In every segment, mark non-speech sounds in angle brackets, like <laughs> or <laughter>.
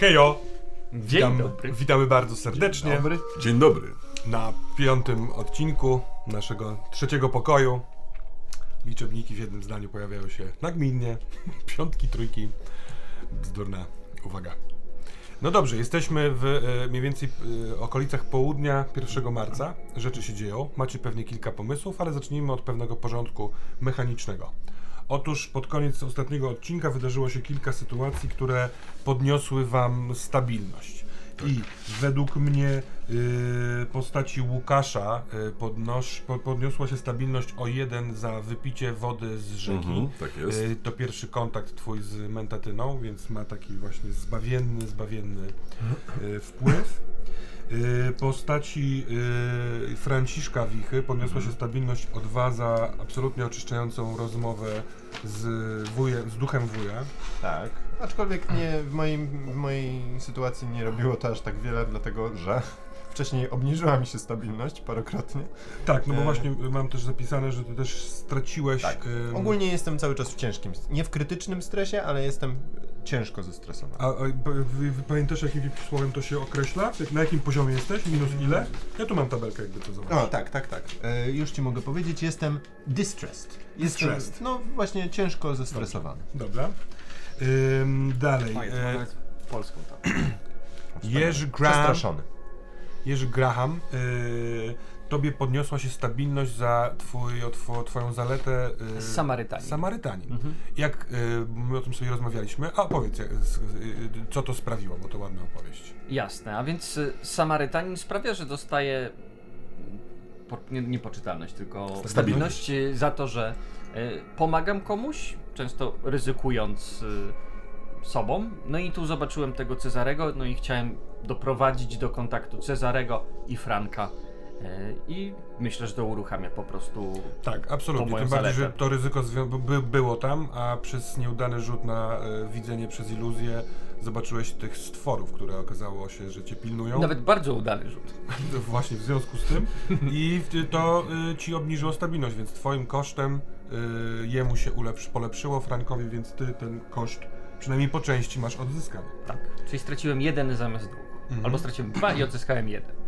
Hejo! Dzień Witam, dobry. Witamy bardzo serdecznie Dobry. Dzień dobry. na piątym odcinku naszego trzeciego pokoju. Liczebniki w jednym zdaniu pojawiają się nagminnie. <laughs> Piątki, trójki. Bzdurna uwaga. No dobrze, jesteśmy w e, mniej więcej e, okolicach południa 1 marca. Rzeczy się dzieją. Macie pewnie kilka pomysłów, ale zacznijmy od pewnego porządku mechanicznego. Otóż pod koniec ostatniego odcinka wydarzyło się kilka sytuacji, które podniosły wam stabilność. I według mnie y, postaci Łukasza y, podnosz, po, podniosła się stabilność o jeden za wypicie wody z rzeki. Mhm, tak jest. Y, To pierwszy kontakt twój z mentatyną, więc ma taki właśnie zbawienny, zbawienny wpływ. Postaci Franciszka Wichy podniosła się stabilność o dwa za absolutnie oczyszczającą rozmowę z, wujem, z duchem wuja. Tak. Aczkolwiek nie, w, moim, w mojej sytuacji nie robiło to aż tak wiele, dlatego że <laughs> wcześniej obniżyła mi się stabilność parokrotnie. Tak, no bo E. właśnie mam też zapisane, że ty też straciłeś. Tak. Ogólnie jestem cały czas w ciężkim, nie w krytycznym stresie, ale jestem ciężko zestresowany. A, a p- wy, wy pamiętasz jakim słowem to się określa? Na jakim poziomie jesteś? Minus ile? Ja tu mam tabelkę jakby to zobaczyć. O, tak, tak, tak. E, już ci mogę powiedzieć, jestem distressed. Jestem, Distressed. No właśnie ciężko zestresowany. Dobra. Ym, dalej. O, jest, E, polską tam. <clears throat> Jerzy Graham. Jerzy Graham y, tobie podniosła się stabilność za twój, o two, twoją zaletę y, Samarytanin. Samarytanin. Mhm. Jak y, my o tym sobie rozmawialiśmy, a opowiedz, z- y, co to sprawiło, bo to ładna opowieść. Jasne, a więc y, Samarytanin sprawia, że dostaje po, nie, nie poczytalność, tylko stabilność y, za to, że y, pomagam komuś, często ryzykując y, sobą. No i tu zobaczyłem tego Cezarego, no i chciałem doprowadzić do kontaktu Cezarego i Franka. Y, I myślę, że to uruchamia po prostu Tak, absolutnie. Tym bardziej, zaletę. że to ryzyko by, było tam, a przez nieudany rzut na e, widzenie przez iluzję zobaczyłeś tych stworów, które okazało się, że cię pilnują. nawet bardzo udany rzut. <laughs> Właśnie w związku z tym. I to y, ci obniżyło stabilność, więc twoim kosztem y, jemu się ulepsz, polepszyło, Frankowi, więc ty ten koszt przynajmniej po części masz odzyskany. Tak. Czyli straciłem jeden zamiast dwóch. Mhm. Albo straciłem dwa i odzyskałem jeden.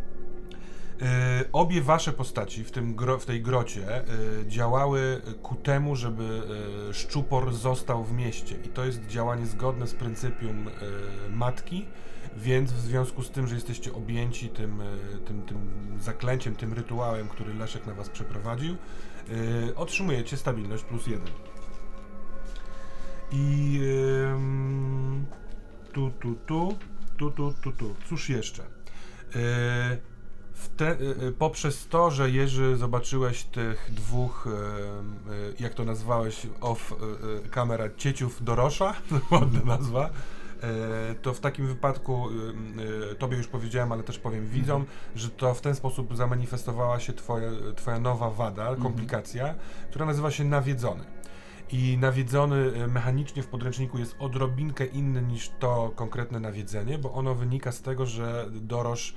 Y, obie wasze postaci w, tym gro, w tej grocie y, działały ku temu, żeby y, szczupor został w mieście. I to jest działanie zgodne z pryncypium matki, więc w związku z tym, że jesteście objęci tym, tym, tym zaklęciem, tym rytuałem, który Leszek na was przeprowadził, otrzymujecie stabilność plus jeden. I tu, tu, tu, tu, tu, tu, tu. Cóż jeszcze? Te, y, y, poprzez to, że Jerzy zobaczyłeś tych dwóch, y, jak to nazwałeś, off kamera cieciów Dorosza, <laughs> ładna nazwa, to w takim wypadku tobie już powiedziałem, ale też powiem widzom, że to w ten sposób zamanifestowała się twoje, twoja nowa wada, komplikacja, która nazywa się nawiedzony. I nawiedzony mechanicznie w podręczniku jest odrobinkę inny niż to konkretne nawiedzenie, bo ono wynika z tego, że Dorosz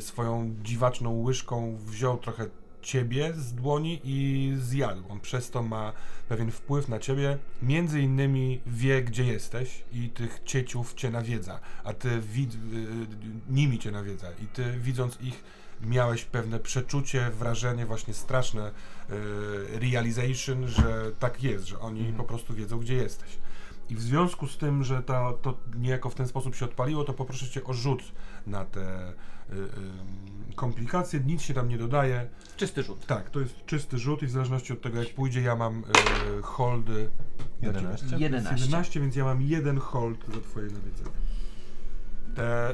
swoją dziwaczną łyżką wziął trochę ciebie z dłoni i zjadł. On przez to ma pewien wpływ na ciebie. Między innymi wie, gdzie jesteś i tych cieciów cię nawiedza, a ty wid- y, nimi cię nawiedza. I ty widząc ich miałeś pewne przeczucie, wrażenie właśnie straszne, y, realization, że tak jest, że oni po prostu wiedzą, gdzie jesteś. I w związku z tym, że to, to niejako w ten sposób się odpaliło, to poproszę cię o rzut na te y, y, komplikacje. Nic się tam nie dodaje. Czysty rzut. Tak, to jest czysty rzut i w zależności od tego, jak pójdzie, ja mam y, holdy. dla ciebie. 11. To jest 11. 11, więc ja mam jeden hold za twoje nawiedzenie. Te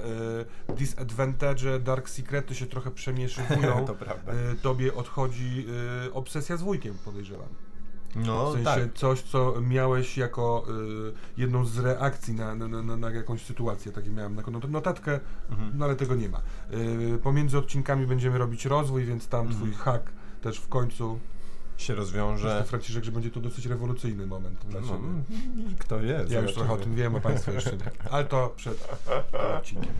y, disadvantage, dark secrety się trochę przemieszywują. <laughs> to prawda. Y, tobie odchodzi y, obsesja z wujkiem, podejrzewam. No w sensie tak. coś, co miałeś jako y, jedną z reakcji na, na, na, na jakąś sytuację. Takie miałem not- notatkę, Mhm. no ale tego nie ma. Y, pomiędzy odcinkami będziemy robić rozwój, więc tam twój Mhm. hack też w końcu. Się Że... rozwiąże. Franciszek, że będzie to dosyć rewolucyjny moment dla No, ciebie. kto wie. Ja już trochę o tym wiem, a Państwo jeszcze nie. Ale to przed odcinkiem.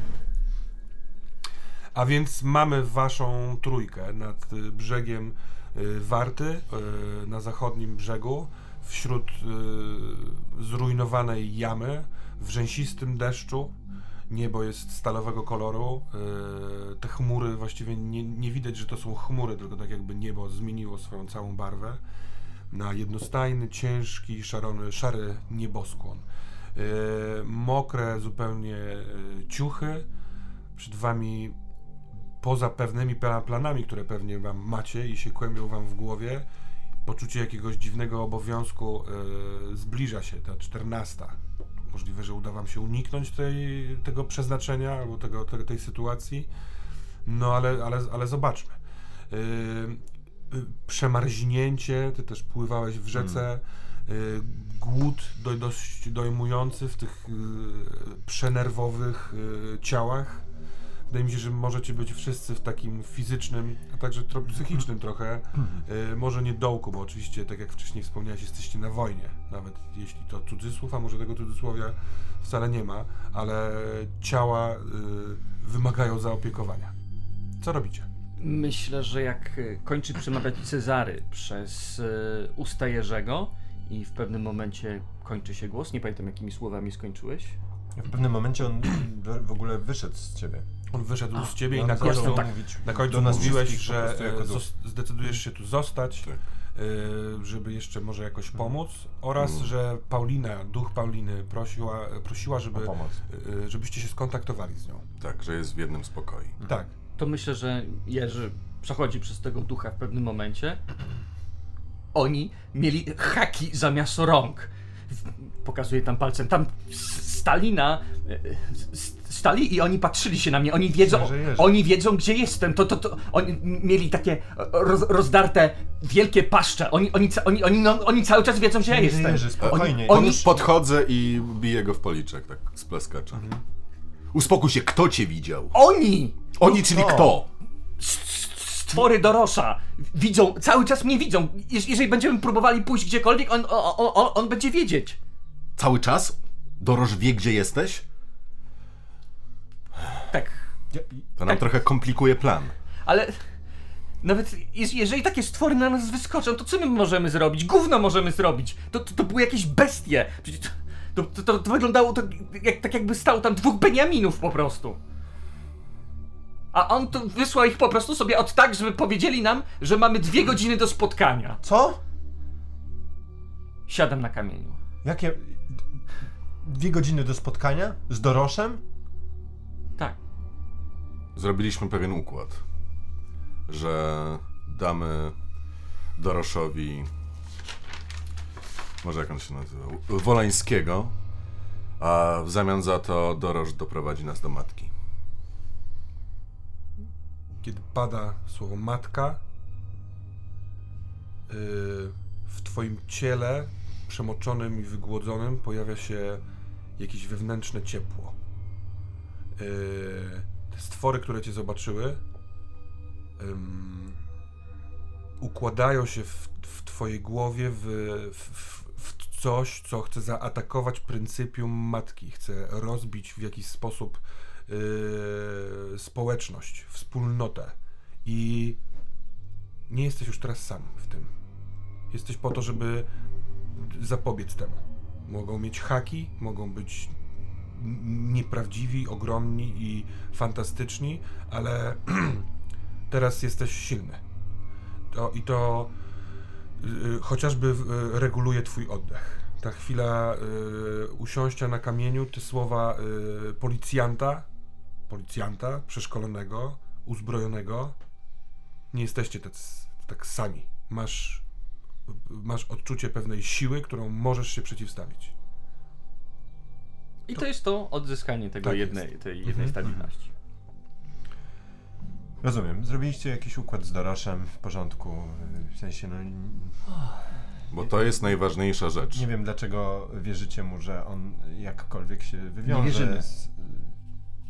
A więc mamy Waszą trójkę nad y, brzegiem Warty, y, na zachodnim brzegu, wśród y, zrujnowanej jamy, w rzęsistym deszczu Niebo jest stalowego koloru. Te chmury właściwie nie, nie widać, że to są chmury, tylko tak jakby niebo zmieniło swoją całą barwę na jednostajny, ciężki, szarony, szary nieboskłon. Mokre zupełnie ciuchy. Przed wami, poza pewnymi pla- planami, które pewnie wam macie i się kłębią wam w głowie, poczucie jakiegoś dziwnego obowiązku yy, zbliża się, ta czternasta. Możliwe, że uda wam się uniknąć tej, tego przeznaczenia albo tego, te, tej sytuacji. No ale, ale, ale zobaczmy. Yy, yy, przemarznięcie, ty też pływałeś w rzece. Yy, głód do, dość dojmujący w tych przenerwowych ciałach. Wydaje mi się, że możecie być wszyscy w takim fizycznym, a także tro, psychicznym trochę, yy, może nie dołku, bo oczywiście, tak jak wcześniej wspomniałeś, jesteście na wojnie. Nawet jeśli to cudzysłów, a może tego cudzysłowia wcale nie ma, ale ciała yy, wymagają zaopiekowania. Co robicie? Myślę, że jak e, kończy przemawiać Cezary przez e, usta Jerzego i w pewnym momencie kończy się głos, nie pamiętam jakimi słowami skończyłeś. W pewnym momencie on w ogóle wyszedł z ciebie. On wyszedł A, z ciebie i On na końcu, tak. mówić na końcu do nas mówiłeś, wszystkich po że e, zdecydujesz się tu zostać, Tak. e, żeby jeszcze może jakoś pomóc oraz, Mm. że Paulina, duch Pauliny prosiła, prosiła żeby, pomoc. e, żebyście się skontaktowali z nią. Tak, że jest w jednym z pokoi. Tak. To myślę, że Jerzy przechodzi przez tego ducha w pewnym momencie. Oni mieli haki zamiast rąk. Pokazuje tam palcem. Tam Stalina stali i oni patrzyli się na mnie. Oni wiedzą, Jerzy, Jerzy. oni wiedzą gdzie jestem. To, to, to, oni mieli takie roz, rozdarte wielkie paszcze. Oni, oni, oni, oni, no, oni cały czas wiedzą gdzie ja Jerzy, jestem. Jerzy, spokojnie. Oni- Pod, podchodzę i biję go w policzek, tak z. Mhm. Uspokój się, kto cię widział? Oni! Oni, czyli Kto? kto? stwory Dorosza widzą, cały czas mnie widzą. Jeż- Jeżeli będziemy próbowali pójść gdziekolwiek, on, on, on, on będzie wiedzieć. Cały czas? Doroż wie, gdzie jesteś? Tak, To nam Tak. trochę komplikuje plan. ale nawet jeż- jeżeli takie stwory na nas wyskoczą, to co my możemy zrobić? Gówno możemy zrobić. To, to, to były jakieś bestie. Przecież to, to, to, to wyglądało to jak, tak jakby stało tam dwóch Beniaminów po prostu. A on to wysłał ich po prostu sobie od tak, żeby powiedzieli nam, że mamy dwie godziny do spotkania. Co? Siadam na kamieniu. Jakie... Dwie godziny do spotkania? Z Doroszem? Zrobiliśmy pewien układ, że damy Doroszowi, może jak on się nazywał, Wolańskiego, a w zamian za to Dorosz doprowadzi nas do matki. Kiedy pada słowo matka, yy, w twoim ciele, przemoczonym i wygłodzonym, pojawia się jakieś wewnętrzne ciepło. Yy, stwory, które cię zobaczyły, ym, układają się w, w twojej głowie w, w, w coś, co chce zaatakować pryncypium matki, chce rozbić w jakiś sposób yy, społeczność, wspólnotę. I nie jesteś już teraz sam w tym. Jesteś po to, żeby zapobiec temu. Mogą mieć haki, mogą być nieprawdziwi, ogromni i fantastyczni, ale <clears throat> teraz jesteś silny. To, I to y, chociażby y, reguluje twój oddech. Ta chwila y, usiąścia na kamieniu, te słowa y, policjanta, policjanta przeszkolonego, uzbrojonego, nie jesteście tak, tak sami. Masz, masz odczucie pewnej siły, którą możesz się przeciwstawić. I to jest to odzyskanie tego Tak jednej, jest. tej jednej Mhm. stabilności. Rozumiem. Zrobiliście jakiś układ z Doroszem w porządku. W sensie, no... Bo to jest najważniejsza rzecz. Nie wiem dlaczego wierzycie mu, że on jakkolwiek się wywiąże wierzymy. z...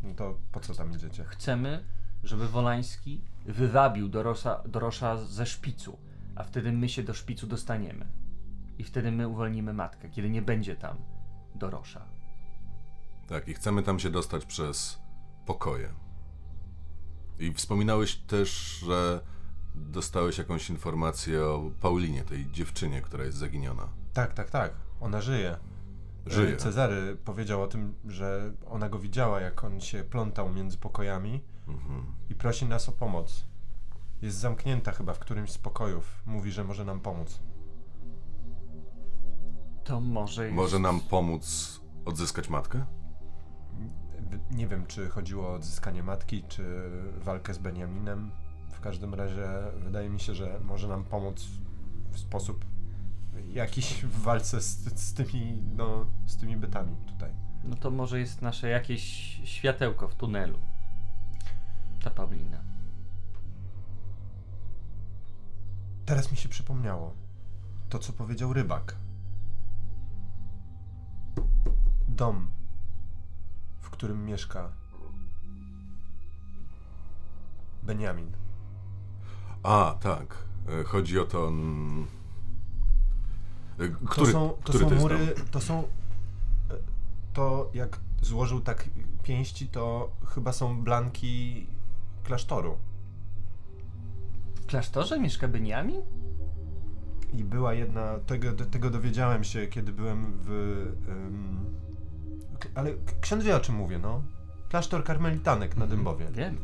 No to po co tam idziecie? Chcemy, żeby Wolański wywabił Dorosza, Dorosza ze szpicu, a wtedy my się do szpicu dostaniemy. I wtedy my uwolnimy matkę, kiedy nie będzie tam Dorosza. Tak, i chcemy tam się dostać przez pokoje. I wspominałeś też, że dostałeś jakąś informację o Paulinie, tej dziewczynie, która jest zaginiona. Tak, tak, tak. Ona żyje. Żyje. Cezary powiedział o tym, że ona go widziała, jak on się plątał między pokojami Mhm. i prosi nas o pomoc. Jest zamknięta chyba w którymś z pokojów. Mówi, że może nam pomóc. To może jest... Może nam pomóc odzyskać matkę? Nie wiem, czy chodziło o odzyskanie matki, czy walkę z Beniaminem. W każdym razie wydaje mi się, że może nam pomóc w sposób jakiś w walce z, z, tymi, no, z tymi bytami tutaj. No to może jest nasze jakieś światełko w tunelu. Ta Paulina. Teraz mi się przypomniało to, co powiedział rybak. Dom, w którym mieszka Beniamin. A, tak. E, Chodzi o to. mm, e, Który to są, to który są jest mury, dom? to są. e, To jak złożył tak pięści, to chyba są blanki klasztoru. W klasztorze mieszka Beniamin? I była jedna, tego, tego dowiedziałem się, kiedy byłem w. k- ale ksiądz wie o czym mówię, no. Klasztor karmelitanek na Dębowie. Wiem.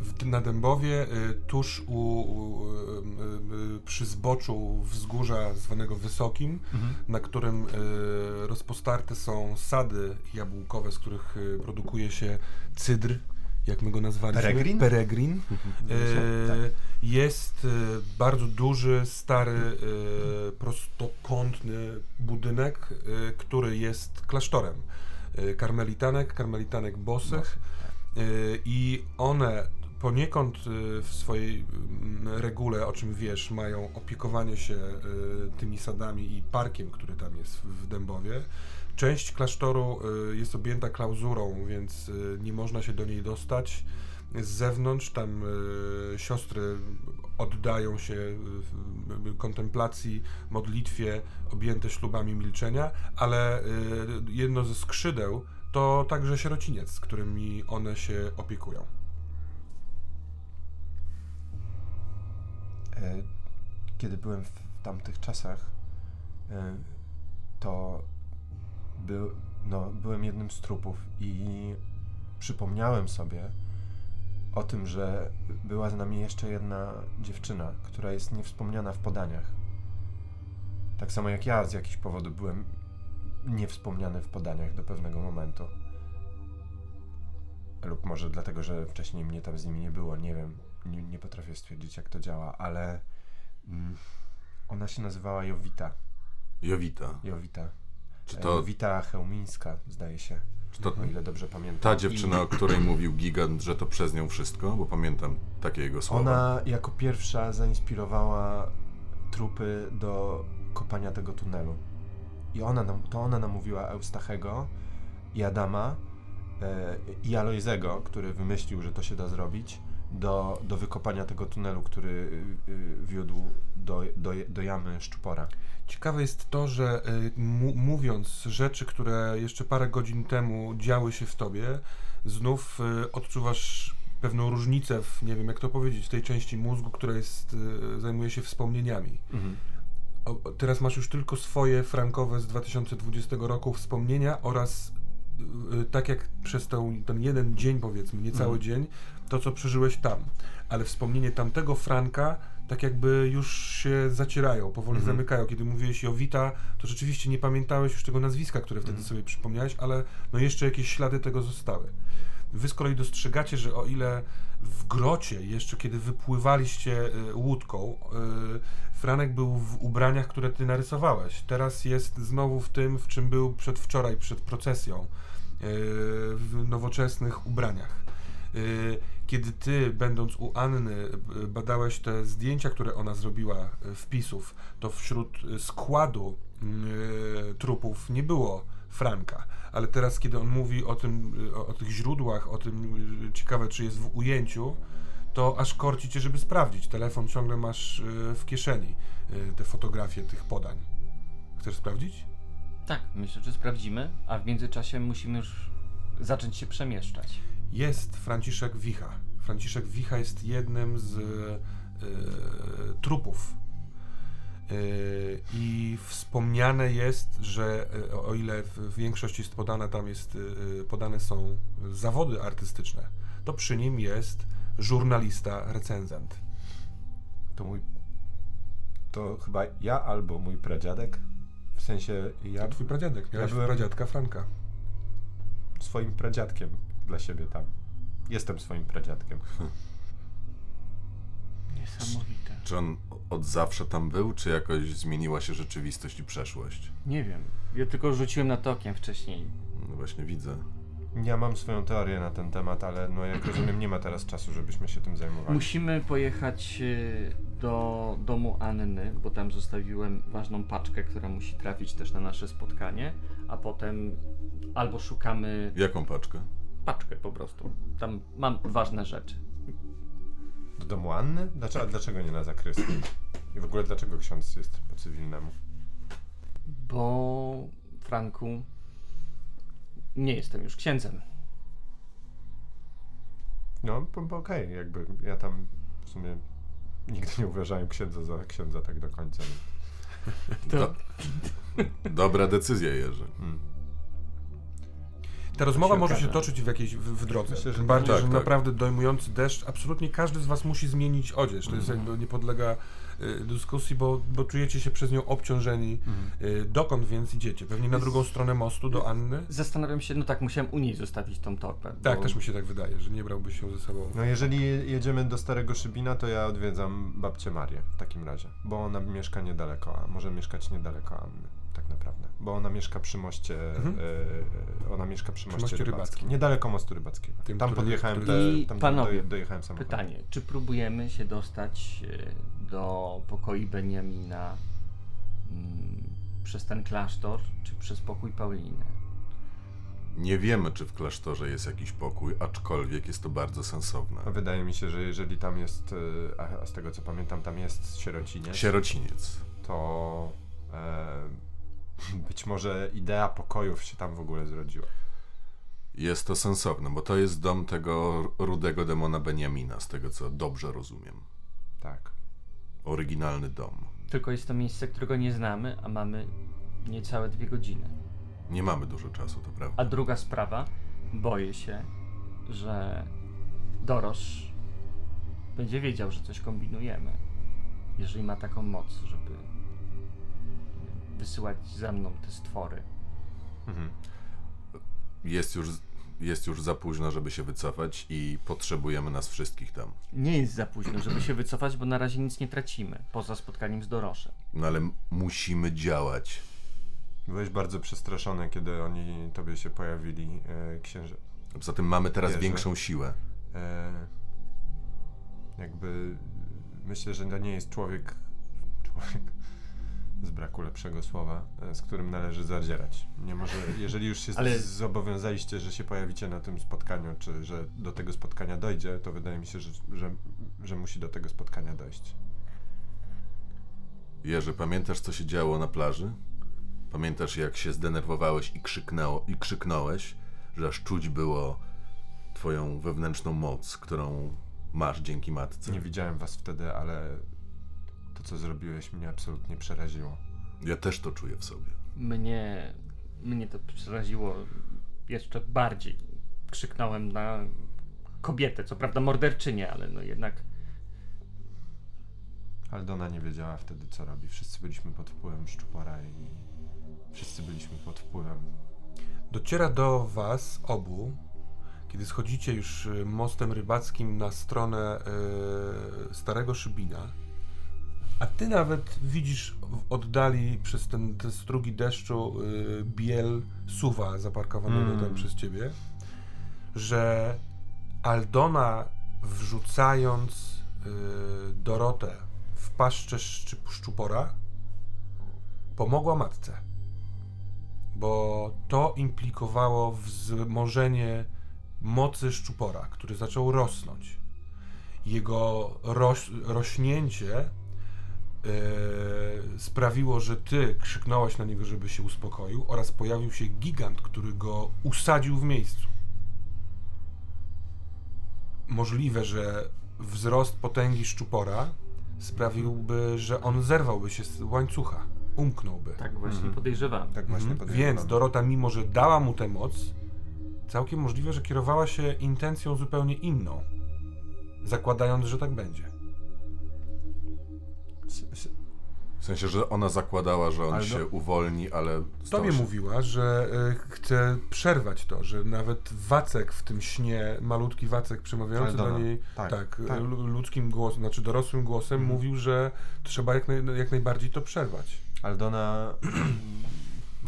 W, na Dębowie, y, tuż u, u, y, y, przy zboczu wzgórza zwanego Wysokim, Mhm. na którym y, rozpostarte są sady jabłkowe, z których produkuje się cydr, jak my go nazwaliśmy. Peregrin? Peregrin. Y, Tak. Jest bardzo duży, stary, y, prostokątny budynek, y, który jest klasztorem. Y, Karmelitanek, karmelitanek bosych. Y, I one poniekąd y, w swojej mm, regule, o czym wiesz, mają opiekowanie się tymi sadami i parkiem, który tam jest w- Dębowie. Część klasztoru jest objęta klauzurą, więc nie można się do niej dostać. Z zewnątrz tam y, siostry oddają się y, w- kontemplacji, modlitwie, objęte ślubami milczenia, ale y, jedno ze skrzydeł to także sierociniec, którymi one się opiekują. E, Kiedy byłem w tamtych czasach, e, to był, no, byłem jednym z trupów i przypomniałem sobie o tym, że była z nami jeszcze jedna dziewczyna, która jest niewspomniana w podaniach. Tak samo jak ja z jakichś powodów byłem niewspomniany w podaniach do pewnego momentu. Lub może dlatego, że wcześniej mnie tam z nimi nie było, nie wiem. Nie, nie potrafię stwierdzić, jak to działa, ale mm, ona się nazywała Jowita. Jowita. Jowita. Czy E, to Jowita Chełmińska, zdaje się, Czy to o ile dobrze pamiętam. ta dziewczyna, o której mówił Gigant, że to przez nią wszystko? Bo pamiętam takie jego słowa. Ona jako pierwsza zainspirowała trupy do kopania tego tunelu. I ona nam, to ona namówiła Eustachego i Adama e, i Alojzego, który wymyślił, że to się da zrobić, do, do wykopania tego tunelu, który y, y, wiódł do, do, do jamy Szczupora. Ciekawe jest to, że y, mówiąc rzeczy, które jeszcze parę godzin temu działy się w tobie, znów y, odczuwasz pewną różnicę w, nie wiem jak to powiedzieć, w tej części mózgu, która jest, y, zajmuje się wspomnieniami. O, o, teraz masz już tylko swoje frankowe z 2020 roku wspomnienia oraz tak jak przez tą, ten jeden dzień powiedzmy, niecały Mhm. dzień, to co przeżyłeś tam. Ale wspomnienie tamtego Franka tak jakby już się zacierają, powoli Mhm. zamykają. Kiedy mówiłeś Jowita, to rzeczywiście nie pamiętałeś już tego nazwiska, które wtedy Mhm. sobie przypomniałeś, ale no jeszcze jakieś ślady tego zostały. Wy z kolei dostrzegacie, że o ile w grocie, jeszcze kiedy wypływaliście y, łódką, y, Franek był w ubraniach, które ty narysowałeś. Teraz jest znowu w tym, w czym był przedwczoraj, przed procesją, y, w nowoczesnych ubraniach. Y, Kiedy ty, będąc u Anny, y, badałeś te zdjęcia, które ona zrobiła, y, wpisów, to wśród składu trupów nie było Franka. Ale teraz, kiedy on mówi o tym, o, tych źródłach, o tym, ciekawe, czy jest w ujęciu, to aż korci cię, żeby sprawdzić. Telefon ciągle masz w kieszeni, te fotografie tych podań. Chcesz sprawdzić? Tak, myślę, że sprawdzimy, a w międzyczasie musimy już zacząć się przemieszczać. Jest Franciszek Wicha. Franciszek Wicha jest jednym z e, trupów. Yy, I wspomniane jest, że yy, o ile w większości jest podane, tam jest, podane są zawody artystyczne, to przy nim jest żurnalista, recenzent. To mój. To chyba ja albo mój pradziadek. W sensie ja To twój pradziadek, miałeś Ja byłem- pradziadka Franka. swoim pradziadkiem dla siebie tam. Jestem swoim pradziadkiem. Niesamowite. Czy on od zawsze tam był, czy jakoś zmieniła się rzeczywistość i przeszłość? Nie wiem. Ja tylko rzuciłem na to okiem wcześniej. No właśnie widzę. Ja mam swoją teorię na ten temat, ale no jak rozumiem nie ma teraz czasu, żebyśmy się tym zajmowali. Musimy pojechać e, do domu Anny, bo tam zostawiłem ważną paczkę, która musi trafić też na nasze spotkanie, a potem albo szukamy Jaką paczkę? Paczkę po prostu. Tam mam ważne rzeczy. Do domu Anny? Dlaczego, a dlaczego nie na zakrystii? I w ogóle dlaczego ksiądz jest po cywilnemu? Bo Franku nie jestem już księdzem. No, bo, bo okej, jakby ja tam w sumie nigdy nie uważałem księdza za księdza tak do końca. To Do, dobra decyzja, Jerzy. Mm. Ta rozmowa się może się toczyć w jakiejś w, w drodze. Myślę, że bardziej, tak, że tak. naprawdę dojmujący deszcz, absolutnie każdy z was musi zmienić odzież. To jest Mhm. jakby nie podlega y, dyskusji, bo, bo czujecie się przez nią obciążeni. Y, dokąd więc idziecie? Pewnie na drugą stronę mostu do Anny? zastanawiam się, no tak, musiałem u niej zostawić tą torbę. Tak, bo- też mi się tak wydaje, że nie brałbyś się ze sobą. No jeżeli jedziemy do Starego Szybina, to ja odwiedzam babcię Marię w takim razie, bo ona mieszka niedaleko, a może mieszkać niedaleko Anny, tak naprawdę. Bo ona mieszka przy moście, Mhm. e, ona mieszka przy moście, moście rybackim. rybackim. Niedaleko mostu rybackiego. Tym, tam który- podjechałem, który- te, I tam panowie, doje- dojechałem samochodem. Pytanie, czy próbujemy się dostać e, do pokoi Beniamina mm, przez ten klasztor, czy przez pokój Pauliny? Nie wiemy, czy w klasztorze jest jakiś pokój, aczkolwiek jest to bardzo sensowne. Wydaje mi się, że jeżeli tam jest, e, a, a z tego co pamiętam, tam jest sierociniec, Sierociniec. to e, <laughs> być może idea pokojów się tam w ogóle zrodziła. Jest to sensowne, bo to jest dom tego rudego demona Beniamina, z tego co dobrze rozumiem. Tak. Oryginalny dom. Tylko jest to miejsce, którego nie znamy, a mamy niecałe dwie godziny. Nie mamy dużo czasu, to prawda. A druga sprawa, boję się, że Dorosz będzie wiedział, że coś kombinujemy. Jeżeli ma taką moc, żeby wysyłać za mną te stwory. Mhm. Jest już, jest już za późno, żeby się wycofać i potrzebujemy nas wszystkich tam. Nie jest za późno, żeby się wycofać, bo na razie nic nie tracimy, poza spotkaniem z Doroszem. No ale musimy działać. Byłeś bardzo przestraszony, kiedy oni tobie się pojawili, e, księże. Poza tym mamy teraz Wierzę. większą siłę. E, jakby myślę, że to nie jest człowiek, człowiek z braku lepszego słowa, e, z którym należy zadzierać. Nie może, jeżeli już się Ale- Ale... zobowiązaliście, że się pojawicie na tym spotkaniu, czy że do tego spotkania dojdzie, to wydaje mi się, że, że, że musi do tego spotkania dojść. Jerzy, pamiętasz, co się działo na plaży? Pamiętasz, jak się zdenerwowałeś i, krzyknęło, i krzyknąłeś, że aż czuć było twoją wewnętrzną moc, którą masz dzięki matce? Nie widziałem was wtedy, ale to, co zrobiłeś, mnie absolutnie przeraziło. Ja też to czuję w sobie. Mnie, mnie to przeraziło jeszcze bardziej. Krzyknąłem na kobietę, co prawda morderczynię, ale no jednak Aldona nie wiedziała wtedy, co robi. Wszyscy byliśmy pod wpływem szczupora i wszyscy byliśmy pod wpływem. Dociera do was obu, kiedy schodzicie już y, mostem rybackim na stronę y, Starego Szybina, a ty nawet widzisz w oddali przez ten, ten strugi deszczu y, biel suwa zaparkowanego Mm. tam przez ciebie, że Aldona wrzucając y, Dorotę w paszczę szczupora pomogła matce bo to implikowało wzmożenie mocy szczupora, który zaczął rosnąć. Jego roś, rośnięcie sprawiło, że ty krzyknąłeś na niego, żeby się uspokoił, oraz pojawił się gigant, który go usadził w miejscu. Możliwe, że wzrost potęgi szczupora sprawiłby, że on zerwałby się z łańcucha, umknąłby. Tak właśnie Mhm. podejrzewam. Tak właśnie Mhm. podejrzewam. Więc Dorota, mimo że dała mu tę moc, całkiem możliwe, że kierowała się intencją zupełnie inną, zakładając, że tak będzie. W sensie, że ona zakładała, że on Ale się do- uwolni, ale Tobie się... mówiła, że y, chce przerwać to, że nawet Wacek w tym śnie, malutki Wacek przemawiający do niej Tak, tak, tak. ludzkim głosem, znaczy dorosłym głosem, Mhm. mówił, że trzeba jak, naj, jak najbardziej to przerwać. Aldona...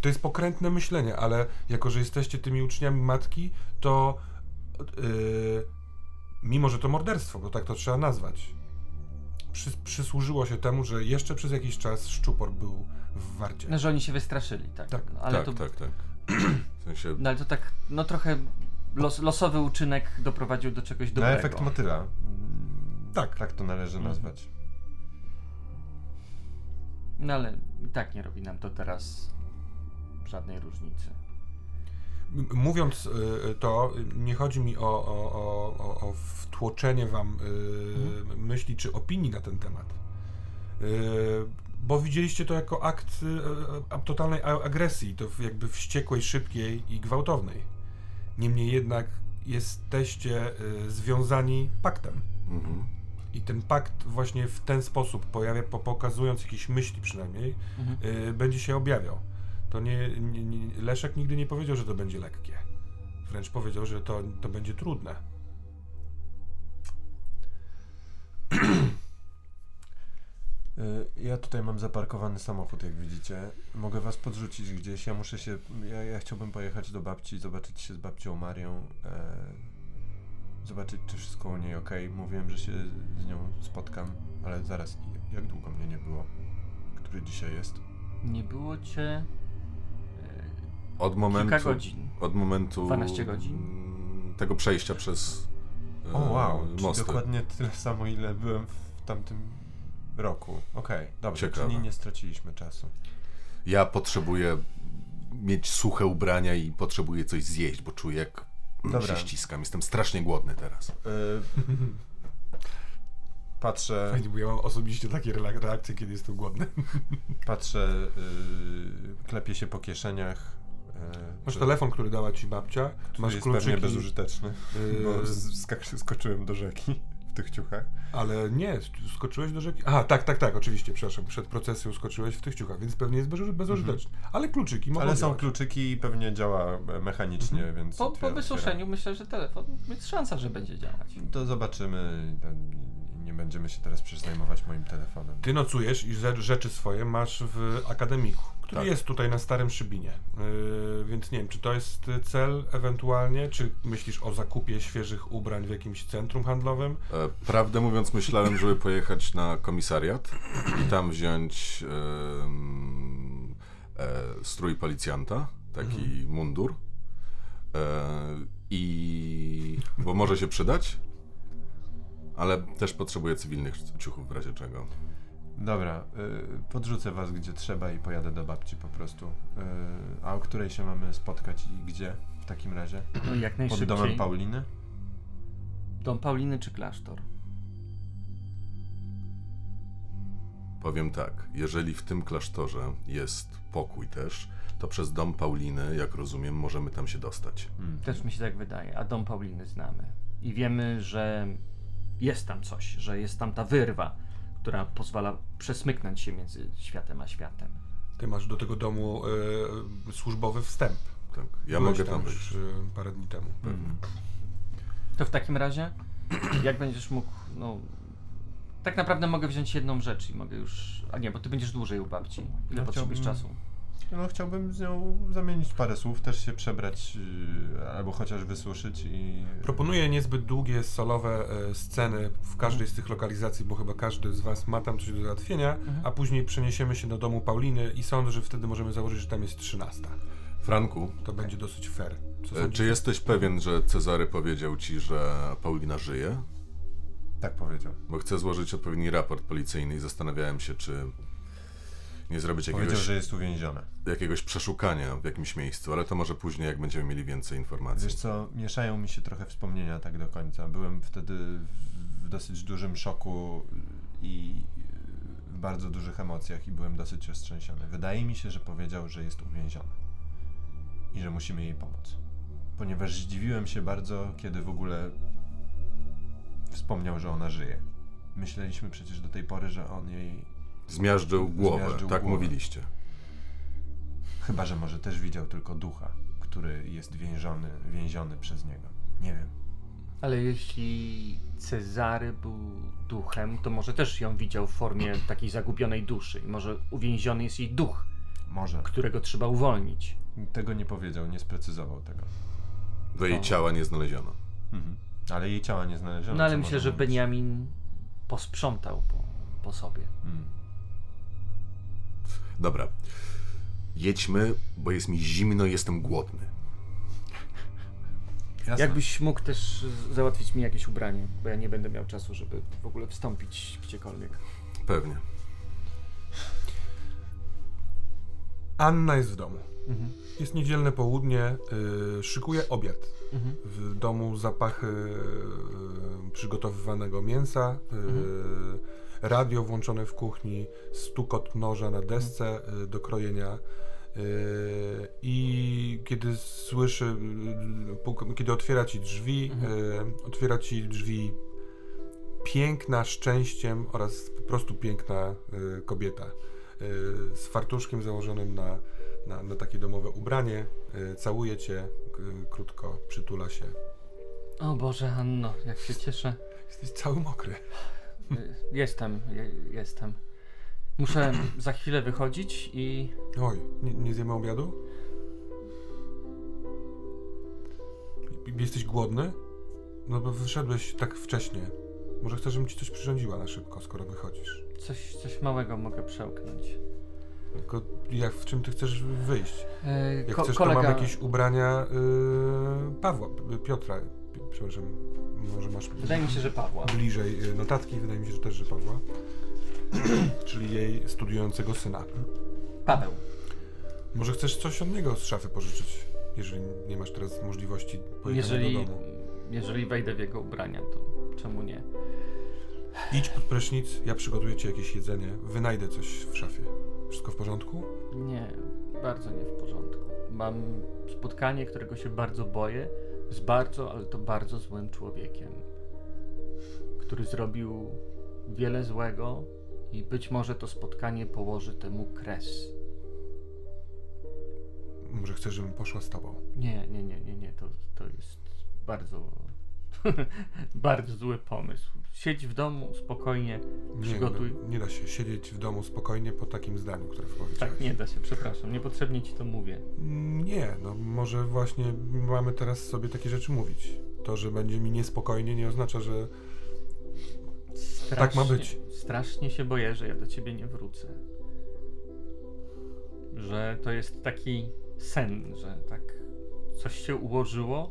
To jest pokrętne myślenie, ale jako, że jesteście tymi uczniami matki, to yy, mimo, że to morderstwo, bo tak to trzeba nazwać, przy, przysłużyło się temu, że jeszcze przez jakiś czas Szczupor był w warcie. No, że oni się wystraszyli, tak. Tak, No, ale tak, to, tak, tak. W sensie, No ale to tak, no trochę los, losowy uczynek doprowadził do czegoś Na dobrego. efekt motyla. Mm, Tak. Tak to należy Mhm. nazwać. No ale i tak nie robi nam to teraz żadnej różnicy. Mówiąc y, to, nie chodzi mi o, o, o, o, wtłoczenie wam y, myśli czy opinii na ten temat. Y, bo widzieliście to jako akt totalnej agresji, to jakby wściekłej, szybkiej i gwałtownej. Niemniej jednak jesteście związani paktem. mhm. I ten pakt właśnie w ten sposób pojawia, po, pokazując jakieś myśli przynajmniej, Mhm. będzie się objawiał. To nie, nie, nie, Leszek nigdy nie powiedział, że to będzie lekkie. Wręcz powiedział, że to, to będzie trudne. <clears throat> Y, Ja tutaj mam zaparkowany samochód, jak widzicie. Mogę was podrzucić gdzieś. Ja muszę się. Ja, ja chciałbym pojechać do babci, zobaczyć się z babcią Marią. E, zobaczyć, czy wszystko u niej ok. Mówiłem, że się z nią spotkam, ale zaraz. Jak długo mnie nie było? Który dzisiaj jest? Nie było cię Od e, momentu... kilka godzin. Od momentu... 12 godzin? mm, Tego przejścia przez e, O wow, mosty. dokładnie tyle samo, ile byłem w tamtym roku. Okej, dobrze, Ciekawe. czyli nie straciliśmy czasu. Ja potrzebuję mieć suche ubrania i potrzebuję coś zjeść, bo czuję jak Dobra. się ściskam. Jestem strasznie głodny teraz. Y, <laughs> patrzę. Fajnie, bo ja mam osobiście takie reakcje, kiedy jestem głodny. Patrzę, yy, klepię się po kieszeniach. Yy, Masz telefon, który dała ci babcia, który masz jest kluczyki, pewnie bezużyteczny, yy, <laughs> bo z- skak- skoczyłem do rzeki w tych ciuchach. ale nie, skoczyłeś do rzeki. Aha, tak, tak, tak, oczywiście, przepraszam, przed procesją skoczyłeś w tych ciuchach, więc pewnie jest bezu- bezużyteczny. Ale kluczyki mogą Mhm. Ale są działać. kluczyki i pewnie działa e, mechanicznie, Mhm. więc... Po, po wysuszeniu myślę, że telefon jest szansa, że będzie działać. To zobaczymy. Nie będziemy się teraz przecież zajmować moim telefonem. Ty nocujesz i ze- rzeczy swoje masz w akademiku, który Tak. jest tutaj na Starym Szybinie. Yy, więc nie wiem, czy to jest cel ewentualnie, czy myślisz o zakupie świeżych ubrań w jakimś centrum handlowym? E, Prawdę mówiąc, myślałem, żeby pojechać na komisariat i tam wziąć e, strój policjanta, taki Mhm. mundur. E, I bo może się przydać, ale też potrzebuję cywilnych ciuchów w razie czego. Dobra, y, podrzucę was gdzie trzeba i pojadę do babci po prostu. Y, a o której się mamy spotkać i gdzie w takim razie? No jak Pod najszybciej. domem Pauliny? Dom Pauliny czy klasztor? Powiem tak, jeżeli w tym klasztorze jest pokój też, to przez dom Pauliny, jak rozumiem, możemy tam się dostać. Mm. Też mi się tak wydaje, a dom Pauliny znamy. I wiemy, że jest tam coś, że jest tam ta wyrwa, która pozwala przesmyknąć się między światem a światem. Ty masz do tego domu yy, służbowy wstęp. Tak, ja Byłeś mogę tam już, wyjść. yy, parę dni temu. Mhm. To w takim razie, <clears throat> jak będziesz mógł, no... Tak naprawdę mogę wziąć jedną rzecz i mogę już... A nie, bo ty będziesz dłużej u babci. Ile No, potrzebujesz czasu? No chciałbym z nią zamienić parę słów, też się przebrać y, albo chociaż wysuszyć i... Proponuję niezbyt długie, solowe e, sceny w każdej z tych lokalizacji, bo chyba każdy z Was ma tam coś do załatwienia, Mhm. a później przeniesiemy się do domu Pauliny i sądzę, że wtedy możemy założyć, że tam jest 13. Franku, To będzie dosyć fair. Co e, czy jesteś pewien, że Cezary powiedział ci, że Paulina żyje? Tak powiedział. Bo chcę złożyć odpowiedni raport policyjny i zastanawiałem się, czy nie zrobić jakiegoś, Powiedział, że jest uwięziona. jakiegoś przeszukania w jakimś miejscu, ale to może później, jak będziemy mieli więcej informacji. Wiesz co, mieszają mi się trochę wspomnienia tak do końca. Byłem wtedy w, dosyć dużym szoku i w bardzo dużych emocjach i byłem dosyć roztrzęsiony. Wydaje mi się, że powiedział, że jest uwięziony i że musimy jej pomóc. Ponieważ zdziwiłem się bardzo, kiedy w ogóle wspomniał, że ona żyje. Myśleliśmy przecież do tej pory, że on jej. Zmiażdżył głowę, Zmiażdżył tak głowę. mówiliście. Chyba, że może też widział tylko ducha, który jest więziony, więziony przez niego. Nie wiem. Ale jeśli Cezary był duchem, to może też ją widział w formie takiej zagubionej duszy. I może uwięziony jest jej duch, Może. którego trzeba uwolnić. Tego nie powiedział, nie sprecyzował tego. Do jej ciała nie znaleziono. Mhm. Ale jej ciała nie znaleziono. No ale co myślę, może że mówić. Beniamin posprzątał po, po sobie. Mm. Dobra. Jedźmy, bo jest mi zimno i jestem głodny. Jasne. Jakbyś mógł też załatwić mi jakieś ubranie, bo ja nie będę miał czasu, żeby w ogóle wstąpić gdziekolwiek. Pewnie. Anna jest w domu. Mhm. Jest niedzielne południe, y, szykuje obiad. Mhm. W domu zapachy y, przygotowywanego mięsa, y, radio włączone w kuchni, stukot noża na desce y, do krojenia. y, I kiedy słyszy, y, kiedy otwiera ci drzwi, y, otwiera ci drzwi piękna, szczęściem oraz po prostu piękna kobieta z fartuszkiem założonym na, na, na takie domowe ubranie. Całuje cię, krótko przytula się. O Boże, Anno, jak się cieszę. Jesteś cały mokry. Y, Jestem, je- jestem. Muszę za chwilę wychodzić i Oj, nie, nie zjemy obiadu? Jesteś głodny? No bo wyszedłeś tak wcześnie. Może chcesz, żebym ci coś przyrządziła na szybko, skoro wychodzisz. coś, coś małego mogę przełknąć. Tylko jak, w czym ty chcesz wyjść? E, Jak ko- chcesz, kolega, to mam jakieś ubrania y, Pawła, Piotra. Przepraszam, może masz Wydaje mi się, że Pawła. bliżej y, notatki, wydaje mi się, że też, że Pawła. <clears throat> Czyli jej studiującego syna. Paweł. Może chcesz coś od niego z szafy pożyczyć, jeżeli nie masz teraz możliwości pojechania Jeżeli, do domu. jeżeli wejdę w jego ubrania, to czemu nie? Idź pod prysznic, ja przygotuję ci jakieś jedzenie, wynajdę coś w szafie. Wszystko w porządku? Nie, bardzo nie w porządku. Mam spotkanie, którego się bardzo boję, z bardzo, ale to bardzo złym człowiekiem, który zrobił wiele złego i być może to spotkanie położy temu kres. Może chcesz, żebym poszła z tobą? Nie, nie, nie, nie, nie, to, to jest bardzo, <laughs> bardzo zły pomysł. Siedź w domu spokojnie, Nie, Przygotuj. No, nie da się siedzieć w domu spokojnie po takim zdaniu, które powiedziałeś. tak nie da się, przepraszam, niepotrzebnie ci to mówię. Mm, Nie, no może właśnie mamy teraz sobie takie rzeczy mówić. To, że będzie mi niespokojnie, nie oznacza, że Strasznie, Tak ma być. Strasznie się boję, że ja do ciebie nie wrócę. Że to jest taki sen, że tak coś się ułożyło.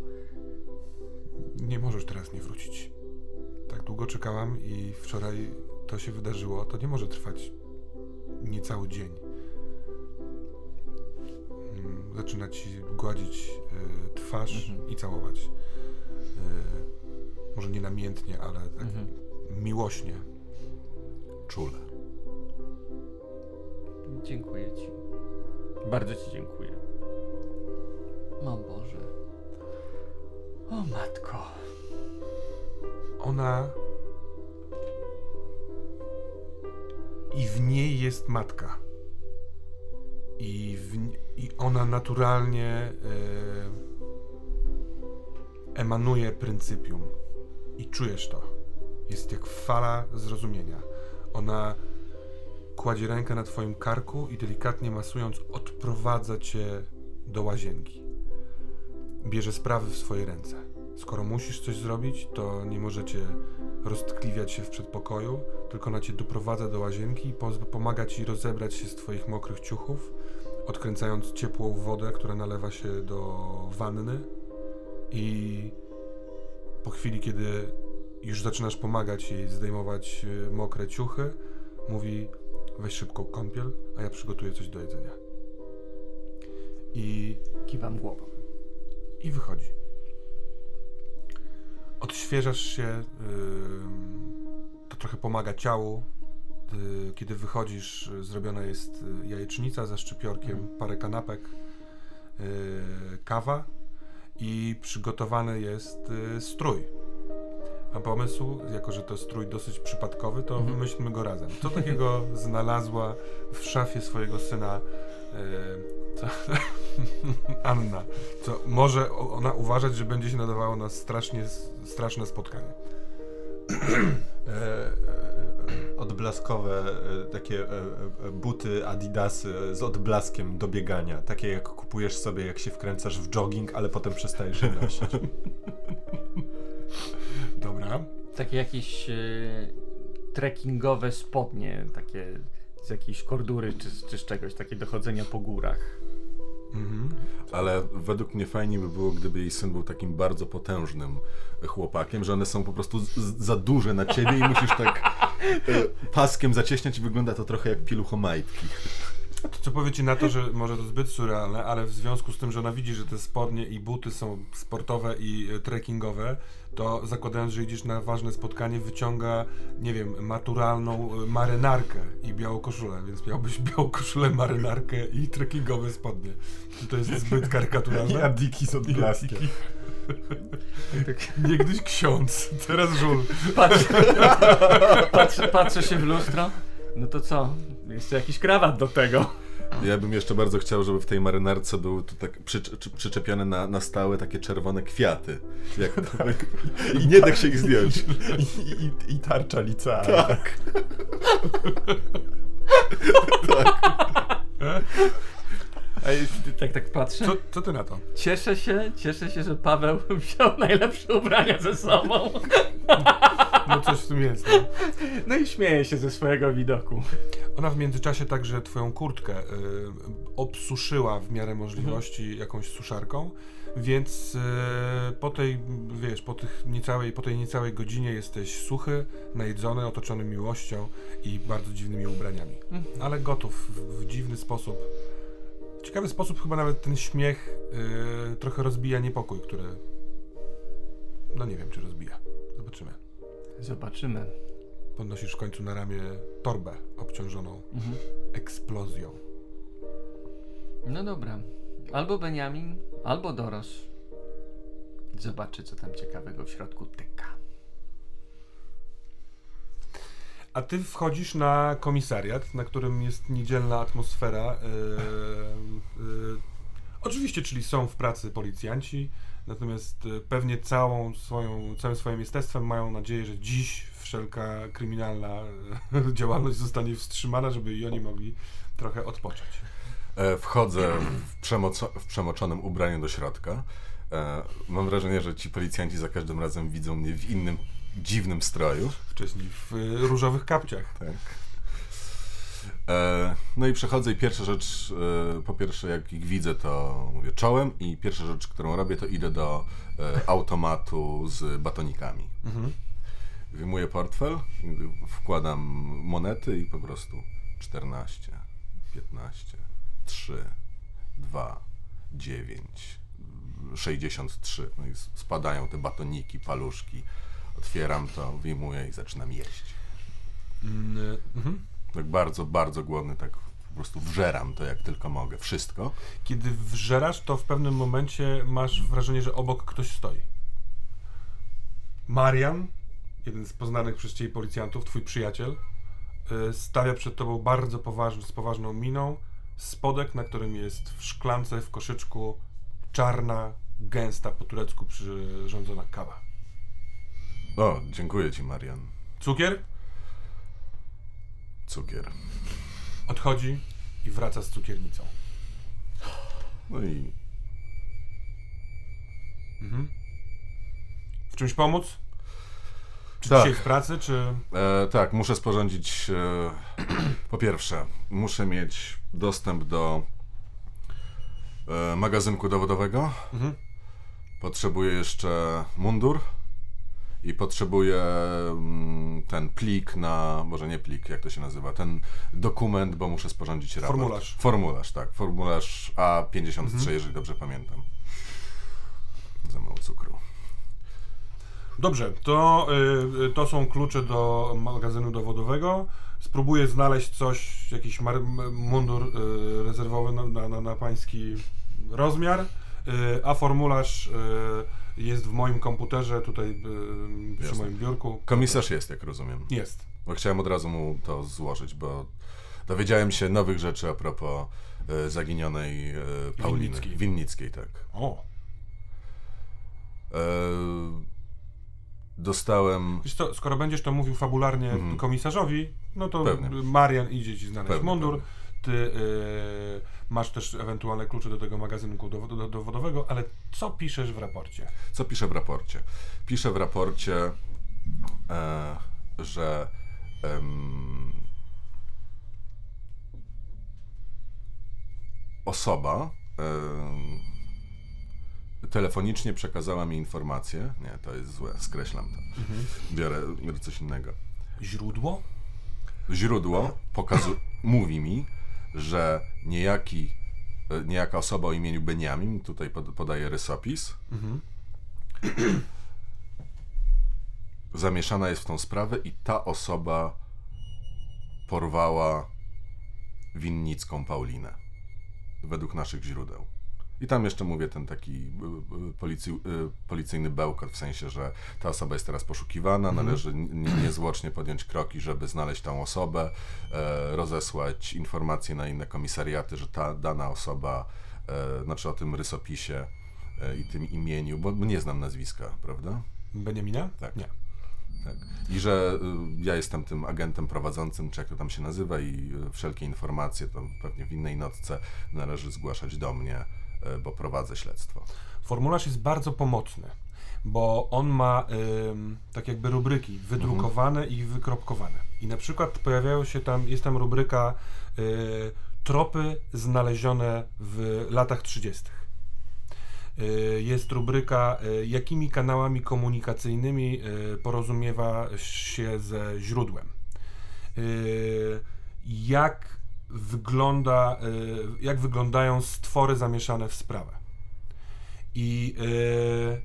Nie możesz teraz nie wrócić. Tak długo czekałam i wczoraj to się wydarzyło. To nie może trwać niecały dzień. Mm, Zaczyna ci gładzić y, twarz Mhm. i całować. Y, może nie namiętnie, ale tak Mhm. miłośnie. Czule. Dziękuję ci. Bardzo ci dziękuję. O Boże. O matko. Ona. I w niej jest matka. I, w, i ona naturalnie e, emanuje pryncypium. I czujesz to. Jest jak fala zrozumienia. Ona kładzie rękę na twoim karku i delikatnie masując odprowadza cię do łazienki. Bierze sprawy w swoje ręce. Skoro musisz coś zrobić, to nie możecie roztkliwiać się w przedpokoju, tylko ona cię doprowadza do łazienki i pomaga ci rozebrać się z twoich mokrych ciuchów, odkręcając ciepłą wodę, która nalewa się do wanny i po chwili, kiedy już zaczynasz pomagać jej zdejmować e, mokre ciuchy, mówi weź szybką kąpiel, a ja przygotuję coś do jedzenia. I Kiwam głową. I wychodzi. Odświeżasz się, ym, to trochę pomaga ciału, kiedy wychodzisz, zrobiona jest y, jajecznica ze szczypiorkiem, parę kanapek, y, kawa i przygotowany jest strój. Mam pomysł, jako że to strój dosyć przypadkowy, to Mhm. wymyślmy go razem. Co takiego <laughs> znalazła w szafie swojego syna co, <laughs> Anna? Co może ona uważać, że będzie się nadawało na strasznie, straszne spotkanie? E, e, odblaskowe e, takie e, e, buty Adidasy z odblaskiem do biegania. Takie jak kupujesz sobie, jak się wkręcasz w jogging, ale potem przestajesz je nosić. Dobra. Takie jakieś e, trekkingowe spodnie, takie z jakiejś kordury czy, z- czy z czegoś, takie dochodzenia po górach. Mhm. Ale według mnie fajnie by było, gdyby jej syn był takim bardzo potężnym chłopakiem, że one są po prostu za duże na ciebie i musisz tak e, paskiem zacieśniać i wygląda to trochę jak pieluchomajtki. To co powiecie na to, że może to zbyt surrealne, ale w związku z tym, że ona widzi, że te spodnie i buty są sportowe i e, trekkingowe, to zakładając, że idziesz na ważne spotkanie, wyciąga, nie wiem, maturalną e, marynarkę i białą koszulę, więc miałbyś <laughs> białą koszulę, marynarkę i trekkingowe spodnie. Czy to jest zbyt <laughs> I karykaturalne? Adiki z odblaskiem. Niegdyś ksiądz, teraz żul. Patrzę, <laughs> patrzę, patrzę się w lustro. No to co? Jeszcze jakiś krawat do tego. Ja bym jeszcze bardzo chciał, żeby w tej marynarce były tu tak przy, czy, przyczepione na, na stałe takie czerwone kwiaty. Jak to, <laughs> I nie da się ich zdjąć. I, i, I tarcza licealna. Tak. Jest- <laughs> <laughs> tak, tak patrzę. Co, co ty na to? Cieszę się, cieszę się, że Paweł <laughs> wziął najlepsze ubrania ze sobą. No coś w tym jest. No. No i śmieję się ze swojego widoku. Ona w międzyczasie także twoją kurtkę y, obsuszyła w miarę możliwości jakąś suszarką, więc y, po tej, wiesz, po, tych niecałej, po tej niecałej godzinie jesteś suchy, najedzony, otoczony miłością i bardzo dziwnymi ubraniami. Ale gotów w, w dziwny sposób. Ciekawy sposób chyba nawet ten śmiech y, trochę rozbija niepokój, który... No nie wiem, czy rozbija. Zobaczymy. Zobaczymy. Podnosisz w końcu na ramię torbę obciążoną Mhm. eksplozją. No dobra. Albo Beniamin, albo Doros. Zobaczy, co tam ciekawego w środku tyka. A ty wchodzisz na komisariat, na którym jest niedzielna atmosfera. Yy, yy, oczywiście, czyli są w pracy policjanci, natomiast yy, pewnie całą swoją, całym swoim jestestwem mają nadzieję, że dziś wszelka kryminalna <laughs> działalność zostanie wstrzymana, żeby i oni mogli trochę odpocząć. E, Wchodzę w, przemoco- w przemoczonym ubraniu do środka. E, Mam wrażenie, że ci policjanci za każdym razem widzą mnie w innym, dziwnym stroju. Wcześniej w yy, różowych kapciach. Tak. E, No i przechodzę i pierwsza rzecz, e, po pierwsze jak ich widzę, to mówię czołem i pierwsza rzecz, którą robię, to idę do e, automatu z batonikami. Mhm. Wyjmuję portfel, wkładam monety i po prostu 14, 15, 3, 2, 9, 63. No i spadają te batoniki, paluszki. Otwieram to, wyjmuję i zaczynam jeść. Mm, yy, mhm. Tak bardzo, bardzo głodny, tak po prostu wżeram to jak tylko mogę. Wszystko. Kiedy wżerasz, to w pewnym momencie masz wrażenie, że obok ktoś stoi. Marian, jeden z poznanych przez ciebie policjantów, twój przyjaciel, y, stawia przed tobą bardzo poważny, z poważną miną spodek, na którym jest w szklance, w koszyczku czarna, gęsta, po turecku przyrządzona kawa. O, dziękuję ci, Marian. Cukier Cukier. odchodzi i wraca z cukiernicą. No i Mhm. W czymś pomóc? Czy Tak. dzisiaj w pracy, czy... E, tak, muszę sporządzić. E, <clears throat> po pierwsze, muszę mieć dostęp do e, magazynku dowodowego. Mhm. Potrzebuję jeszcze mundur. I potrzebuję mm, ten plik na. Może nie plik, jak to się nazywa? Ten dokument, bo muszę sporządzić raport. Formularz. Formularz, tak. Formularz A53, Mhm. jeżeli dobrze pamiętam. Za mało cukru. Dobrze, to, y, to są klucze do magazynu dowodowego. Spróbuję znaleźć coś, jakiś mar- mundur y, rezerwowy na, na, na, pański rozmiar, y, a formularz jest w moim komputerze, tutaj y, przy Jasne. moim biurku. Komisarz jest, jak rozumiem. Jest. Bo chciałem od razu mu to złożyć, bo dowiedziałem się nowych rzeczy a propos e, zaginionej e, Pauliny. Winnickiej. Winnickiej, tak. O, E, dostałem... wiesz co, skoro będziesz to mówił fabularnie Mhm. komisarzowi, no to Pewnie. Marian idzie ci znaleźć Pewnie, mundur. pewnie. Ty y, masz też ewentualne klucze do tego do- dowodowego, ale co piszesz w raporcie? Co piszę w raporcie? Piszę w raporcie, e, że em, osoba telefonicznie przekazała mi informację. Nie, to jest złe, skreślam to. Biorę, biorę coś innego. Źródło? Źródło pokazu- mówi mi, że niejaki, e, niejaka osoba o imieniu Beniamin, tutaj pod, podaje rysopis, zamieszana jest w tą sprawę i ta osoba porwała winnicką Paulinę. Według naszych źródeł. I tam jeszcze mówię ten taki y, y, policji, y, policyjny bełkot, w sensie, że ta osoba jest teraz poszukiwana, należy n- nie- niezwłocznie podjąć kroki, żeby znaleźć tą osobę, e, rozesłać informacje na inne komisariaty, że ta dana osoba, e, znaczy o tym rysopisie e, i tym imieniu, bo nie znam nazwiska, prawda? Beniamina? Tak. Nie. Tak. I że ja jestem tym agentem prowadzącym, czy jak to tam się nazywa, i wszelkie informacje, to pewnie w innej notce należy zgłaszać do mnie, bo prowadzę śledztwo. Formularz jest bardzo pomocny, bo on ma ym, tak jakby rubryki wydrukowane i wykropkowane. I na przykład pojawiają się tam, jest tam rubryka y, tropy znalezione w latach 30. Y, Jest rubryka, y, jakimi kanałami komunikacyjnymi porozumiewa się ze źródłem. Jak wygląda, y, jak wyglądają stwory zamieszane w sprawę. I y,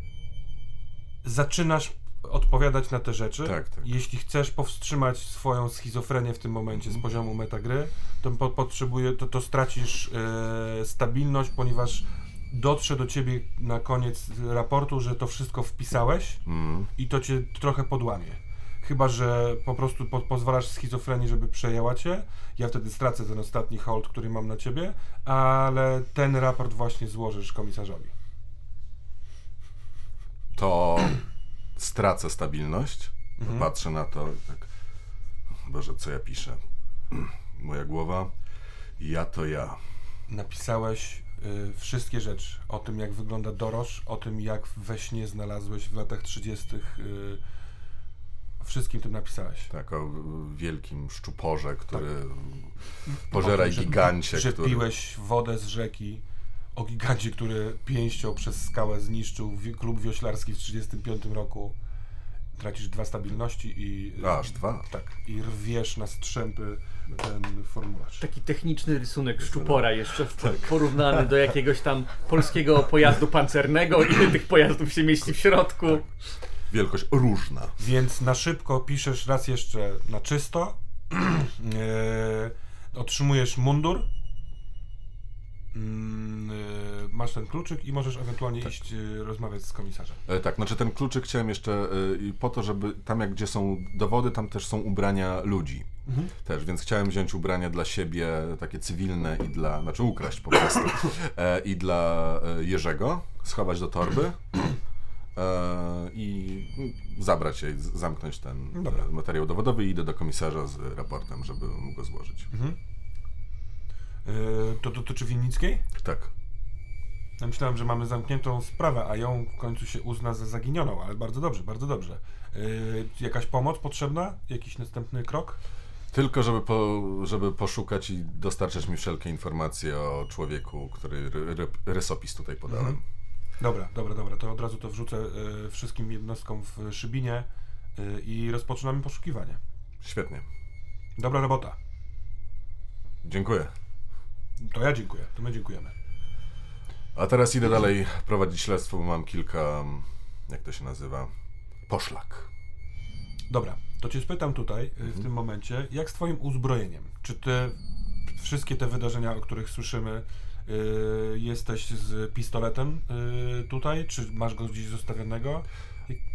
zaczynasz odpowiadać na te rzeczy. Tak, tak. Jeśli chcesz powstrzymać swoją schizofrenię w tym momencie z poziomu metagry, to, po, potrzebuje, to, to stracisz e, stabilność, ponieważ dotrze do ciebie na koniec raportu, że to wszystko wpisałeś Mm. i to cię trochę podłamie. Chyba, że po prostu po, pozwalasz schizofrenii, żeby przejęła cię. Ja wtedy stracę ten ostatni hold, który mam na ciebie, ale ten raport właśnie złożysz komisarzowi. To <clears throat> stracę stabilność, patrzę na to i tak, Boże, co ja piszę? <clears throat> Moja głowa, ja to ja. Napisałeś y, wszystkie rzeczy o tym, jak wygląda Dorosz, o tym, jak we śnie znalazłeś w latach 30. Y, wszystkim tym napisałeś. Tak, o wielkim szczuporze, który O pożera tym, gigancie, Że który... piłeś wodę z rzeki, o gigancie, który pięścią przez skałę zniszczył klub wioślarski w 35 roku. Tracisz dwa stabilności i... Aż dwa? Tak, i rwiesz na strzępy ten formularz. Taki techniczny rysunek szczupora jeszcze w- porównany do jakiegoś tam polskiego pojazdu pancernego. Ile tych pojazdów się mieści w środku? Wielkość różna. Więc na szybko piszesz raz jeszcze na czysto. <clears throat> e, otrzymujesz mundur. E, masz ten kluczyk i możesz ewentualnie iść e, rozmawiać z komisarzem. E, tak, znaczy ten kluczyk chciałem jeszcze i po to, żeby tam jak gdzie są dowody, tam też są ubrania ludzi. Też, więc chciałem wziąć ubrania dla siebie, takie cywilne i dla, znaczy ukraść po prostu, <clears throat> e, i dla Jerzego, schować do torby <clears throat> i zabrać je, i z- zamknąć ten Dobra. e, materiał dowodowy i idę do komisarza z raportem, żeby mógł go złożyć. E, to dotyczy Winnickiej? Tak. Ja myślałem, że mamy zamkniętą sprawę, a ją w końcu się uzna za zaginioną, ale bardzo dobrze, bardzo dobrze. E, jakaś pomoc potrzebna? Jakiś następny krok? Tylko żeby, po, żeby poszukać i dostarczać mi wszelkie informacje o człowieku, który ry, ry, rysopis tutaj podałem. Mhm. Dobra, dobra, dobra, to od razu to wrzucę e, wszystkim jednostkom w Szybinie e, i rozpoczynamy poszukiwanie. Świetnie. Dobra robota. Dziękuję. To ja dziękuję, to my dziękujemy. A teraz idę dalej prowadzić śledztwo, bo mam kilka, mm, jak to się nazywa, poszlak. Dobra, to cię spytam tutaj y, w Mhm. tym momencie, jak z twoim uzbrojeniem? Czy ty wszystkie te wydarzenia, o których słyszymy, y, jesteś z pistoletem y, tutaj, czy masz go gdzieś zostawionego?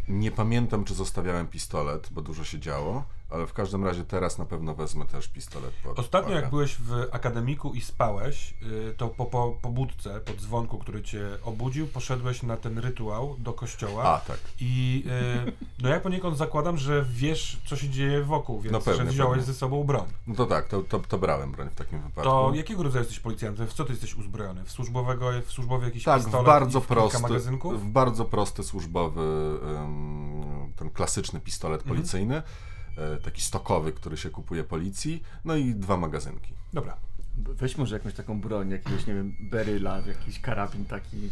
Nie pamiętam, czy zostawiałem pistolet, bo dużo się działo, ale w każdym razie teraz na pewno wezmę też pistolet pod Ostatnio uwagę. jak byłeś w akademiku i spałeś, y, to po, po pobudce, po dzwonku, który cię obudził, poszedłeś na ten rytuał do kościoła. A, tak. I y, no ja poniekąd zakładam, że wiesz, co się dzieje wokół, więc No pewnie, że wziąłeś pewnie. ze sobą broń. No to tak, to, to, to brałem broń w takim wypadku. To jakiego rodzaju jesteś policjantem? W co ty jesteś uzbrojony? W służbowego, w służbowy jakiś Tak, pistolet bardzo w kilka prosty, magazynków? w bardzo prosty służbowy, em, ten klasyczny pistolet Mhm. policyjny, e, taki stokowy, który się kupuje policji, no i dwa magazynki. Dobra. Weź może jakąś taką broń, jakiegoś, nie wiem, beryla, jakiś karabin taki.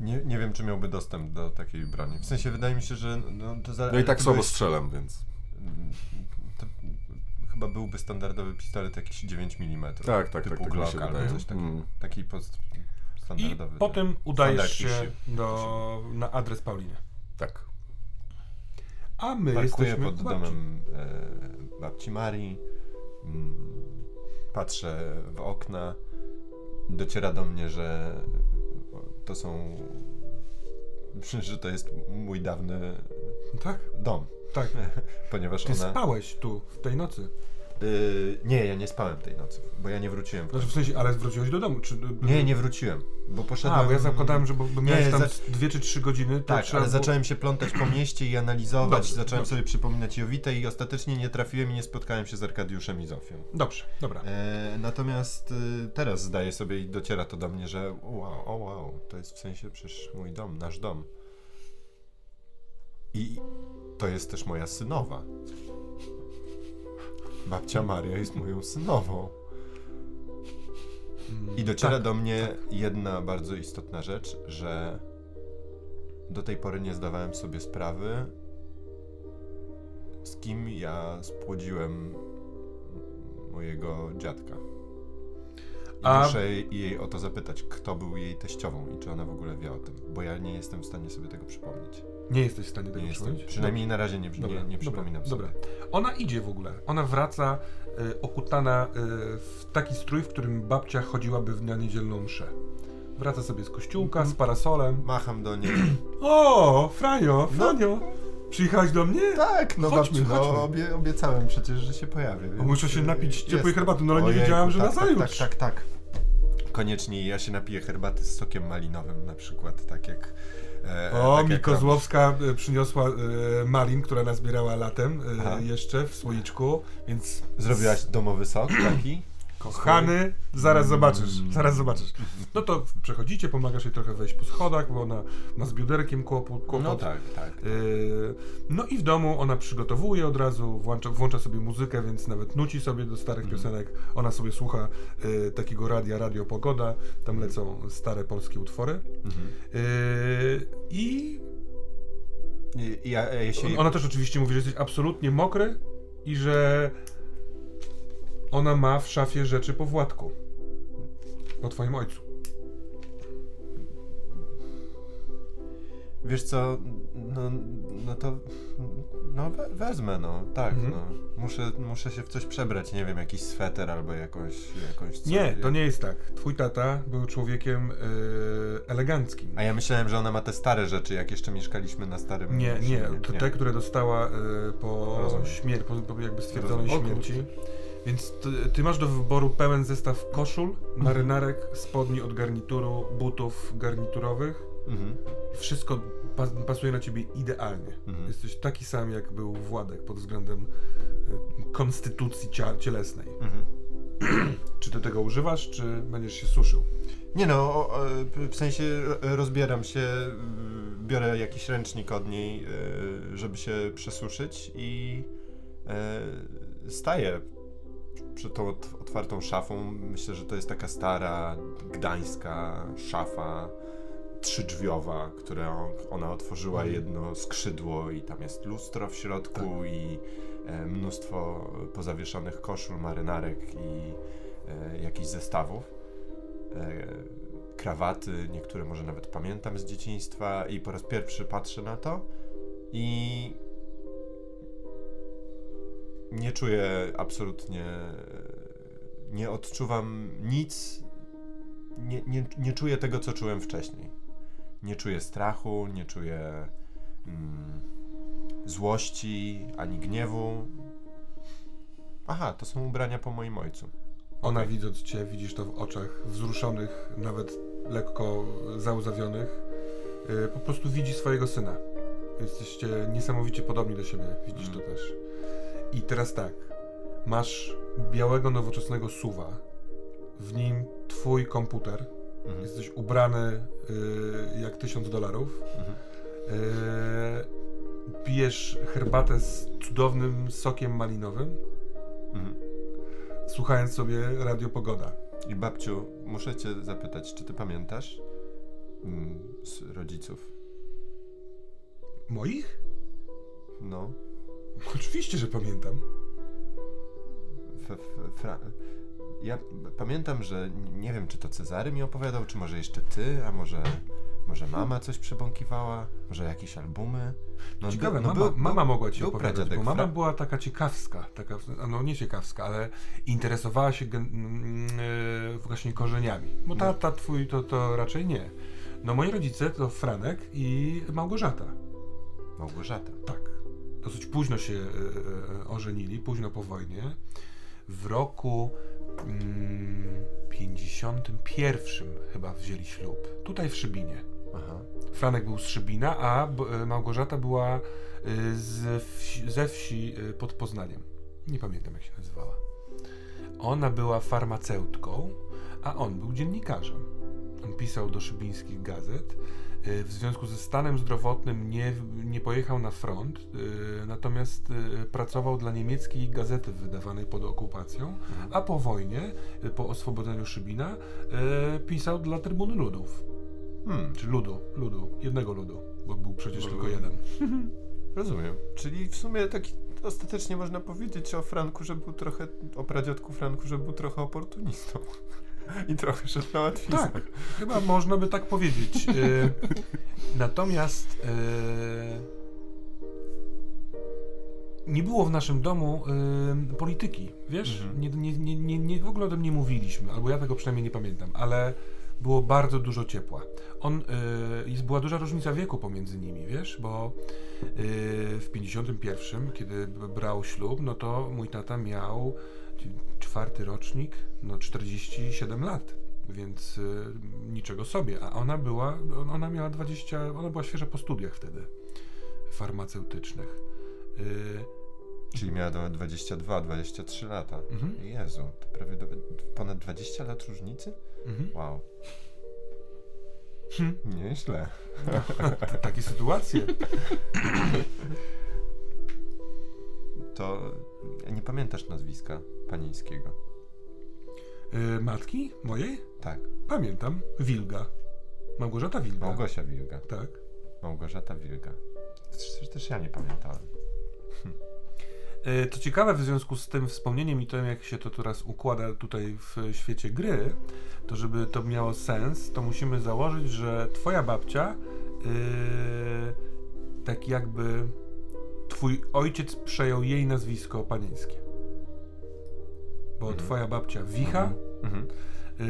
Nie, nie wiem, czy miałby dostęp do takiej broni. W sensie wydaje mi się, że no, to za, No i tak słabo byłeś- strzelam, więc To chyba byłby standardowy pistolet jakiś 9 mm. tak, tak, tak, typu tak Glock się albo coś takiego. Mm. Taki post, I standardowy. potem tak. udajesz się do, na adres Pauliny. Tak. A my Parkuję jesteśmy pod babci. domem e, babci Marii. Mm, patrzę w okna. Dociera do mnie, że to są. że to jest mój dawny Tak, dom. tak. <laughs> Ponieważ Ty ona. spałeś tu w tej nocy. Y, nie, ja nie spałem tej nocy, bo ja nie wróciłem. Znaczy w sensie, ale wróciłeś do domu. Czy... Nie, nie wróciłem, bo poszedłem. A, bo ja zakładałem, że bo, bo miałeś Nie, tam zac- dwie czy trzy godziny. Tak, ale było... zacząłem się plątać po mieście i analizować, Dobrze, zacząłem dobrze. sobie przypominać Jowitę i ostatecznie nie trafiłem i nie spotkałem się z Arkadiuszem i Zofią. Dobrze, dobra. E, natomiast y, teraz zdaję sobie i dociera to do mnie, że wow, o wow, to jest w sensie przecież mój dom, nasz dom. I to jest też moja synowa. Babcia Maria jest moją synową. I dociera tak, do mnie jedna bardzo istotna rzecz, że do tej pory nie zdawałem sobie sprawy, z kim ja spłodziłem mojego dziadka. I A- muszę jej o to zapytać, kto był jej teściową i czy ona w ogóle wie o tym, bo ja nie jestem w stanie sobie tego przypomnieć. Nie jesteś w stanie tego Nie przypomnieć? przynajmniej na razie nie, Dobra, nie, nie dobra, przypominam dobra. sobie. Ona idzie w ogóle. Ona wraca y, okutana y, w taki strój, w którym babcia chodziłaby w- na niedzielną mszę. Wraca sobie z kościółka, z parasolem. Macham do niej. <clears throat> O, Franio, Franio! Przyjechałeś do mnie? Tak, no Chodźmy, babciu, chodźmy. no obie, obiecałem przecież, że się pojawię. muszę się y, napić ciepłej jestem. herbaty, no ale nie wiedziałem, że tak, tak, nazajutrz. Tak, tak, tak. Koniecznie ja się napiję herbaty z sokiem malinowym na przykład, tak jak... E, O, tak mi Kozłowska y, przyniosła y, malin, która nazbierała latem Aha. jeszcze w słoiczku, więc robisz. Zrobiłaś domowy sok taki? Kochany, zaraz zobaczysz, zaraz zobaczysz. No to przechodzicie, pomagasz jej trochę wejść po schodach, bo ona ma z bioderkiem kłopot. kłopot. No tak, tak. Yy, No i w domu ona przygotowuje od razu, włącza, włącza sobie muzykę, więc nawet nuci sobie do starych Mhm. piosenek. Ona sobie słucha y, takiego radia, Radio Pogoda, tam lecą stare polskie utwory. Mhm. Yy, I I, ja, ja się... ona też oczywiście mówi, że jesteś absolutnie mokry i że ona ma w szafie rzeczy po Władku. Po twoim ojcu. Wiesz co, no, no to... No we, wezmę, no, tak, Mhm. no. Muszę, muszę się w coś przebrać, nie wiem, jakiś sweter albo jakąś... jakąś co, Nie, to nie jest tak. Twój tata był człowiekiem yy, eleganckim. A ja myślałem, że ona ma te stare rzeczy, jak jeszcze mieszkaliśmy na starym... Nie, nie, to te, które dostała y, po śmierci, po, po jakby stwierdzonej śmierci. Więc ty, ty masz do wyboru pełen zestaw koszul, Mhm. marynarek, spodni od garnituru, butów garniturowych. Mhm. Wszystko pas, pasuje na ciebie idealnie. Mhm. Jesteś taki sam, jak był Władek pod względem y, konstytucji cielesnej. Mhm. <clears throat> Czy ty tego używasz, czy będziesz się suszył? Nie no, w sensie e, rozbieram się, y, biorę jakiś ręcznik od niej, żeby się przesuszyć i e, staję przed tą ot- otwartą szafą. Myślę, że to jest taka stara, gdańska szafa trzydrzwiowa, którą ona otworzyła Mhm. jedno skrzydło i tam jest lustro w środku i e, mnóstwo pozawieszonych koszul, marynarek i e, jakichś zestawów e, krawaty, niektóre może nawet pamiętam z dzieciństwa i po raz pierwszy patrzę na to i nie czuję absolutnie, nie odczuwam nic, nie, nie, nie czuję tego, co czułem wcześniej. Nie czuję strachu, nie czuję mm, złości ani gniewu. Aha, to są ubrania po moim ojcu. Ona Okej. widząc cię, widzisz to w oczach wzruszonych, nawet lekko załzawionych, yy, po prostu widzi swojego syna. Jesteście niesamowicie podobni do siebie, widzisz to Mm. też. I teraz tak, masz białego, nowoczesnego suwa, w nim twój komputer, Mhm. jesteś ubrany yy, jak tysiąc dolarów, Mhm. yy, pijesz herbatę z cudownym sokiem malinowym, Mhm. słuchając sobie Radio Pogoda. I babciu, muszę cię zapytać, czy ty pamiętasz mm, z rodziców? Moich? No, Oczywiście, że pamiętam. F, fra... Ja pamiętam, że nie wiem, czy to Cezary mi opowiadał, czy może jeszcze ty, a może, może mama coś przebąkiwała, może jakieś albumy. No, Ciekawe, no, mama, był- mama mogła ci opowiadać, bo mama była taka ciekawska, taka, no nie ciekawska, ale interesowała się gen, e, właśnie korzeniami. Bo No. tata twój to, to raczej nie. No moi rodzice to Franek i Małgorzata. Małgorzata. Tak. Dosyć późno się e, e, ożenili, późno po wojnie. W roku mm, 51 chyba wzięli ślub. Tutaj w Szybinie. Aha. Franek był z Szybina, a e, Małgorzata była z wsi, ze wsi pod Poznaniem. Nie pamiętam jak się nazywała. Ona była farmaceutką, a on był dziennikarzem. On pisał do szybińskich gazet. Y, W związku ze stanem zdrowotnym nie, nie pojechał na front, y, natomiast y, pracował dla niemieckiej gazety wydawanej pod okupacją, a po wojnie, po oswobodzeniu Szybina, pisał dla Trybuny Ludów. Hmm, Czy ludu, ludu, jednego ludu, bo był przecież tylko jeden. <laughs> rozumiem. Czyli w sumie taki ostatecznie można powiedzieć o Franku, że był trochę, o pradziadku Franku, że był trochę oportunistą. I trochę szedł na łatwiznę. Tak, chyba można by tak powiedzieć. Y, <laughs> natomiast y, nie było w naszym domu y, polityki, wiesz? Mhm. Nie, nie, nie, nie, nie w ogóle o tym nie mówiliśmy, albo ja tego przynajmniej nie pamiętam, ale było bardzo dużo ciepła. On, y, jest, była duża różnica wieku pomiędzy nimi, wiesz? Bo y, w 51, kiedy brał ślub, no to mój tata miał czwarty rocznik, no 47 lat, więc y, niczego sobie. A ona była, ona miała 20, ona była świeża po studiach wtedy farmaceutycznych. Y, Czyli miała do 22, 23 lata. Mhm. Jezu, to prawie do, ponad 20 lat różnicy? mhm. Wow. Hm. Nieźle. <laughs> T- Takie sytuacje. To nie pamiętasz nazwiska panieńskiego? Y, matki mojej? Tak. Pamiętam. Wilga. Małgorzata Wilga. Małgosia Wilga. Tak. Małgorzata Wilga. Też, też ja nie pamiętałem. E, Co ciekawe, w związku z tym wspomnieniem i tym, jak się to teraz układa tutaj w świecie gry, to żeby to miało sens, to musimy założyć, że twoja babcia yy, tak jakby twój ojciec przejął jej nazwisko panieńskie. Bo Mhm. twoja babcia Wicha Mhm. yy,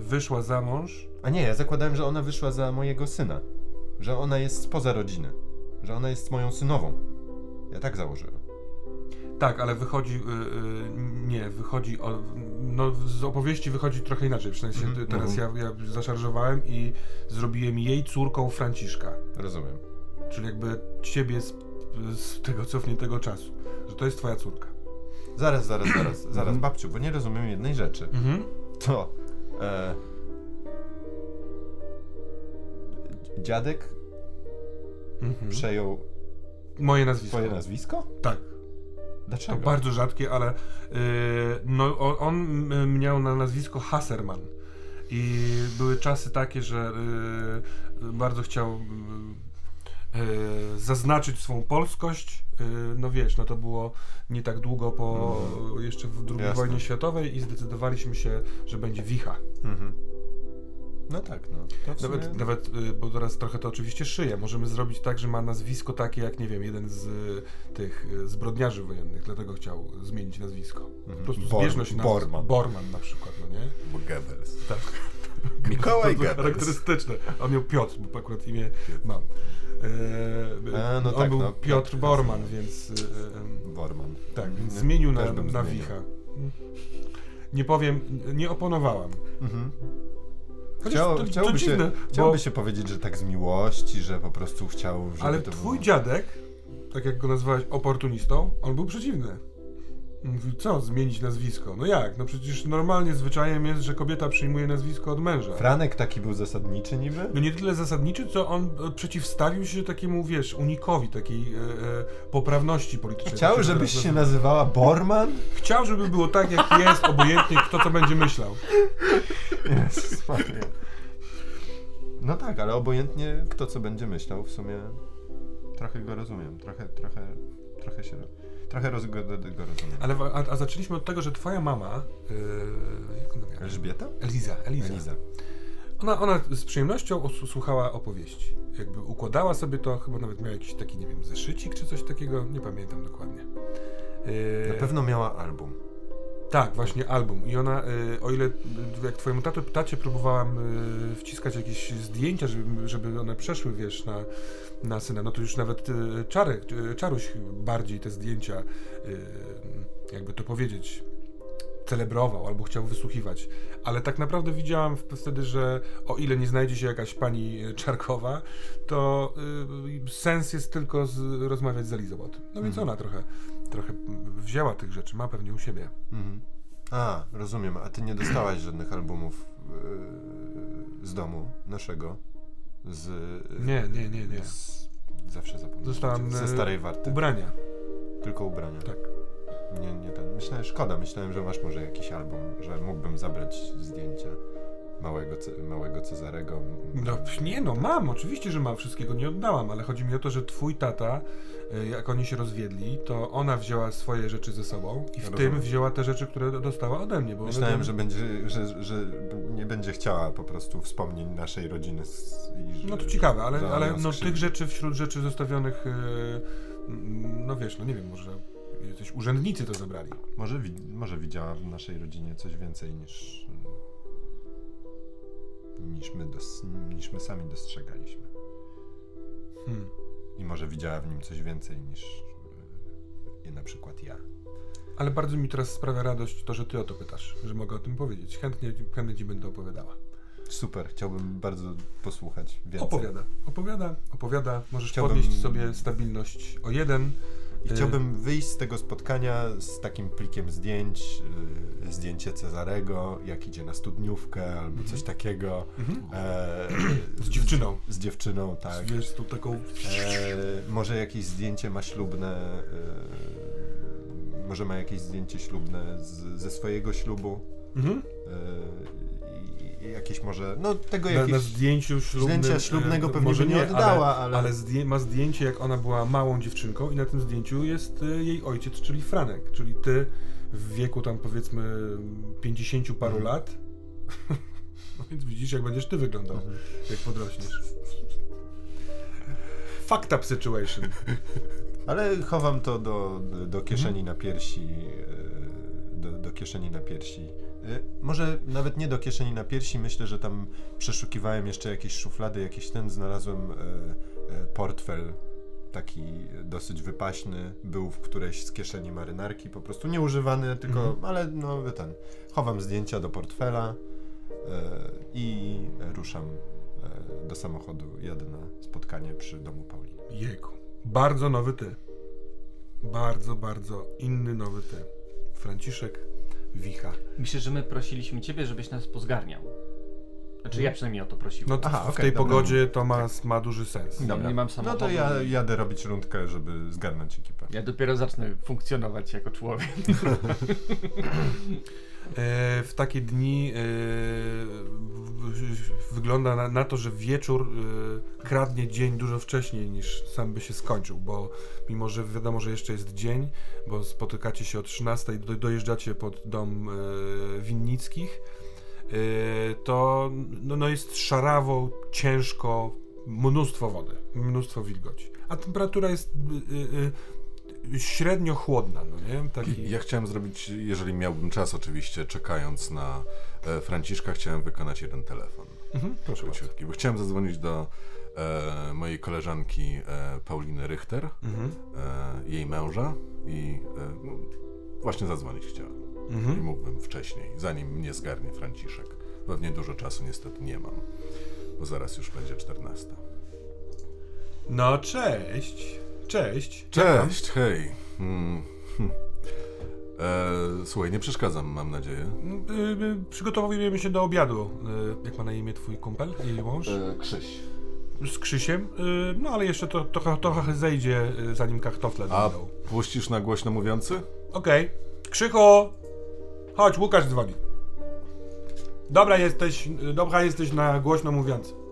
wyszła za mąż. A nie, ja zakładałem, że ona wyszła za mojego syna. Że ona jest spoza rodziny. Że ona jest moją synową. Ja tak założyłem. Tak, ale wychodzi, yy, nie, wychodzi, o, no z opowieści wychodzi trochę inaczej, w sensie Mhm, teraz ja, ja zaszarżowałem i zrobiłem jej córką Franciszka, Rozumiem. czyli jakby ciebie z, z tego cofniętego czasu, że to jest twoja córka. Zaraz, zaraz, zaraz, <clears throat> zaraz, Mhm. babciu, bo nie rozumiem jednej rzeczy. Mhm. To e, dziadek Mhm. przejął Moje nazwisko. twoje nazwisko? Tak, Dlaczego? to bardzo rzadkie, ale yy, no, on y, miał na nazwisko Hasserman. I były czasy takie, że yy, bardzo chciał zaznaczyć swą polskość. Yy, no wiesz, no to było nie tak długo po Mhm. jeszcze w II Jasne. wojnie światowej i zdecydowaliśmy się, że będzie Wicha. Mhm. No tak, no. W Nawet, sumie- nawet, y, bo teraz trochę to oczywiście szyję. Możemy zrobić tak, że ma nazwisko takie jak, nie wiem, jeden z y, tych y, zbrodniarzy wojennych, dlatego chciał zmienić nazwisko. Po prostu Bor- zbieżność nazw. Borman. Borman na przykład, no nie? Bo Goebbels. Tak. Mikołaj Goebbels. charakterystyczne. On miał Piotr, bo akurat imię mam. E, A, no on tak, był no, Piotr Borman, Borman. więc... y, y, Borman. tak, więc Nie, zmienił na, na. Wicha. Nie powiem, nie oponowałem. Mhm. Chciał, to, chciałby, to się, dziwne, chciałby bo, się powiedzieć, że tak z miłości, że po prostu chciał, żeby ale twój było... dziadek, tak jak go nazwałeś oportunistą, on był przeciwny. Mówił, co, zmienić nazwisko? No jak? No przecież normalnie zwyczajem jest, że kobieta przyjmuje nazwisko od męża. Franek taki był zasadniczy niby? No nie tyle zasadniczy, co on e, przeciwstawił się takiemu, wiesz, unikowi, takiej e, e, poprawności politycznej. Chciał, żebyś się nazywa. nazywała Borman? Chciał, żeby było tak, jak jest, obojętnie kto co będzie myślał. Maria. No tak, ale obojętnie kto co będzie myślał, w sumie trochę go rozumiem, trochę, trochę, trochę się, trochę roz, go, go rozumiem. Ale a, a zaczęliśmy od tego, że twoja mama, e, jak ona miała? Elżbieta? Eliza, Eliza. Eliza. Ona, ona z przyjemnością słuchała opowieści. Jakby układała sobie to, chyba nawet miała jakiś taki, nie wiem, zeszycik czy coś takiego, nie pamiętam dokładnie. E, Na pewno miała album. Tak, właśnie album. I ona, y, o ile y, jak twojemu tato, tacie próbowałam y, wciskać jakieś zdjęcia, żeby, żeby one przeszły, wiesz, na, na syna, no to już nawet y, Czarek, Czaruś bardziej te zdjęcia, y, jakby to powiedzieć, celebrował albo chciał wysłuchiwać. Ale tak naprawdę widziałam wtedy, że o ile nie znajdzie się jakaś pani y, Czarkowa, to y, sens jest tylko z, rozmawiać z Elizą o tym. No więc Mhm. ona trochę, trochę wzięła tych rzeczy, ma pewnie u siebie. Mhm. A, rozumiem, a ty nie dostałaś żadnych albumów yy, z domu naszego? Z, Nie, nie, nie, nie. Z, zawsze zapominam. Dostałam, Ze e, starej warty. Ubrania, Tylko ubrania. tak. Nie, nie ten. Myślałem, szkoda, myślałem, że masz może jakiś album, że mógłbym zabrać zdjęcia małego, małego Cezarego. No nie no, mam, oczywiście, że mam, wszystkiego nie oddałam, ale chodzi mi o to, że twój tata, y, jak oni się rozwiedli, to ona wzięła swoje rzeczy ze sobą i w Rozumiem. tym wzięła te rzeczy, które do- dostała ode mnie, bo Myślałem, że będzie, że, że nie będzie chciała po prostu wspomnień naszej rodziny. I No to ciekawe, ale, ale no, tych rzeczy wśród rzeczy zostawionych, y, mm, no wiesz, no nie wiem, może jacyś urzędnicy to zabrali. Może, wi- może widziała w naszej rodzinie coś więcej niż, niż, my, dos, niż my sami dostrzegaliśmy. Hmm. I może widziała w nim coś więcej niż e, na przykład ja. Ale bardzo mi teraz sprawia radość to, że ty o to pytasz, że mogę o tym powiedzieć. Chętnie, chętnie ci będę opowiadała. Super, chciałbym bardzo posłuchać więcej. Opowiada, opowiada, opowiada. Możesz Chciałbym- podnieść sobie stabilność o jeden. I chciałbym wyjść z tego spotkania z takim plikiem zdjęć, y, zdjęcie Cezarego, jak idzie na studniówkę albo coś takiego. Mhm. E, Z dziewczyną. Z, dziewczyną, tak. Wiesz, z tą taką... E, może jakieś zdjęcie ma ślubne, e, może ma jakieś zdjęcie ślubne z, ze swojego ślubu. Mhm. Jakieś może, no tego Na, jakieś... na zdjęciu ślubnym... Zdjęcia ślubnego e, pewnie może by nie ale- oddała, ale- Ale zdję, ma zdjęcie, jak ona była małą dziewczynką i na tym zdjęciu jest e, jej ojciec, czyli Franek, czyli ty w wieku tam powiedzmy 50 paru Mhm. lat. <laughs> No więc widzisz, jak będziesz ty wyglądał, Mhm. jak podrośniesz. Fucked up situation. <laughs> Ale chowam to do, do kieszeni Mhm. na piersi. e, Do, do kieszeni na piersi. E, Może nawet nie do kieszeni na piersi, myślę, że tam przeszukiwałem jeszcze jakieś szuflady, jakiś ten, znalazłem e, e, portfel taki dosyć wypaśny, był w którejś z kieszeni marynarki, po prostu nieużywany, tylko, Mhm. ale no ten, chowam zdjęcia do portfela e, i ruszam do samochodu, jadę na spotkanie przy domu Pauliny. Jego. Bardzo nowy ty. Bardzo, bardzo inny nowy ty. Franciszek Wicha. Myślę, że my prosiliśmy ciebie, żebyś nas pozgarniał. Znaczy ja przynajmniej o to prosiłem. No to Aha, w okej, tej dobra. pogodzie to ma, ma duży sens. Nie, Dobra. nie mam No samochodu. to ja jadę robić rundkę, żeby zgarnąć ekipę. Ja dopiero zacznę funkcjonować jako człowiek. <laughs> <laughs> E, w takie dni e, wygląda na, na to, że wieczór e, kradnie dzień dużo wcześniej niż sam by się skończył, bo mimo, że wiadomo, że jeszcze jest dzień, bo spotykacie się o 13, do, dojeżdżacie pod dom Winnickich, to no, no jest szarawo, ciężko, mnóstwo wody, mnóstwo wilgoci. A temperatura jest średnio chłodna, no nie? Taki... Ja chciałem zrobić, jeżeli miałbym czas oczywiście, czekając na e, Franciszka, chciałem wykonać jeden telefon. Mhm, proszę króciutki, bo chciałem zadzwonić do e, mojej koleżanki e, Pauliny Richter, mhm. e, jej męża i e, no, właśnie zadzwonić chciałem. Mhm. I mógłbym wcześniej, zanim mnie zgarnie Franciszek. Pewnie dużo czasu niestety nie mam, bo zaraz już będzie 14. No cześć. Cześć. Cześć, hej. Hmm. E, słuchaj, nie przeszkadzam, mam nadzieję. Y, y, przygotowujemy się do obiadu. Y, jak ma na imię twój kumpel i mąż? E, Krzyś. Z Krzysiem, no ale jeszcze to, to, trochę zejdzie, zanim kartofle A puścisz na głośno mówiący? Okej. Okay. Krzychu! Chodź, Łukasz dzwoni. Dobra jesteś, dobra jesteś na głośno mówiący.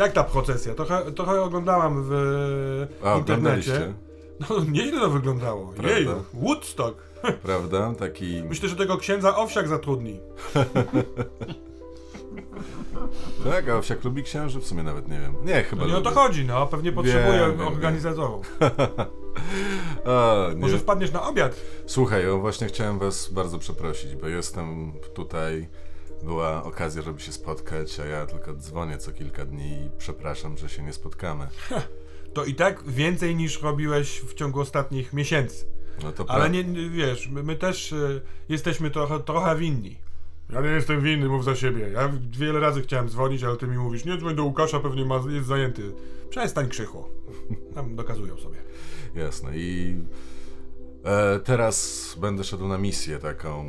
Jak ta procesja? Trochę, trochę oglądałam w A, internecie. No nieźle to wyglądało. Prawda? Jej, Woodstock. <laughs> Prawda? Taki... Myślę, że tego księdza Owsiak zatrudni. <laughs> tak, a Owsiak lubi księży? W sumie nawet nie wiem. Nie, chyba no Nie lubi. o to chodzi, no. Pewnie potrzebuje wiem, organizatorów. <laughs> Może wpadniesz na obiad? Słuchaj, ja właśnie chciałem was bardzo przeprosić, bo jestem tutaj była okazja, żeby się spotkać, a ja tylko dzwonię co kilka dni i przepraszam, że się nie spotkamy. To i tak więcej niż robiłeś w ciągu ostatnich miesięcy. No to Ale nie, wiesz, my, my też y, jesteśmy trochę, trochę winni. Ja nie jestem winny, mów za siebie. Ja wiele razy chciałem dzwonić, ale ty mi mówisz, nie dzwoń do Łukasza, pewnie ma, jest zajęty. Przestań krzychu. Tam dokazują sobie. Jasne i e, teraz będę szedł na misję taką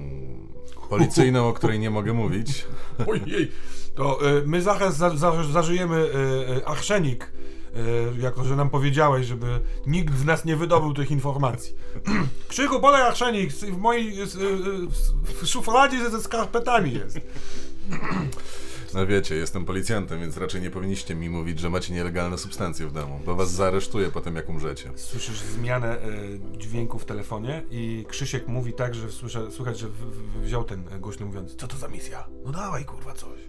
policyjną, o której nie mogę mówić. <laughs> Ojej, to y, my zaraz za, za, zażyjemy y, arszenik, y, jako że nam powiedziałeś, żeby nikt z nas nie wydobył tych informacji. <clears throat> Krzychu, podaj arszenik, w mojej w szufladzie ze skarpetami jest. <clears throat> No wiecie, jestem policjantem, więc raczej nie powinniście mi mówić, że macie nielegalne substancje w domu, bo was zaaresztuję potem jak umrzecie. Słyszysz zmianę y, dźwięku w telefonie i Krzysiek mówi tak, że słyszę, słychać, że w, w, wziął ten głośno mówiąc, co to za misja? No dawaj kurwa coś.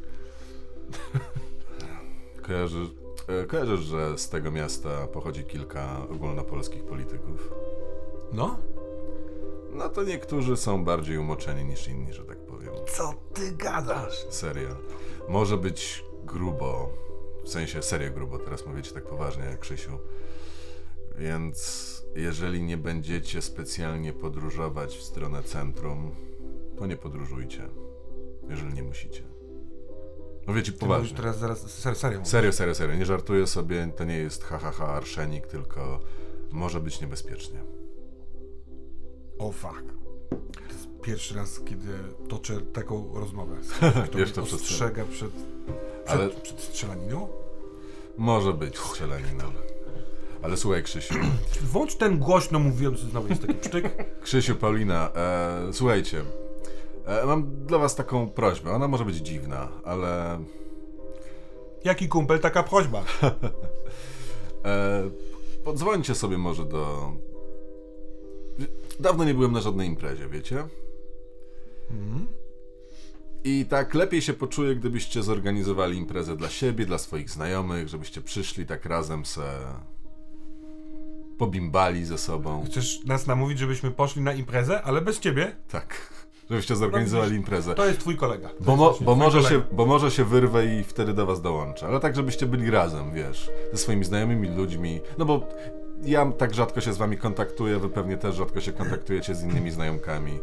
<laughs> Kojarzysz, e, kojarzysz, że z tego miasta pochodzi kilka ogólnopolskich polityków? No? No to niektórzy są bardziej umoczeni niż inni, że tak powiem. Co ty gadasz? Serio może być grubo, w sensie serio grubo, teraz mówię ci tak poważnie jak Krzysiu. Więc jeżeli nie będziecie specjalnie podróżować w stronę centrum, to nie podróżujcie, jeżeli nie musicie. No wiecie, poważnie. Ty teraz zaraz ser, serio. Serio, serio, serio. Nie żartuję sobie, to nie jest ha, ha, ha, arszenik, tylko może być niebezpiecznie. O oh, fuck pierwszy raz, kiedy toczę taką rozmowę. Kto Jeszcze ostrzega przed, przed, Ale... przed strzelaniną? Może być strzelaniną. Ale słuchaj, Krzysiu. <clears throat> Włącz ten głośno mówiący, znowu jest taki psztyk. <laughs> Krzysiu, Paulina, e, słuchajcie. E, mam dla was taką prośbę. Ona może być dziwna, ale... Jaki kumpel, taka prośba? <laughs> e, podzwońcie sobie może do... Dawno nie byłem na żadnej imprezie, wiecie? Mhm. I tak lepiej się poczuję, gdybyście zorganizowali imprezę dla siebie, dla swoich znajomych, żebyście przyszli tak razem se pobimbali ze sobą. Chcesz nas namówić, żebyśmy poszli na imprezę, ale bez ciebie? Tak. Żebyście zorganizowali imprezę. To jest twój kolega. Bo, bo, może kolega. się, bo może się wyrwę i wtedy do was dołączę. Ale tak, żebyście byli razem, wiesz, ze swoimi znajomymi ludźmi. No bo ja tak rzadko się z wami kontaktuję, wy pewnie też rzadko się kontaktujecie z innymi znajomkami.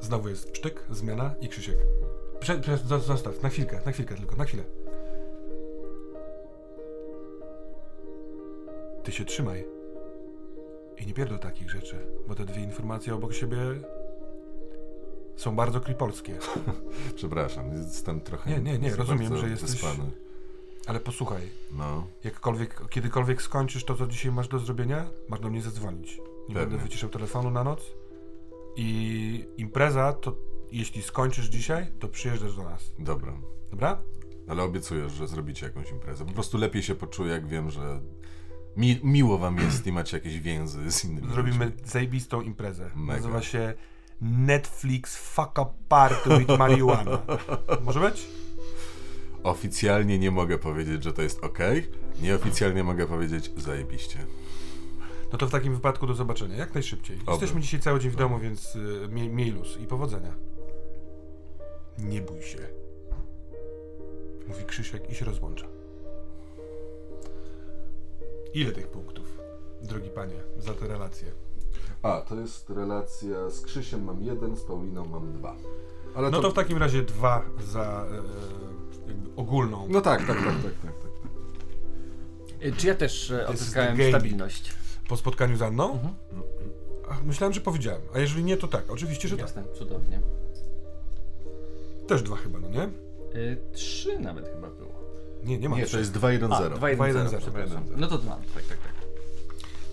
Znowu jest psztyk, zmiana i Krzysiek. Prze, prze, zostaw, na chwilkę, na chwilkę tylko, na chwilę. Ty się trzymaj. I nie pierdol takich rzeczy, bo te dwie informacje obok siebie są bardzo klipolskie. <laughs> Przepraszam, jestem trochę. Nie, nie, nie, rozumiem, że jesteś. Wyspany. Ale posłuchaj. No. Jakkolwiek, kiedykolwiek skończysz to, co dzisiaj masz do zrobienia, masz do mnie zadzwonić. Nie Pewnie. będę wyciszał telefonu na noc i impreza, to jeśli skończysz dzisiaj, to przyjeżdżasz do nas. Dobra. Dobra? Ale obiecujesz, że zrobicie jakąś imprezę. Po prostu lepiej się poczuję, jak wiem, że mi, miło wam jest i macie jakieś więzy z innymi Zrobimy ludźmi. zajebistą imprezę. Mega. Nazywa się Netflix fuck up party with marijuana. Może być? Oficjalnie nie mogę powiedzieć, że to jest ok. Nieoficjalnie mogę powiedzieć zajebiście. No to w takim wypadku do zobaczenia, jak najszybciej. Oby. Jesteśmy dzisiaj cały dzień w domu, więc y, miej, miej luz i powodzenia. Nie bój się. Mówi Krzysiek i się rozłącza. Ile tych punktów, drogi panie, za te relacje? A, to jest relacja z Krzysiem mam jeden, z Pauliną mam dwa. Ale No to w takim razie dwa za e, jakby ogólną. No tak, tak, tak, tak, tak, tak. Y, Czy ja też is odzyskałem stabilność? Po spotkaniu z Anną? Mhm. Ach, myślałem, że powiedziałem. A jeżeli nie, to tak. Oczywiście, że tak. Jasne, cudownie. Też dwa chyba, no nie? Y, trzy nawet chyba było. Nie, nie ma Nie, to jest 2-1-0. A, 2-1-0, 2-1-0, przepraszam. 2-1-0. No to dwa, tak, tak, tak.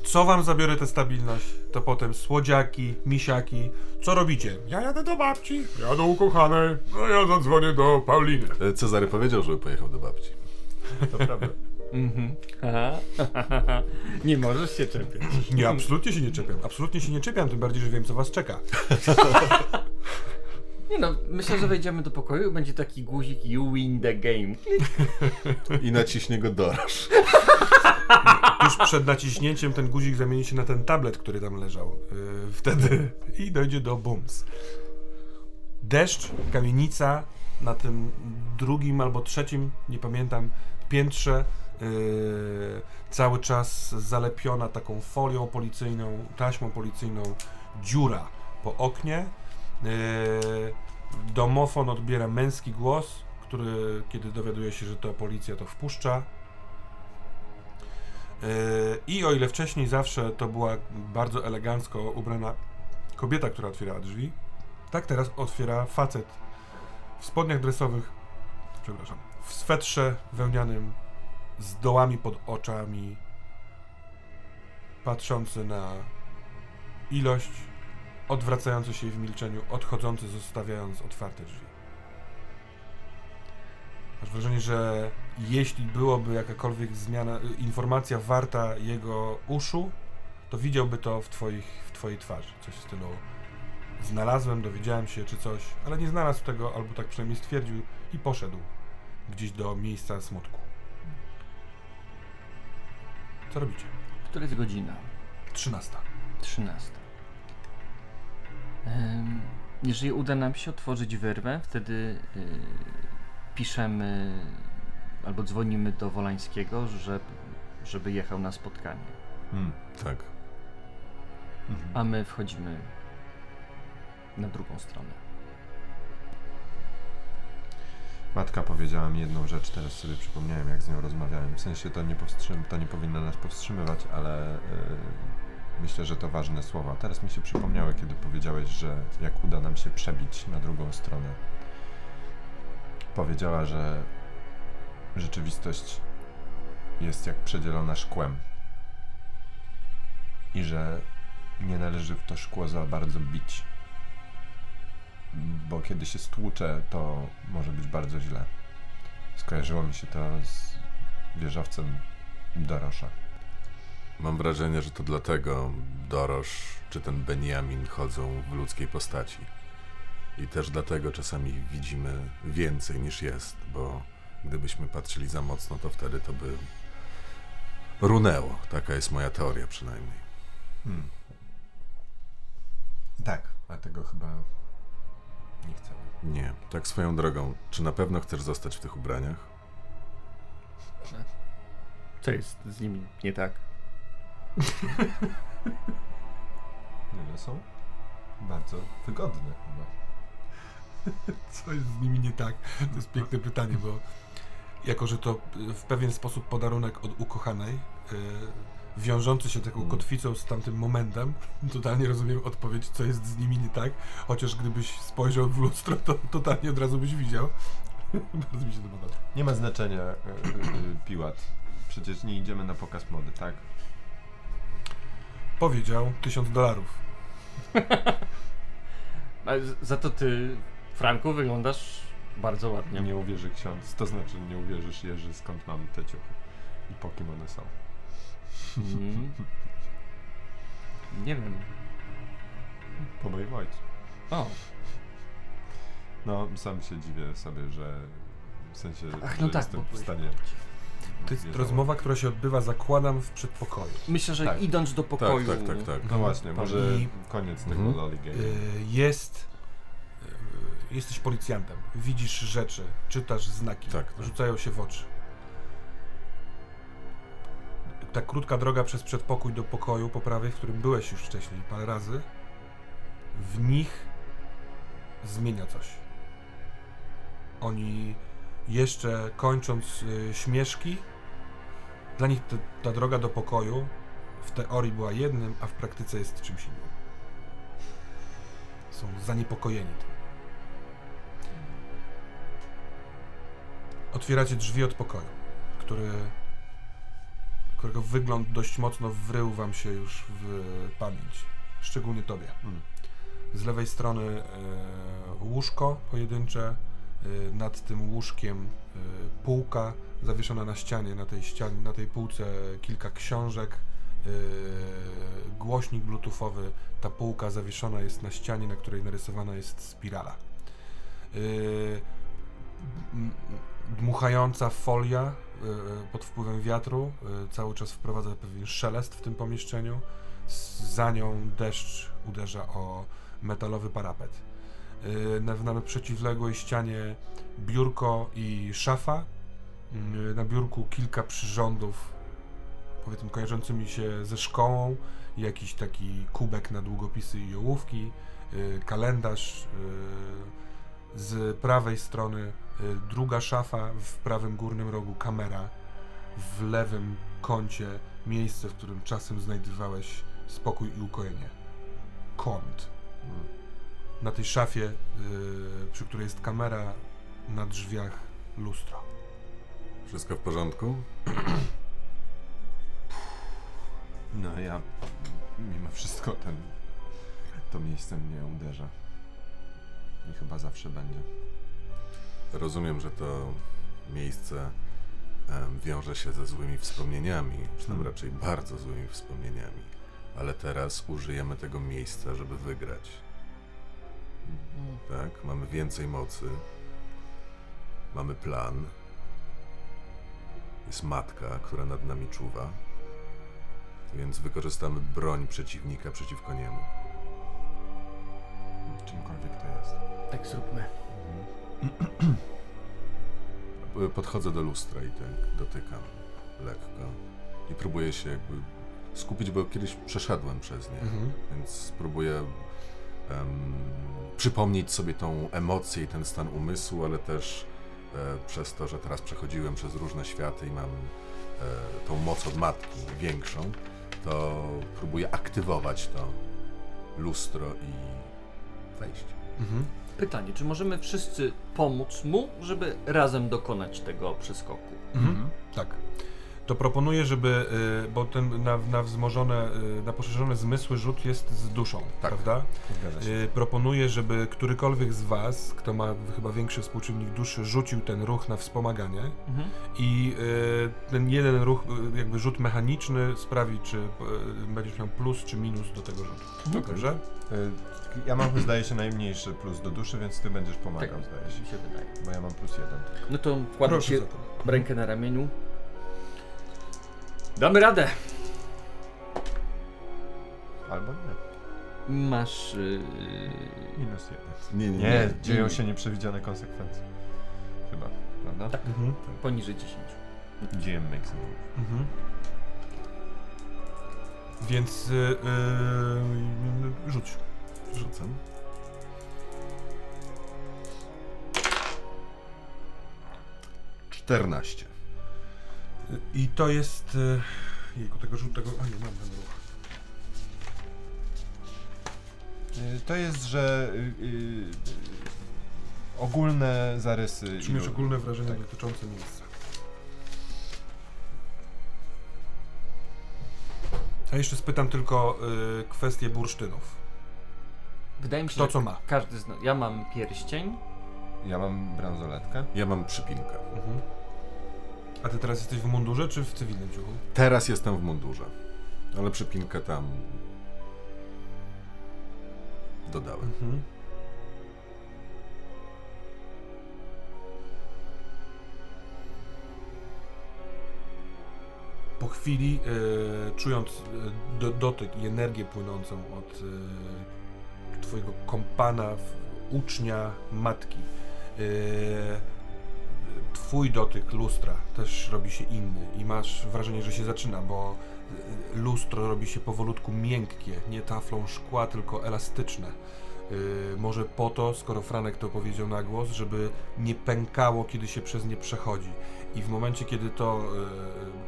Co wam zabiorę tę stabilność? To potem słodziaki, misiaki. Co robicie? Ja jadę do babci. Ja do ukochanej. No ja zadzwonię do Pauliny. E, Cezary powiedział, żeby pojechał do babci. To prawda. <laughs> Mhm. <laughs> Nie możesz się czepiać. Nie, absolutnie się nie czepiam. Absolutnie się nie czepiam, tym bardziej, że wiem, co was czeka. <laughs> Nie no, myślę, że wejdziemy do pokoju i będzie taki guzik You win the game. I naciśnie go doraż. Przed naciśnięciem ten guzik zamieni się na ten tablet, który tam leżał. Yy, wtedy i dojdzie do bums. Deszcz, kamienica na tym drugim albo trzecim, nie pamiętam, piętrze. Yy, cały czas zalepiona taką folią policyjną, taśmą policyjną dziura po oknie. Yy, domofon odbiera męski głos, który kiedy dowiaduje się, że to policja, to wpuszcza. Yy, I o ile wcześniej zawsze to była bardzo elegancko ubrana kobieta, która otwierała drzwi, tak teraz otwiera facet w spodniach dresowych, przepraszam, w swetrze wełnianym z dołami pod oczami, patrzący na ilość, odwracający się w milczeniu, odchodzący, zostawiając otwarte drzwi. Masz wrażenie, że jeśli byłoby jakakolwiek zmiana, y, informacja warta jego uszu, to widziałby to w, twoich, w twojej twarzy. Coś w stylu znalazłem, dowiedziałem się czy coś, ale nie znalazł tego, albo tak przynajmniej stwierdził i poszedł gdzieś do miejsca smutku. Co robicie? Która jest godzina? 13. 13. Em, Jeżeli uda nam się otworzyć wyrwę, wtedy y, piszemy albo dzwonimy do Wolańskiego, że, żeby jechał na spotkanie. Hmm. Tak. Mhm. A my wchodzimy na drugą stronę. Matka powiedziała mi jedną rzecz, teraz sobie przypomniałem, jak z nią rozmawiałem. W sensie to nie, powstrzym, to nie powinno nas powstrzymywać, ale y, myślę, że to ważne słowa. Teraz mi się przypomniały, kiedy powiedziałeś, że jak uda nam się przebić na drugą stronę. Powiedziała, że rzeczywistość jest jak przedzielona szkłem i że nie należy w to szkło za bardzo bić bo kiedy się stłucze, to może być bardzo źle. Skojarzyło mi się to z wieżowcem Dorosza. Mam wrażenie, że to dlatego Dorosz czy ten Benjamin chodzą w ludzkiej postaci. I też dlatego czasami widzimy więcej niż jest, bo gdybyśmy patrzyli za mocno, to wtedy to by runęło. Taka jest moja teoria przynajmniej. Hmm. Tak, a tego chyba nie chcemy. Nie, tak swoją drogą. Czy na pewno chcesz zostać w tych ubraniach? Co jest z nimi nie tak? <laughs> Nie, no są bardzo wygodne chyba. <laughs> Co jest z nimi nie tak? To jest piękne pytanie, bo jako, że to y, w pewien sposób podarunek od ukochanej, y, wiążący się taką kotwicą z tamtym momentem, <laughs> totalnie rozumiem odpowiedź, co jest z nimi nie tak, chociaż gdybyś spojrzał w lustro, to totalnie od razu byś widział. <laughs> Bardzo mi się to podoba. Nie ma znaczenia, y, y, Piłat. Przecież nie idziemy na pokaz mody, tak? Powiedział tysiąc dolarów. <laughs> Za to ty, Franku, wyglądasz bardzo ładnie. Nie uwierzy ksiądz. To znaczy nie uwierzysz, Jerzy, skąd mam te ciuchy i po kim one są. Mhm. Nie wiem. Po moim ojcu. O, No, sam się dziwię sobie, że w sensie, Ach, że no tak, jestem w stanie... To jest rozmowa, która się odbywa, zakładam, w przedpokoju. myślę, że Tak. idąc do pokoju... Tak, tak, tak, tak. No właśnie, może I- koniec tego Mhm. Y, Jest. Jesteś policjantem. Widzisz rzeczy, czytasz znaki, Tak, tak. rzucają się w oczy. Ta krótka droga przez przedpokój do pokoju po prawej, w którym byłeś już wcześniej parę razy, w nich zmienia coś. Oni jeszcze kończąc y, śmieszki, dla nich ta, ta droga do pokoju w teorii była jednym, a w praktyce jest czymś innym. Są zaniepokojeni tym. Otwieracie drzwi od pokoju, który, którego wygląd dość mocno wrył wam się już w pamięć. Szczególnie tobie. Mm. Z lewej strony e, łóżko pojedyncze, e, nad tym łóżkiem e, półka zawieszona na ścianie, na tej ścianie, na tej półce kilka książek, głośnik bluetoothowy, ta półka zawieszona jest na ścianie, na której narysowana jest spirala. Dmuchająca folia e, pod wpływem wiatru e, cały czas wprowadza pewien szelest w tym pomieszczeniu. Za nią deszcz uderza o metalowy parapet. Na, na przeciwległej ścianie biurko i szafa. Na biurku kilka przyrządów, powiedzmy, kojarzącymi się ze szkołą. Jakiś taki kubek na długopisy i ołówki, kalendarz. Z prawej strony druga szafa, w prawym górnym rogu kamera, w lewym kącie miejsce, w którym czasem znajdowałeś spokój i ukojenie. Kąt. Na tej szafie, yy, przy której jest kamera, na drzwiach lustro. Wszystko w porządku? <clears throat> No ja mimo wszystko ten, to miejsce mnie uderza. I chyba zawsze będzie. Rozumiem, że to miejsce wiąże się ze złymi wspomnieniami, czy tam Hmm. raczej bardzo złymi wspomnieniami. Ale teraz użyjemy tego miejsca, żeby wygrać. Tak? Mamy więcej mocy. Mamy plan. Jest matka, która nad nami czuwa. Więc wykorzystamy broń przeciwnika przeciwko niemu. Czymkolwiek to jest. Tak zróbmy. Y, <clears throat> Podchodzę do lustra i tak dotykam lekko. I próbuję się jakby skupić, bo kiedyś przeszedłem przez nie. Więc spróbuję em, przypomnieć sobie tą emocję i ten stan umysłu, ale też e, przez to, że teraz przechodziłem przez różne światy i mam e, tą moc od matki większą, to próbuję aktywować to lustro i wejść. Mhm. Pytanie, czy możemy wszyscy pomóc mu, żeby razem dokonać tego przeskoku? Mhm. Tak. To proponuję, żeby, y, bo ten na, na wzmożone, y, na poszerzone zmysły rzut jest z duszą, Tak. prawda? Zgadza się. Y, proponuję, żeby którykolwiek z was, kto ma chyba większy współczynnik duszy, rzucił ten ruch na wspomaganie Mhm. i ten jeden ruch, jakby rzut mechaniczny sprawi, czy będziesz miał plus czy minus do tego rzutu. Dobrze? Y, Ja mam, zdaje się, najmniejszy plus do duszy, więc ty będziesz pomagał, Tak. zdaje się. Się wydaje. Bo ja mam plus jeden. No to Proszę za to. rękę na ramieniu. Damy radę! Albo nie. Masz... Yy... Minus jeden. Nie, nie, Nie, nie. dzieją się nieprzewidziane konsekwencje. Chyba, prawda? Tak. Mhm. Poniżej 10. GM makes a move. Mhm. Więc y, y, rzuć. Rzucam. Czternaście. I to jest. y, Jejku, tego rzutu, tego. A nie, mam ten ruch. Y, To jest, że y, y, ogólne zarysy. Czy mieć i- ogólne wrażenie tak. dotyczące miejsca. A jeszcze spytam tylko y, kwestię bursztynów. Wydaje mi się, że co ma? każdy zna... Ja mam pierścień. Ja mam bransoletkę. Ja mam przypinkę. Mhm. A ty teraz jesteś w mundurze czy w cywilnym ciuchu? Teraz jestem w mundurze, ale przypinkę tam dodałem. Mhm. Po chwili, e, czując e, do, dotyk i energię płynącą od e, twojego kompana, ucznia, matki, yy, twój dotyk lustra też robi się inny i masz wrażenie, że się zaczyna, bo e, lustro robi się powolutku miękkie, nie taflą szkła, tylko elastyczne. E, może po to, skoro Franek to powiedział na głos, żeby nie pękało, kiedy się przez nie przechodzi. I w momencie, kiedy to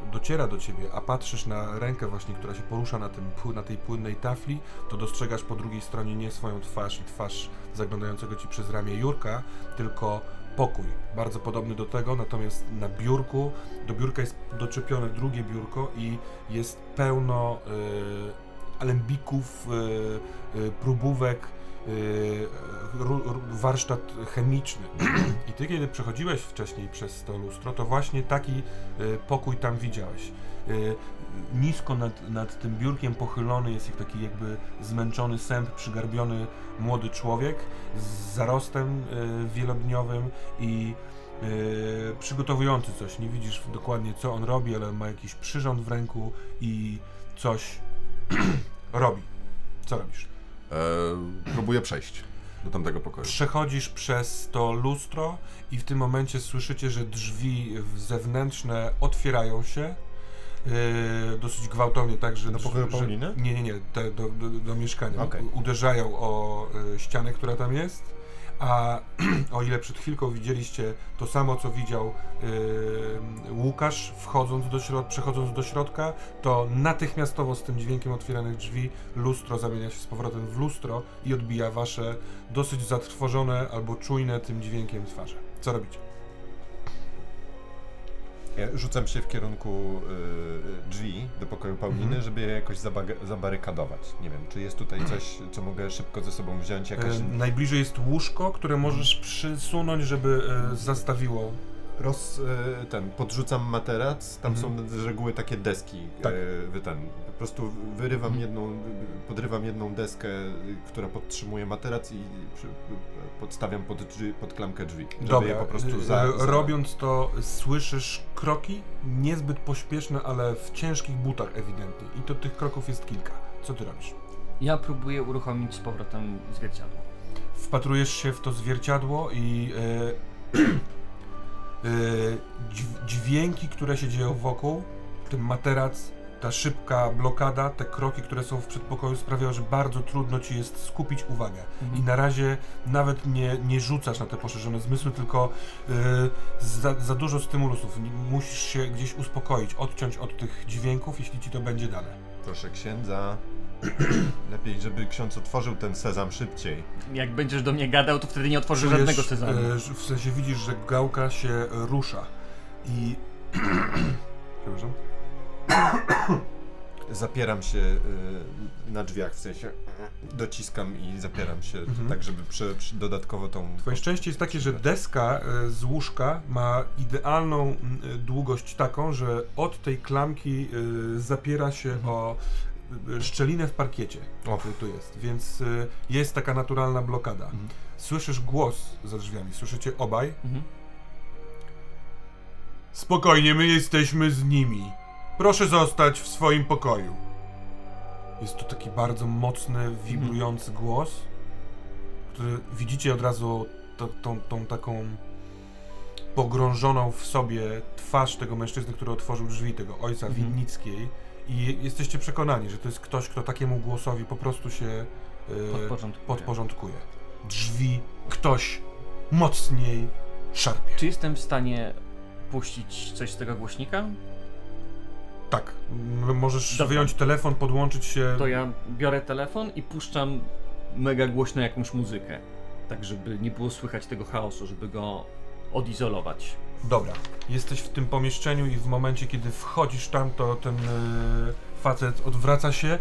e, dociera do ciebie, a patrzysz na rękę właśnie, która się porusza na, tym, na tej płynnej tafli, to dostrzegasz po drugiej stronie nie swoją twarz i twarz zaglądającego ci przez ramię Jurka, tylko pokój, bardzo podobny do tego, natomiast na biurku, do biurka jest doczepione drugie biurko i jest pełno e, alembików, e, e, próbówek, ru, warsztat chemiczny. I ty, kiedy przechodziłeś wcześniej przez to lustro, to właśnie taki e, pokój tam widziałeś. Nisko nad, nad tym biurkiem pochylony jest jak taki jakby zmęczony sęp, przygarbiony młody człowiek z zarostem e, wielodniowym i e, przygotowujący coś. Nie widzisz dokładnie co on robi, ale ma jakiś przyrząd w ręku i coś <clears throat> robi. Co robisz? E, próbuję przejść do tamtego pokoju. Przechodzisz przez to lustro i w tym momencie słyszycie, że drzwi zewnętrzne otwierają się. Yy, dosyć gwałtownie, tak, że... Do pokoju Pauliny? Nie, nie, nie, te, do, do, do mieszkania. U- Uderzają o y, ścianę, która tam jest, a <clears throat> o ile przed chwilką widzieliście to samo, co widział y, Łukasz, wchodząc do środka, przechodząc do środka, to natychmiastowo z tym dźwiękiem otwieranych drzwi lustro zamienia się z powrotem w lustro i odbija wasze dosyć zatrwożone albo czujne tym dźwiękiem twarze. Co robicie? Ja rzucam się w kierunku y, drzwi do pokoju Pauliny, Mhm. żeby je jakoś zabarykadować. Nie wiem, czy jest tutaj coś, co mogę szybko ze sobą wziąć, jakaś E, najbliżej jest łóżko, które możesz przysunąć, żeby e, zastawiło roz... Y, ten, podrzucam materac, tam Mhm. są z reguły takie deski, Tak. y, wy ten, po prostu wyrywam Mhm. jedną, podrywam jedną deskę, która podtrzymuje materac i przy, podstawiam pod, drzwi, pod klamkę drzwi, żeby Dobra, je po prostu y, za, za... robiąc to słyszysz kroki, niezbyt pośpieszne, ale w ciężkich butach ewidentnie. I to tych kroków jest kilka. Co ty robisz? Ja próbuję uruchomić z powrotem zwierciadło. Wpatrujesz się w to zwierciadło i e, e, <clears throat> dźwięki, które się dzieją wokół, ten materac, ta szybka blokada, te kroki, które są w przedpokoju sprawiają, że bardzo trudno ci jest skupić uwagę. I na razie nawet nie, nie rzucasz na te poszerzone zmysły, tylko e, za, za dużo stymulusów. Musisz się gdzieś uspokoić, odciąć od tych dźwięków, jeśli ci to będzie dane. Proszę księdza, <clears throat> lepiej, żeby ksiądz otworzył ten sezam szybciej. Jak będziesz do mnie gadał, to wtedy nie otworzę Czujesz, żadnego sezamu. e, w sensie widzisz, że gałka się rusza i... <clears throat> Przepraszam. Zapieram się y, na drzwiach, w sensie dociskam i zapieram się, Mhm. tak żeby prze, przy, dodatkowo tą... Twoje szczęście jest takie, że deska e, z łóżka ma idealną e, długość taką, że od tej klamki e, zapiera się Mhm. o e, szczelinę w parkiecie, Och. który tu jest, więc e, jest taka naturalna blokada. Mhm. Słyszysz głos za drzwiami, słyszycie obaj. Mhm. Spokojnie, my jesteśmy z nimi. Proszę zostać w swoim pokoju. Jest to taki bardzo mocny, wibrujący głos, który widzicie od razu to, tą, tą taką pogrążoną w sobie twarz tego mężczyzny, który otworzył drzwi, tego ojca Mhm. Winnickiej. I jesteście przekonani, że to jest ktoś, kto takiemu głosowi po prostu się e, Podporządkuję. podporządkuje. Drzwi ktoś mocniej szarpie. Czy jestem w stanie puścić coś z tego głośnika? Tak. Możesz Dobra. wyjąć telefon, podłączyć się. To ja biorę telefon i puszczam mega głośno jakąś muzykę. Tak, żeby nie było słychać tego chaosu, żeby go odizolować. Dobra. Jesteś w tym pomieszczeniu i w momencie, kiedy wchodzisz tam, to ten y, facet odwraca się. Y,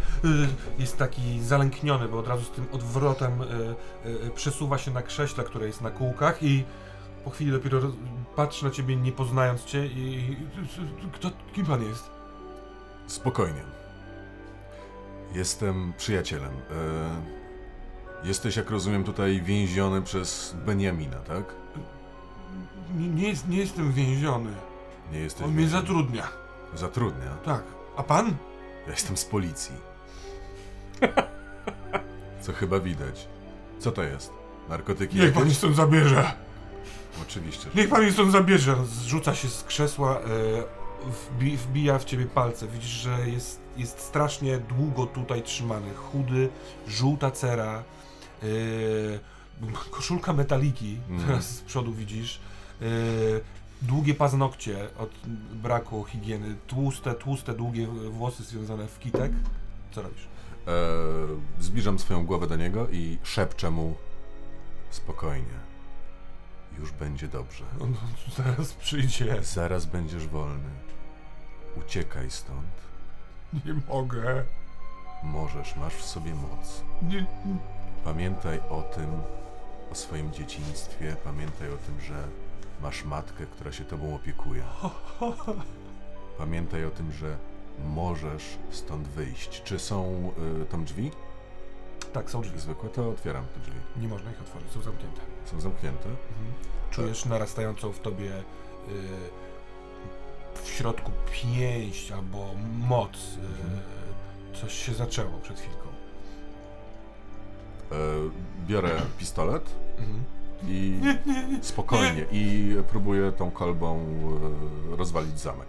jest taki zalękniony, bo od razu z tym odwrotem y, przesuwa się na krześle, które jest na kółkach i po chwili dopiero patrzy na ciebie, nie poznając cię i... i kto, kim pan jest? Spokojnie. Jestem przyjacielem. E, jesteś, jak rozumiem, tutaj więziony przez Benjamina, tak? Nie, nie, jest, nie jestem więziony. Nie jesteś On mnie więziony. zatrudnia. Zatrudnia. Tak. A pan? Ja jestem z policji. Co chyba widać. Co to jest? Narkotyki Niech pan mnie jakieś? stąd zabierze. Oczywiście. że- Niech pan mnie stąd zabierze. Zrzuca się z krzesła, e, wbi, wbija w ciebie palce. Widzisz, że jest, jest strasznie długo tutaj trzymany. Chudy, żółta cera, e, koszulka metaliki, Mhm. teraz z przodu widzisz. E, długie paznokcie od braku higieny, tłuste, tłuste, długie włosy związane w kitek. Co robisz? E, zbliżam swoją głowę do niego i szepczę mu spokojnie. Już będzie dobrze. On zaraz przyjdzie. Zaraz będziesz wolny. Uciekaj stąd. Nie mogę. Możesz, masz w sobie moc. Nie, Pamiętaj o tym, o swoim dzieciństwie. Pamiętaj o tym, że masz matkę, która się tobą opiekuje. <laughs> Pamiętaj o tym, że możesz stąd wyjść. Czy są y, tam drzwi? Tak, są drzwi. Zwykłe, to otwieram te drzwi. Nie można ich otworzyć, są zamknięte. Są zamknięte. Czujesz narastającą w tobie y, w środku pięść albo moc. Y, coś się zaczęło przed chwilką. E, biorę pistolet Mhm. i spokojnie i próbuję tą kolbą e, rozwalić zamek.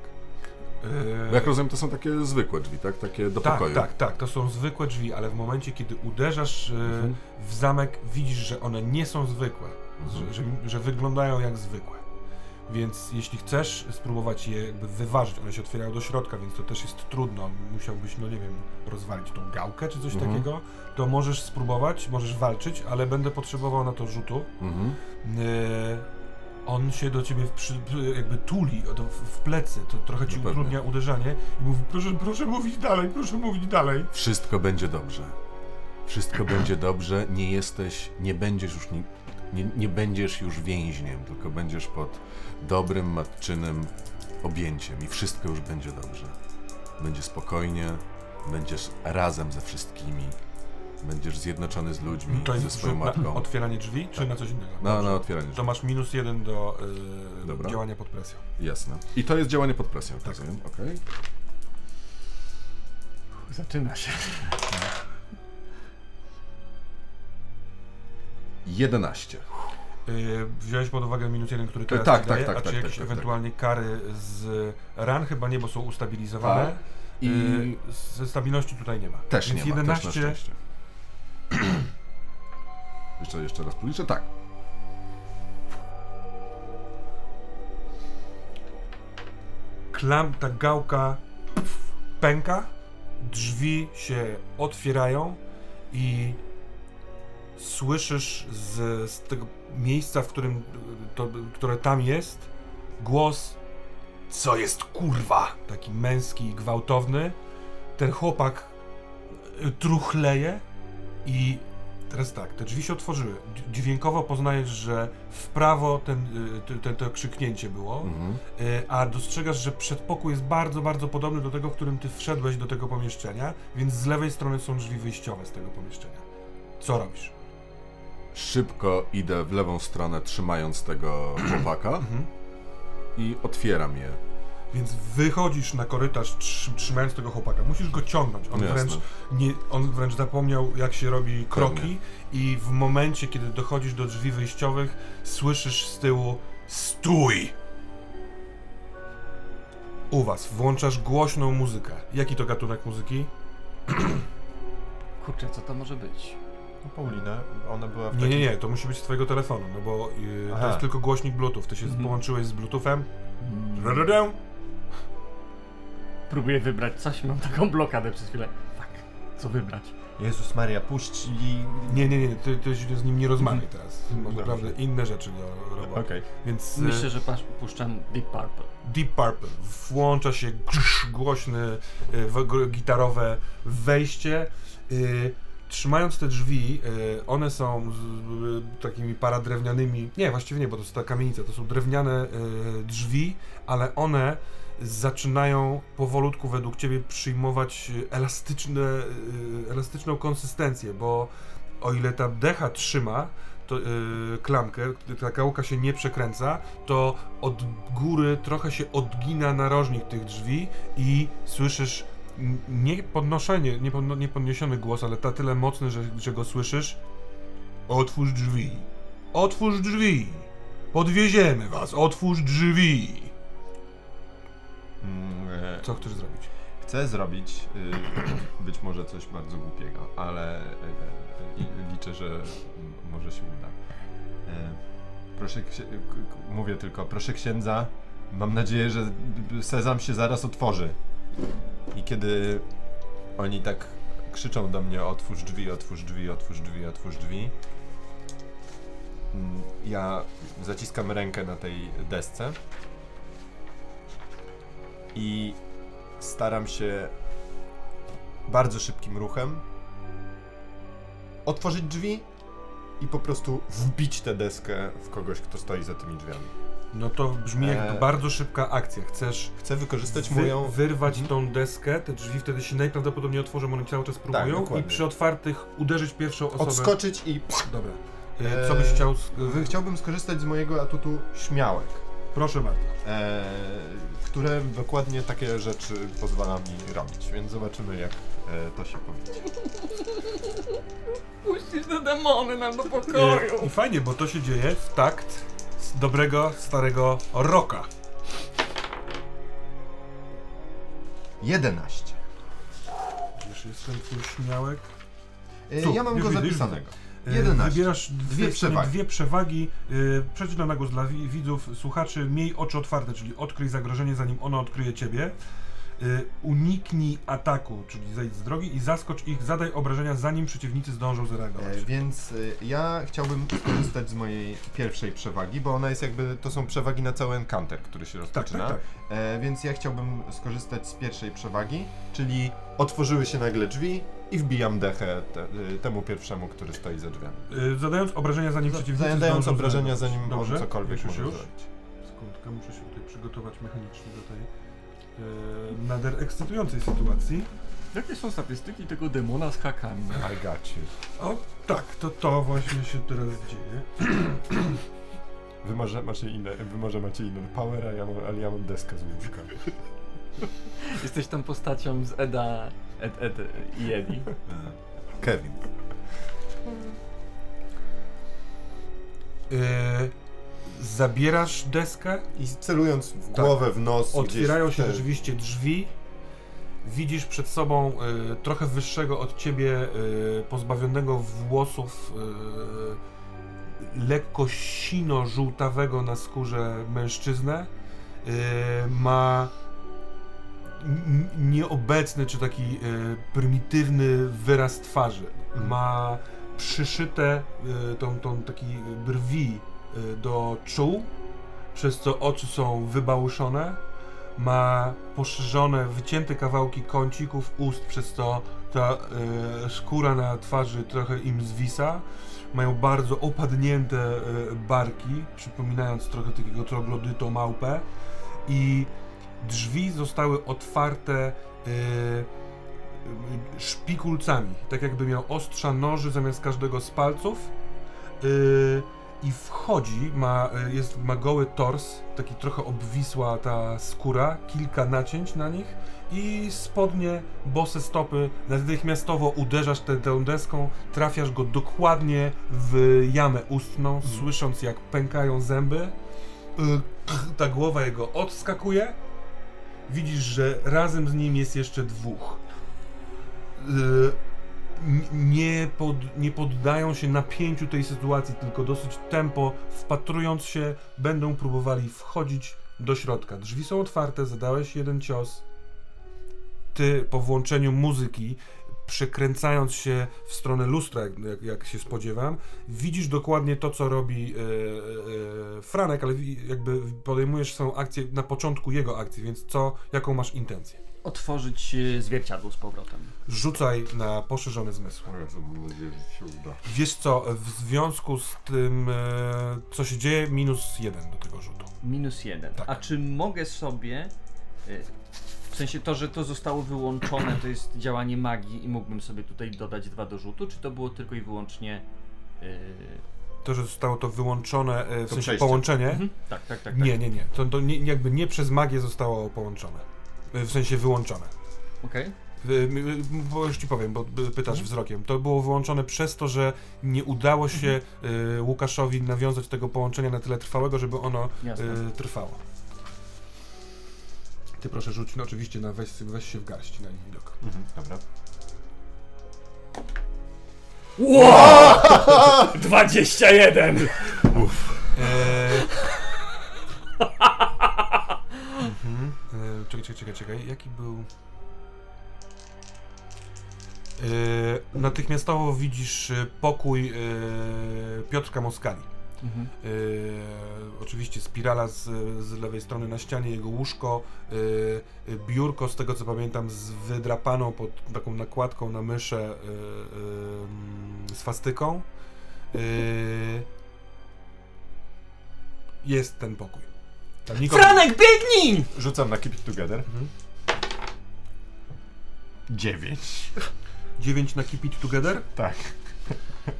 Y, Bo jak rozumiem, to są takie zwykłe drzwi, tak? Takie do tak, pokoju. tak, tak. To są zwykłe drzwi, ale w momencie, kiedy uderzasz y, Mhm. w zamek, widzisz, że one nie są zwykłe. Mhm. Że, że, że wyglądają jak zwykłe. Więc jeśli chcesz spróbować je jakby wyważyć, one się otwierają do środka, więc to też jest trudno. Musiałbyś, no nie wiem, rozwalić tą gałkę czy coś Mhm. takiego, to możesz spróbować, możesz walczyć, ale będę potrzebował na to rzutu. Mhm. Yy, on się do ciebie przy, jakby tuli w, plecy, to trochę ci No utrudnia uderzanie i mówi, proszę, proszę mówić dalej, proszę mówić dalej. Wszystko będzie dobrze. Wszystko będzie dobrze. Nie jesteś, nie będziesz już, ni- nie, nie będziesz już więźniem, tylko będziesz pod dobrym, matczynym objęciem i wszystko już będzie dobrze. Będzie spokojnie, będziesz razem ze wszystkimi, będziesz zjednoczony z ludźmi, To ze jest swoją rzut na matką. otwieranie drzwi, czy Tak. na coś innego? Na, na otwieranie To drzwi. masz minus jeden do yy, Dobra. działania pod presją. Jasne. I to jest działanie pod presją, Tak. rozumiem? Okej. Zaczyna się. 11. Yy, wziąłeś pod uwagę minus jeden, który teraz tak, ci tak, daje, tak, a czy tak, jakieś tak, tak, ewentualnie kary z ran chyba nie, bo są ustabilizowane. Tak. I Yy, ze stabilności tutaj nie ma. też Więc nie ma, 11 też na szczęście. <clears throat> jeszcze, jeszcze raz policzę. Tak. klam, ta gałka pęka, drzwi się otwierają i słyszysz z, z tego miejsca, w którym to, które tam jest, głos co jest kurwa? Taki męski, gwałtowny. Ten chłopak y, truchleje i teraz tak, te drzwi się otworzyły. Dźwiękowo poznajesz, że w prawo ten, y, te- te, to krzyknięcie było. Mhm. Y, a dostrzegasz, że przedpokój jest bardzo, bardzo podobny do tego, w którym ty wszedłeś do tego pomieszczenia, więc z lewej strony są drzwi wyjściowe z tego pomieszczenia. Co robisz? Szybko idę w lewą stronę, trzymając tego <clears throat> chłopaka Mhm. i otwieram je. Więc wychodzisz na korytarz trzy, trzymając tego chłopaka. Musisz go ciągnąć. On Jasne. wręcz, nie, on wręcz zapomniał, jak się robi kroki Pewnie. i w momencie, kiedy dochodzisz do drzwi wyjściowych, słyszysz z tyłu STÓJ! U was włączasz głośną muzykę. Jaki to gatunek muzyki? Kurczę, co to może być? No, Paulina, ona była w Nie, takim... nie, nie, to musi być z twojego telefonu, no bo yy, to jest tylko głośnik Bluetooth. Ty się Mhm. połączyłeś z Bluetoothem. Mm. Próbuję wybrać coś, mam taką blokadę przez chwilę. Fuck, co wybrać? Jezus Maria, puść i... Nie, nie, nie, ty, ty z nim nie rozmawiaj teraz. Masz Dobrze. naprawdę inne rzeczy do roboty. Okej. Więc y, Myślę, że puszczam Deep Purple. Deep Purple włącza się głośne g- gitarowe wejście. Y, trzymając te drzwi, one są z, takimi paradrewnianymi. Nie, właściwie nie, bo to jest ta kamienica. To są drewniane drzwi, ale one zaczynają powolutku według ciebie przyjmować y, elastyczne, y, elastyczną konsystencję, bo o ile ta decha trzyma, to, y, klamkę, ta gałka się nie przekręca, to od góry trochę się odgina narożnik tych drzwi i słyszysz nie podnoszenie, nie, podno, nie podniesiony głos, ale ta tyle mocny, że, że go słyszysz. Otwórz drzwi. Otwórz drzwi. Podwieziemy was. Otwórz drzwi. Mm, e, Co chcesz zrobić? Chcę zrobić y, <clears throat> być może coś bardzo głupiego, ale y, y, liczę, że może się uda. E, proszę, mówię tylko, proszę księdza, mam nadzieję, że sezam się zaraz otworzy. I kiedy oni tak krzyczą do mnie, otwórz drzwi, otwórz drzwi, otwórz drzwi, otwórz drzwi, mm, ja zaciskam rękę na tej desce i staram się bardzo szybkim ruchem otworzyć drzwi i po prostu wbić tę deskę w kogoś, kto stoi za tymi drzwiami. No to brzmi jak Eee. bardzo szybka akcja. Chcesz Chcę wykorzystać wy, moją... wyrwać Mhm. tą deskę, te drzwi wtedy się najprawdopodobniej otworzą, one cały czas próbują i dokładnie. przy otwartych uderzyć pierwszą osobę. Odskoczyć i... Dobra. E, co byś Eee, chciał... sk- Chciałbym skorzystać z mojego atutu śmiałek, Proszę bardzo. e, które dokładnie takie rzeczy pozwala mi robić, więc zobaczymy jak e, to się powiedzie. <laughs> Puścisz te demony nam do pokoju! I fajnie, bo to się dzieje w takt z dobrego, starego rocka. 11. Już jestem twój śmiałek. E, Tu, ja mam już go widzę, już zapisanego. 11. Wybierasz dwie, przewagi. Dwie przewagi. E, Przeczytam na głos dla wi- widzów, słuchaczy. Miej oczy otwarte, czyli odkryj zagrożenie, zanim ono odkryje ciebie. E, Uniknij ataku, czyli zejdź z drogi i zaskocz ich, zadaj obrażenia, zanim przeciwnicy zdążą zareagować. E, więc e, ja chciałbym skorzystać z mojej pierwszej przewagi, bo ona jest jakby, to są przewagi na cały encounter, który się tak, rozpoczyna. tak, tak. E, więc ja chciałbym skorzystać z pierwszej przewagi, czyli otworzyły się nagle drzwi i wbijam dechę te, e, temu pierwszemu, który stoi za drzwiami. E, Zadając obrażenia, zanim Za- przeciwnicy Zadając obrażenia, zanim Dobrze, on cokolwiek już, może już. zrobić. Sekundkę, muszę się tutaj przygotować mechanicznie do tej e, nader ekscytującej sytuacji. Jakie są statystyki tego demona z hakami? I got you. O, tak, to to właśnie się teraz dzieje. Wy może macie inne, wy może macie inne power, a ja mam, ale ja mam deskę z łóżka. <laughs> Jesteś tą postacią z Eda... Ed, Ed i Edi. <laughs> Kevin. E, zabierasz deskę, I celując w głowę, w nos, otwierają się te- rzeczywiście drzwi. Widzisz przed sobą e, trochę wyższego od ciebie, e, pozbawionego włosów, e, lekko sino-żółtawego na skórze mężczyznę. E, ma nieobecny czy taki e, prymitywny wyraz twarzy. Mhm. Ma przyszyte e, tą, tą taki brwi e, do czuł, przez co oczy są wybałuszone. Ma poszerzone, wycięte kawałki kącików ust, przez co ta skóra na twarzy trochę im zwisa. Mają bardzo opadnięte barki, przypominając trochę takiego troglodyto małpę. I drzwi zostały otwarte e, szpikulcami, tak jakby miał ostrza noży zamiast każdego z palców. E, I wchodzi, ma, e, jest, ma goły tors, taki trochę obwisła ta skóra, kilka nacięć na nich i spodnie, bose stopy, natychmiastowo uderzasz tę, tę deską, trafiasz go dokładnie w jamę ustną, słysząc jak pękają zęby. Ta głowa jego odskakuje. Widzisz, że razem z nim jest jeszcze dwóch. Y, Nie, pod, nie poddają się napięciu tej sytuacji, tylko dosyć tempo, wpatrując się, będą próbowali wchodzić do środka. Drzwi są otwarte, zadałeś jeden cios. Ty po włączeniu muzyki, przekręcając się w stronę lustra, jak, jak, się spodziewam, widzisz dokładnie to, co robi e, e, Franek, ale jakby podejmujesz swoją akcję na początku jego akcji, więc co, jaką masz intencję? Otworzyć e, zwierciadło z powrotem. Rzucaj na poszerzone zmysły. Mam nadzieję, że się uda. Wiesz co, w związku z tym, e, co się dzieje, minus jeden do tego rzutu. Minus jeden. Tak. A czy mogę sobie... W sensie to, że to zostało wyłączone, to jest działanie magii i mógłbym sobie tutaj dodać dwa do rzutu, czy to było tylko i wyłącznie... e, to, że zostało to wyłączone, e, w sensie przejście. połączenie. Mhm. Tak, tak, tak. tak. Nie, nie, nie. To, to nie, jakby nie przez magię zostało połączone. E, W sensie wyłączone. Okej. Y, y, Bo już ci powiem, bo pytasz wzrokiem. To było wyłączone przez to, że nie udało się y, Łukaszowi nawiązać tego połączenia na tyle trwałego, żeby ono y, trwało. Ty proszę rzuć, no oczywiście na weź, weź się w garści na ich widok. Mhm, dobra. Wow! 21! Eee... mhm. Eee, czekaj, czekaj, czekaj, czekaj. Jaki był... Eee, natychmiastowo widzisz e, pokój e, Piotrka Moskali. Mhm. E, oczywiście spirala z, z lewej strony na ścianie, jego łóżko, e, biurko, z tego co pamiętam, z wydrapaną pod taką nakładką na myszę mm, swastyką. Jest ten pokój. Tam nikogo- Franek, biegnij! Rzucam na Keep It Together. Mhm. 9. 9 na Keep It Together. Tak. E,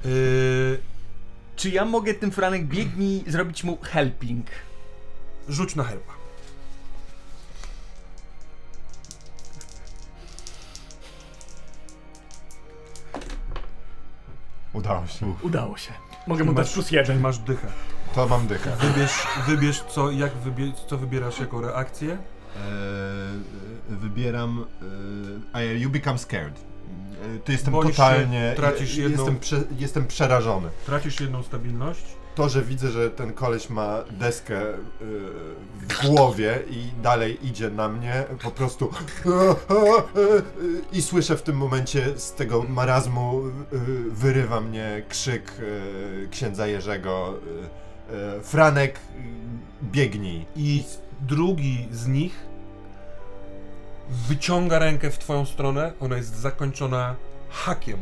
Czy ja mogę tym Franek biegnij zrobić mu helping? rzuć na helpa. Udało się. Udało się. Mogę mu dać plus jeden. Masz dychę. To mam dychę. Wybierz, wybierz co, jak wybie, co wybierasz jako reakcję. Eee, wybieram. Eee, you become scared. Eee, to jestem Boisz się, totalnie. tracisz je- jedną- Jestem, prze, jestem przerażony. Tracisz jedną stabilność. To, że widzę, że ten koleś ma deskę eee, w głowie i dalej idzie na mnie, po prostu. I słyszę w tym momencie z tego marazmu wyrywa mnie krzyk księdza Jerzego. Franek, biegnij. I drugi z nich wyciąga rękę w twoją stronę. Ona jest zakończona hakiem.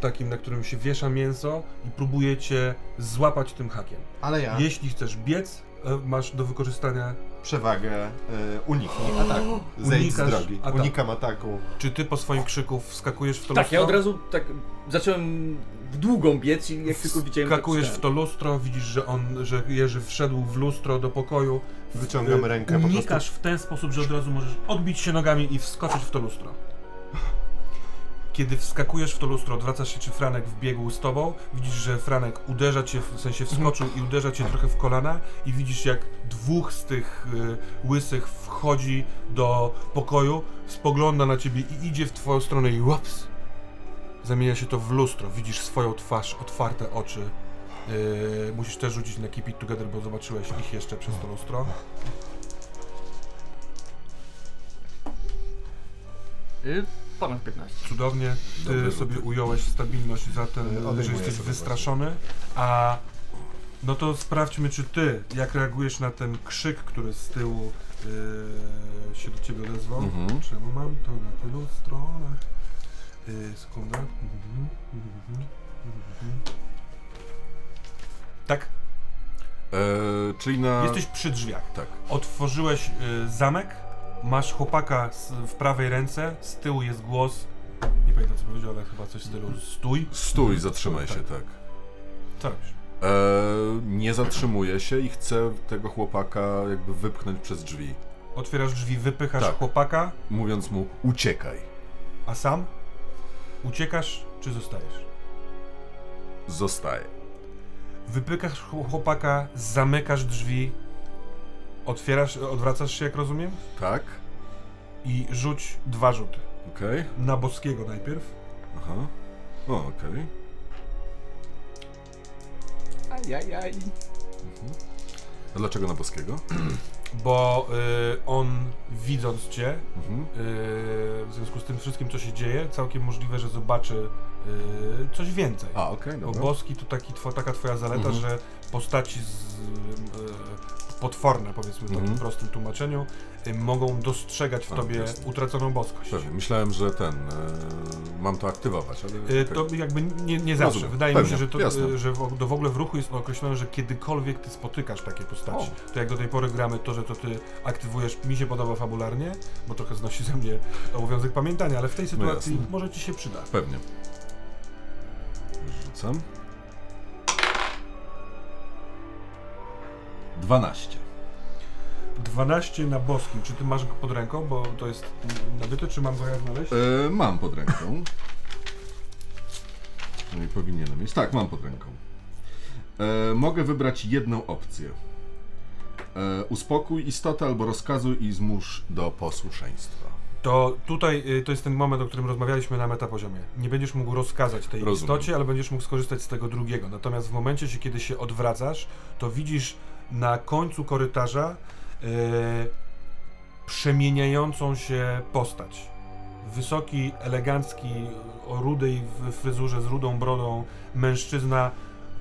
Takim, na którym się wiesza mięso i próbuje cię złapać tym hakiem. Ale ja. Jeśli chcesz biec, e, masz do wykorzystania. Przewagę e, uniknij ataku. Zejdź z Unikasz drogi. ataku. Unikam ataku. Czy ty po swoim krzyku wskakujesz w to Tak, lustro? ja od razu tak zacząłem w długą biec i jak tylko widziałem... tak Skakujesz w to lustro, widzisz, że on, że Jerzy wszedł w lustro do pokoju. Wyciągam Y, rękę po Unikasz prostu. w ten sposób, że od razu możesz odbić się nogami i wskoczyć w to lustro. Kiedy wskakujesz w to lustro, odwracasz się, czy Franek wbiegł z tobą, widzisz, że Franek uderza cię, w sensie wskoczył i uderza cię trochę w kolana i widzisz, jak dwóch z tych y, łysych wchodzi do pokoju, spogląda na ciebie i idzie w twoją stronę i łaps! Zamienia się to w lustro, widzisz swoją twarz, otwarte oczy. Yy, musisz też rzucić na Keep It Together, bo zobaczyłeś ich jeszcze przez to lustro. Y, ponad 15. Cudownie. Ty Dobre sobie rzuty. ująłeś stabilność za Yy, ten, że odejmuję jesteś sobie wystraszony, a no to sprawdźmy, czy ty, jak reagujesz na ten krzyk, który z tyłu yy, się do ciebie odezwał. Mhm. Czemu mam to na tylu stronach? Yy, sekunda. Mhm, mhm, mhm. Tak? E, czyli na. Jesteś przy drzwiach. Tak. Otworzyłeś y, zamek, masz chłopaka z, w prawej ręce, z tyłu jest głos. Nie pamiętam co powiedział, ale chyba coś w stylu stój. Stój, zatrzymaj Tak. się, tak. Co robisz? E, nie zatrzymuję się i chcę tego chłopaka jakby wypchnąć przez drzwi. Otwierasz drzwi, wypychasz Tak. chłopaka, Mówiąc mu, uciekaj. a sam uciekasz czy zostajesz? Zostaję. Wypychasz chł- chłopaka, zamykasz drzwi, otwierasz, odwracasz się jak rozumiem Tak? i rzuć dwa rzuty. Okej. Na boskiego najpierw. Aha. O, okej. Ajajaj. A dlaczego na boskiego? <clears throat> Bo y, on widząc cię, Mhm. Yy, w związku z tym wszystkim, co się dzieje, całkiem możliwe, że zobaczy yy, coś więcej. A, okej, Bo dobra. boski to taki, two, taka twoja zaleta, Mhm. że postaci z, yy, potworne, powiedzmy w takim Mhm. prostym tłumaczeniu, yy, mogą dostrzegać w A, tobie jasne. utraconą boskość. Pewnie. Myślałem, że ten. E, mam to aktywować, ale. Okej. to jakby nie, nie zawsze. Rozumiem. Wydaje mi Pewnie, się, że, to, jasne. że w, to w ogóle w ruchu jest określone, że kiedykolwiek ty spotykasz takie postaci. To jak do tej pory gramy to, że to ty aktywujesz, mi się podoba fabularnie, bo trochę znosi ze mnie obowiązek pamiętania, ale w tej sytuacji jasne. może ci się przyda. Pewnie. Rzucam. 12. 12 na boskim. Czy ty masz go pod ręką, bo to jest nabyte, czy mam go znaleźć? E, mam pod ręką. No i powinienem mieć. Tak, mam pod ręką. E, mogę wybrać jedną opcję. E, uspokój istotę albo rozkazuj i zmusz do posłuszeństwa. To tutaj y, to jest ten moment, o którym rozmawialiśmy na metapoziomie. Nie będziesz mógł rozkazać tej Rozumiem. istocie, ale będziesz mógł skorzystać z tego drugiego. Natomiast w momencie, kiedy się odwracasz, to widzisz na końcu korytarza y, przemieniającą się postać. Wysoki, elegancki, o rudej fryzurze, z rudą brodą mężczyzna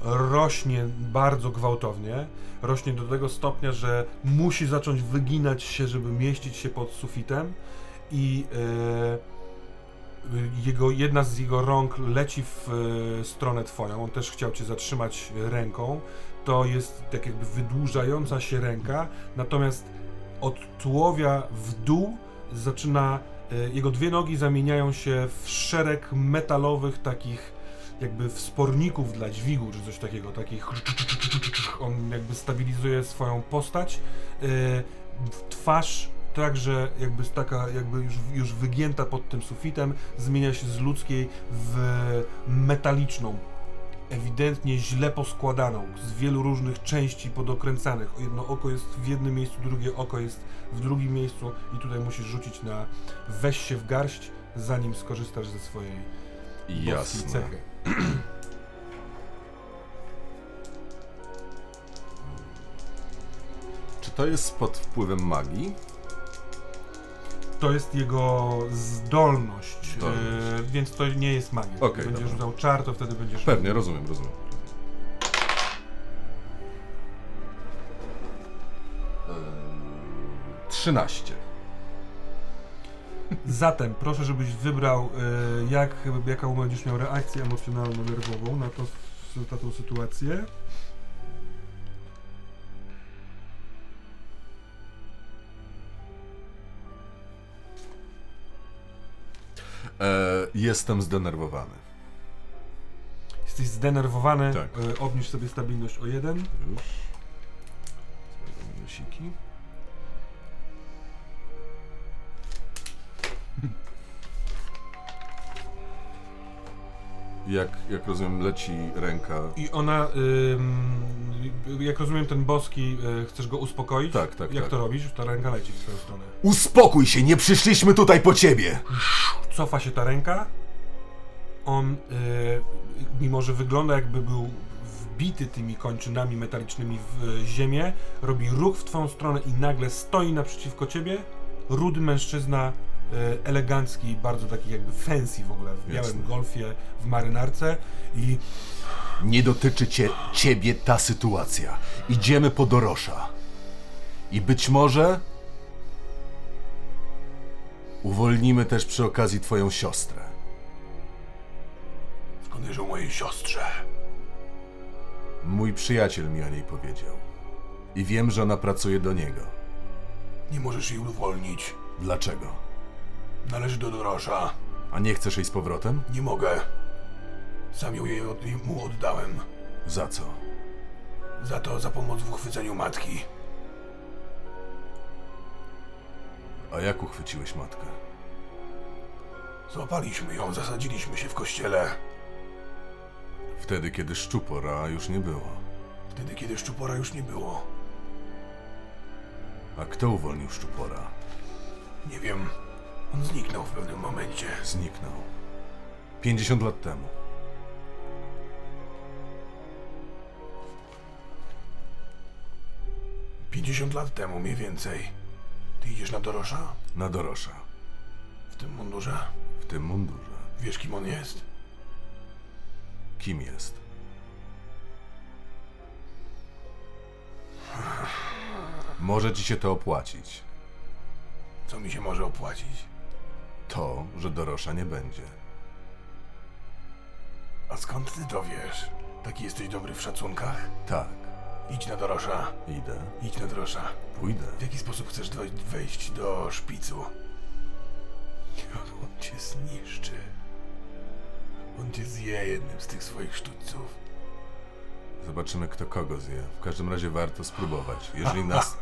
rośnie bardzo gwałtownie. Rośnie do tego stopnia, że musi zacząć wyginać się, żeby mieścić się pod sufitem i e, jego, jedna z jego rąk leci w e, stronę twoją. On też chciał cię zatrzymać ręką. To jest tak jakby wydłużająca się ręka, natomiast od tułowia w dół zaczyna, e, jego dwie nogi zamieniają się w szereg metalowych takich jakby wsporników dla dźwigu, czy coś takiego, takich on jakby stabilizuje swoją postać. e, twarz także jakby taka jakby już, już wygięta pod tym sufitem zmienia się z ludzkiej w metaliczną ewidentnie źle poskładaną z wielu różnych części podokręcanych jedno oko jest w jednym miejscu drugie oko jest w drugim miejscu i tutaj musisz rzucić na weź się w garść zanim skorzystasz ze swojej Jasne. cechy Czy to jest pod wpływem magii? To jest jego zdolność, Zdolność. e, więc to nie jest magia. Jak będziesz dobra. rzucał czar, to wtedy będziesz Pewnie, rozumiem, rozumiem. 13. <laughs> Zatem proszę, żebyś wybrał, e, jak, jaką będziesz miał reakcję emocjonalną, nerwową na, to, na tą sytuację. Eee, jestem zdenerwowany. Jesteś zdenerwowany, Tak. e, obniż sobie stabilność o jeden. Już. Minusiki. Jak, jak rozumiem, leci ręka. I ona, ym, jak rozumiem, ten boski, e, chcesz go uspokoić? Tak, tak, Jak tak. to robisz? Ta ręka leci w twoją stronę. Uspokój się, nie przyszliśmy tutaj po ciebie! Cofa się ta ręka. On, e, mimo że wygląda jakby był wbity tymi kończynami metalicznymi w ziemię, robi ruch w twoją stronę i nagle stoi naprzeciwko ciebie. Rudy mężczyzna, elegancki, bardzo taki jakby fancy w ogóle, w białym Jasne. golfie, w marynarce i Nie dotyczy cię, ciebie ta sytuacja. Idziemy po Dorosza. I być może uwolnimy też przy okazji twoją siostrę. Skąd wiesz o mojej siostrze? Mój przyjaciel mi o niej powiedział. I wiem, że ona pracuje do niego. Nie możesz jej uwolnić. Dlaczego? Należy do Dorosza. A nie chcesz jej z powrotem? Nie mogę. Sam ją jej od, mu oddałem. Za co? Za to za pomoc w uchwyceniu matki. A jak uchwyciłeś matkę? Złapaliśmy ją, zasadziliśmy się w kościele. Wtedy, kiedy szczupora już nie było. Wtedy, kiedy szczupora już nie było. A kto uwolnił szczupora? Nie wiem. On zniknął w pewnym momencie. Zniknął. 50 lat temu. Pięćdziesiąt lat temu, mniej więcej. Ty idziesz na Dorosza? Na Dorosza. W tym mundurze? W tym mundurze. Wiesz, kim on jest? Kim jest? Może ci się to opłacić. Co mi się może opłacić? To, że Dorosza nie będzie. A skąd ty to wiesz? Taki jesteś dobry w szacunkach? Tak, Idź na Dorosza. idę, Idź na Dorosza. pójdę. W jaki sposób chcesz doj- wejść do szpicu? On cię zniszczy. On cię zje jednym z tych swoich sztućców. Zobaczymy, kto kogo zje. W każdym razie warto spróbować. Jeżeli nas.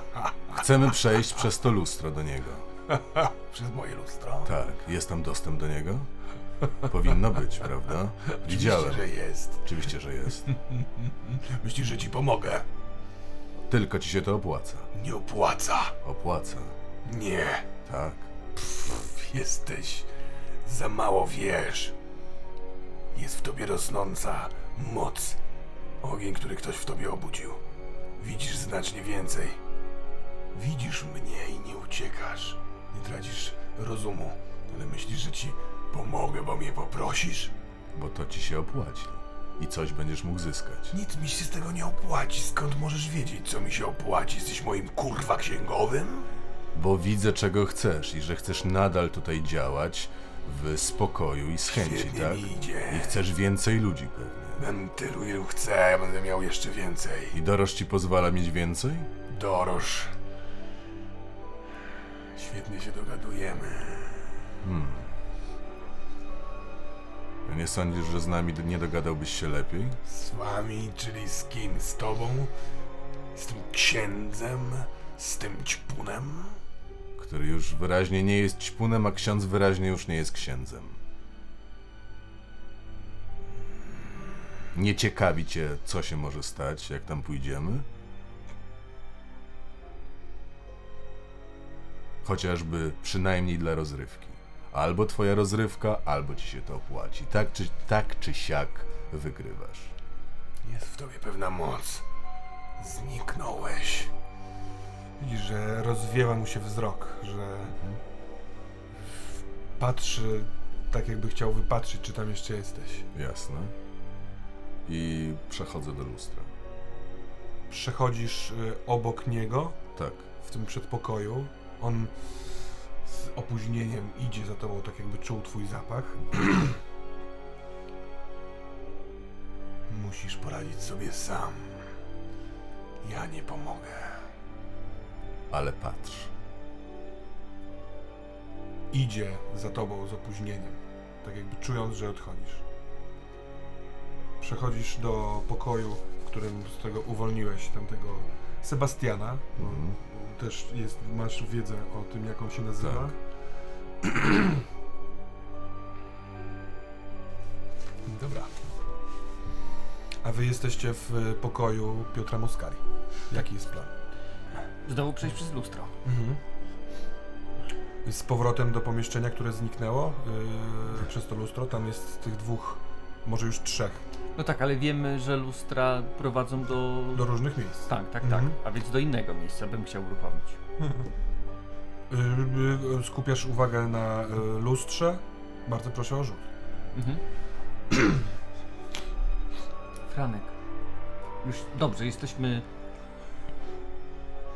<laughs> Chcemy przejść przez to lustro do niego. <laughs> Przez moje lustro. Tak, jest tam dostęp do niego? Powinno być, prawda? <laughs> Widziałem. że jest. Oczywiście, że jest. <laughs> Myślisz, że ci pomogę? Tylko ci się to opłaca. Nie opłaca. Opłaca. Nie. Tak. Jesteś. Za mało wiesz. Jest w tobie rosnąca moc. Ogień, który ktoś w tobie obudził. Widzisz znacznie więcej. Widzisz mnie i nie uciekasz. Nie tracisz rozumu, ale myślisz, że ci pomogę, bo mnie poprosisz. Bo to ci się opłaci. I coś będziesz mógł zyskać. Nic mi się z tego nie opłaci. Skąd możesz wiedzieć, co mi się opłaci? Jesteś moim kurwa księgowym? Bo widzę, czego chcesz i że chcesz nadal tutaj działać w spokoju i z chęci, Świetnie tak? mi idzie. I chcesz więcej ludzi pewnie. Będę tylu, ilu chcę, będę miał jeszcze więcej. I Doroż ci pozwala mieć więcej? Doroż. Świetnie się dogadujemy. Nie sądzisz, że z nami nie dogadałbyś się lepiej? Z wami, czyli z kim? Z tobą? Z tym księdzem? Z tym ćpunem? Który już wyraźnie nie jest ćpunem, a ksiądz wyraźnie już nie jest księdzem. Nie ciekawi cię, co się może stać, jak tam pójdziemy? Chociażby przynajmniej dla rozrywki. Albo twoja rozrywka, albo ci się to opłaci. Tak czy, tak czy siak wygrywasz. Jest w tobie pewna moc. Zniknąłeś. Widzisz, że rozwiewa mu się wzrok, że patrzy tak, jakby chciał wypatrzyć, czy tam jeszcze jesteś. Jasne. I przechodzę do lustra. Przechodzisz y, obok niego Tak. w tym przedpokoju. On z opóźnieniem idzie za tobą, tak jakby czuł twój zapach. Musisz poradzić sobie sam. Ja nie pomogę. Ale patrz. Idzie za tobą z opóźnieniem, tak jakby czując, że odchodzisz. Przechodzisz do pokoju, w którym z tego uwolniłeś tamtego Sebastiana. Mhm. Też jest, masz wiedzę o tym, jak on się nazywa. Tak. <clears throat> Dobra. A wy jesteście w pokoju Piotra Moskali. Jaki jest plan? Znowu przejść przez lustro. Mhm. Z powrotem do pomieszczenia, które zniknęło yy, przez to lustro, tam jest tych dwóch, może już trzech, No tak, ale wiemy, że lustra prowadzą do... do różnych miejsc. Tak, tak, Mhm. tak. A więc do innego miejsca bym chciał uruchomić. Yy, <laughs> skupiasz uwagę na yy, lustrze. Bardzo proszę o rzut. Mhm. <clears throat> Franek. Już dobrze, jesteśmy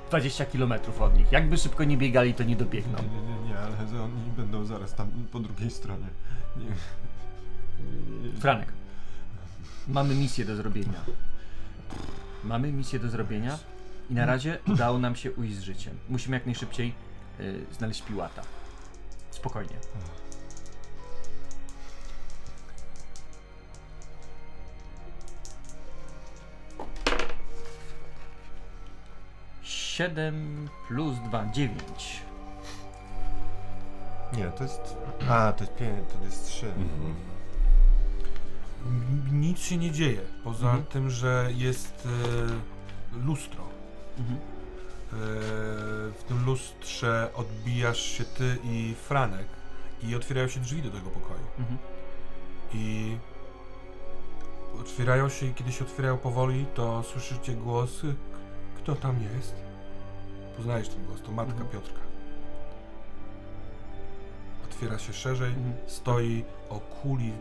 20 km od nich. Jakby szybko nie biegali, to nie dobiegną. Nie, nie, nie, nie, ale oni będą zaraz tam po drugiej stronie. Nie. Nie, nie. Franek. Mamy misję do zrobienia. Mamy misję do zrobienia i na razie udało nam się ujść z życiem. Musimy jak najszybciej y, znaleźć piłata. Spokojnie. Siedem plus dwa, dziewięć. Nie, to jest... A, to jest pięć, to jest trzy. Mhm. Nic się nie dzieje, poza Mhm. tym, że jest yy, lustro. Mhm. Yy, w tym lustrze odbijasz się ty i Franek i otwierają się drzwi do tego pokoju. Mhm. I otwierają się i kiedy się otwierają powoli, to słyszycie głos. "K- Kto tam jest? Poznajesz ten głos, to matka Mhm. Piotrka. Otwiera się szerzej, Mhm. stoi o kuli,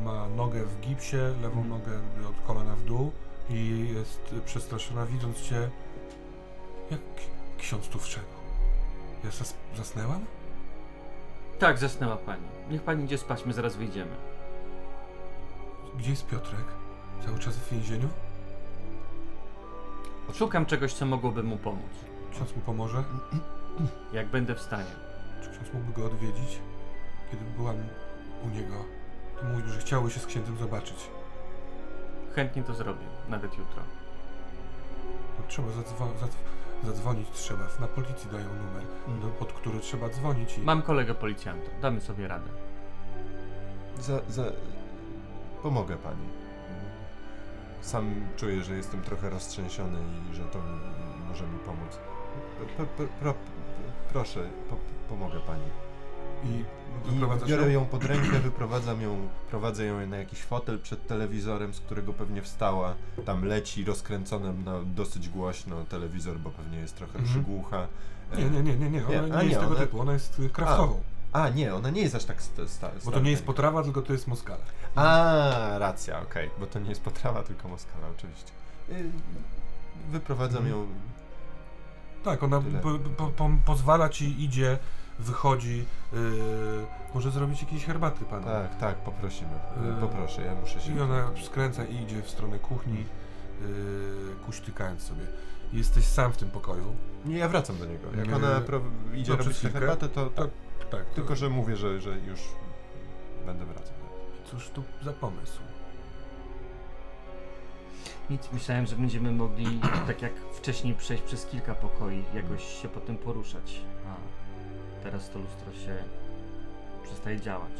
y, ma nogę w gipsie, lewą Mhm. nogę od kolana w dół i jest przestraszona widząc cię. Jak ksiądz tu wszedł? Ja zas zasnęłam? Tak, zasnęła pani. Niech pani idzie spać, my zaraz wyjdziemy. Gdzie jest Piotrek? Cały czas w więzieniu? Szukam czegoś, co mogłoby mu pomóc. Ksiądz mu pomoże? Jak będę w stanie. Czy ksiądz mógłby go odwiedzić? Kiedy byłam u niego, to mówił, że chciałby się z księdzem zobaczyć. chętnie to zrobię, nawet jutro. No, trzeba zadzwo- zadzw- zadzwonić, trzeba. Na policji dają numer, Mhm. do, pod który trzeba dzwonić i... Mam kolegę policjanta, damy sobie radę. Za, za... Pomogę pani. Sam czuję, że jestem trochę roztrzęsiony i że to m- może mi pomóc. P- p- pro, proszę, po, pomogę pani. I I biorę ją? pod rękę, wyprowadzam ją, prowadzę ją na jakiś fotel przed telewizorem, z którego pewnie wstała. Tam leci rozkręcony na dosyć głośno telewizor, bo pewnie jest trochę Mhm. przygłucha. Nie, nie, nie, nie, nie. Ona Nie, nie, a jest nie, tego ona- typu, ona jest y, kraftową. A, nie, ona nie jest aż tak sta, sta, Bo to nie jest potrawa, tylko to jest moskala. A, racja, okej, bo to nie jest potrawa, tylko moskala, oczywiście. Y, Wyprowadzam Mhm. ją. Tak, ona po, po, pozwala ci, idzie, wychodzi. Yy, może zrobić jakieś herbaty panu. Tak, tak, poprosimy. Y, Y, Poproszę, ja muszę się. I ona skręca i idzie w stronę kuchni, yy, kuśtykając sobie. Jesteś sam w tym pokoju. Nie, ja wracam do niego. Jak Nie, ona pro... idzie no, robić tę herbatę, to tak. Tak, to- Tylko, że mówię, że, że już będę wracał. Cóż tu za pomysł? Nic, myślałem, że będziemy mogli, tak jak wcześniej, przejść przez kilka pokoi, jakoś się potem poruszać. A teraz to lustro się przestaje działać.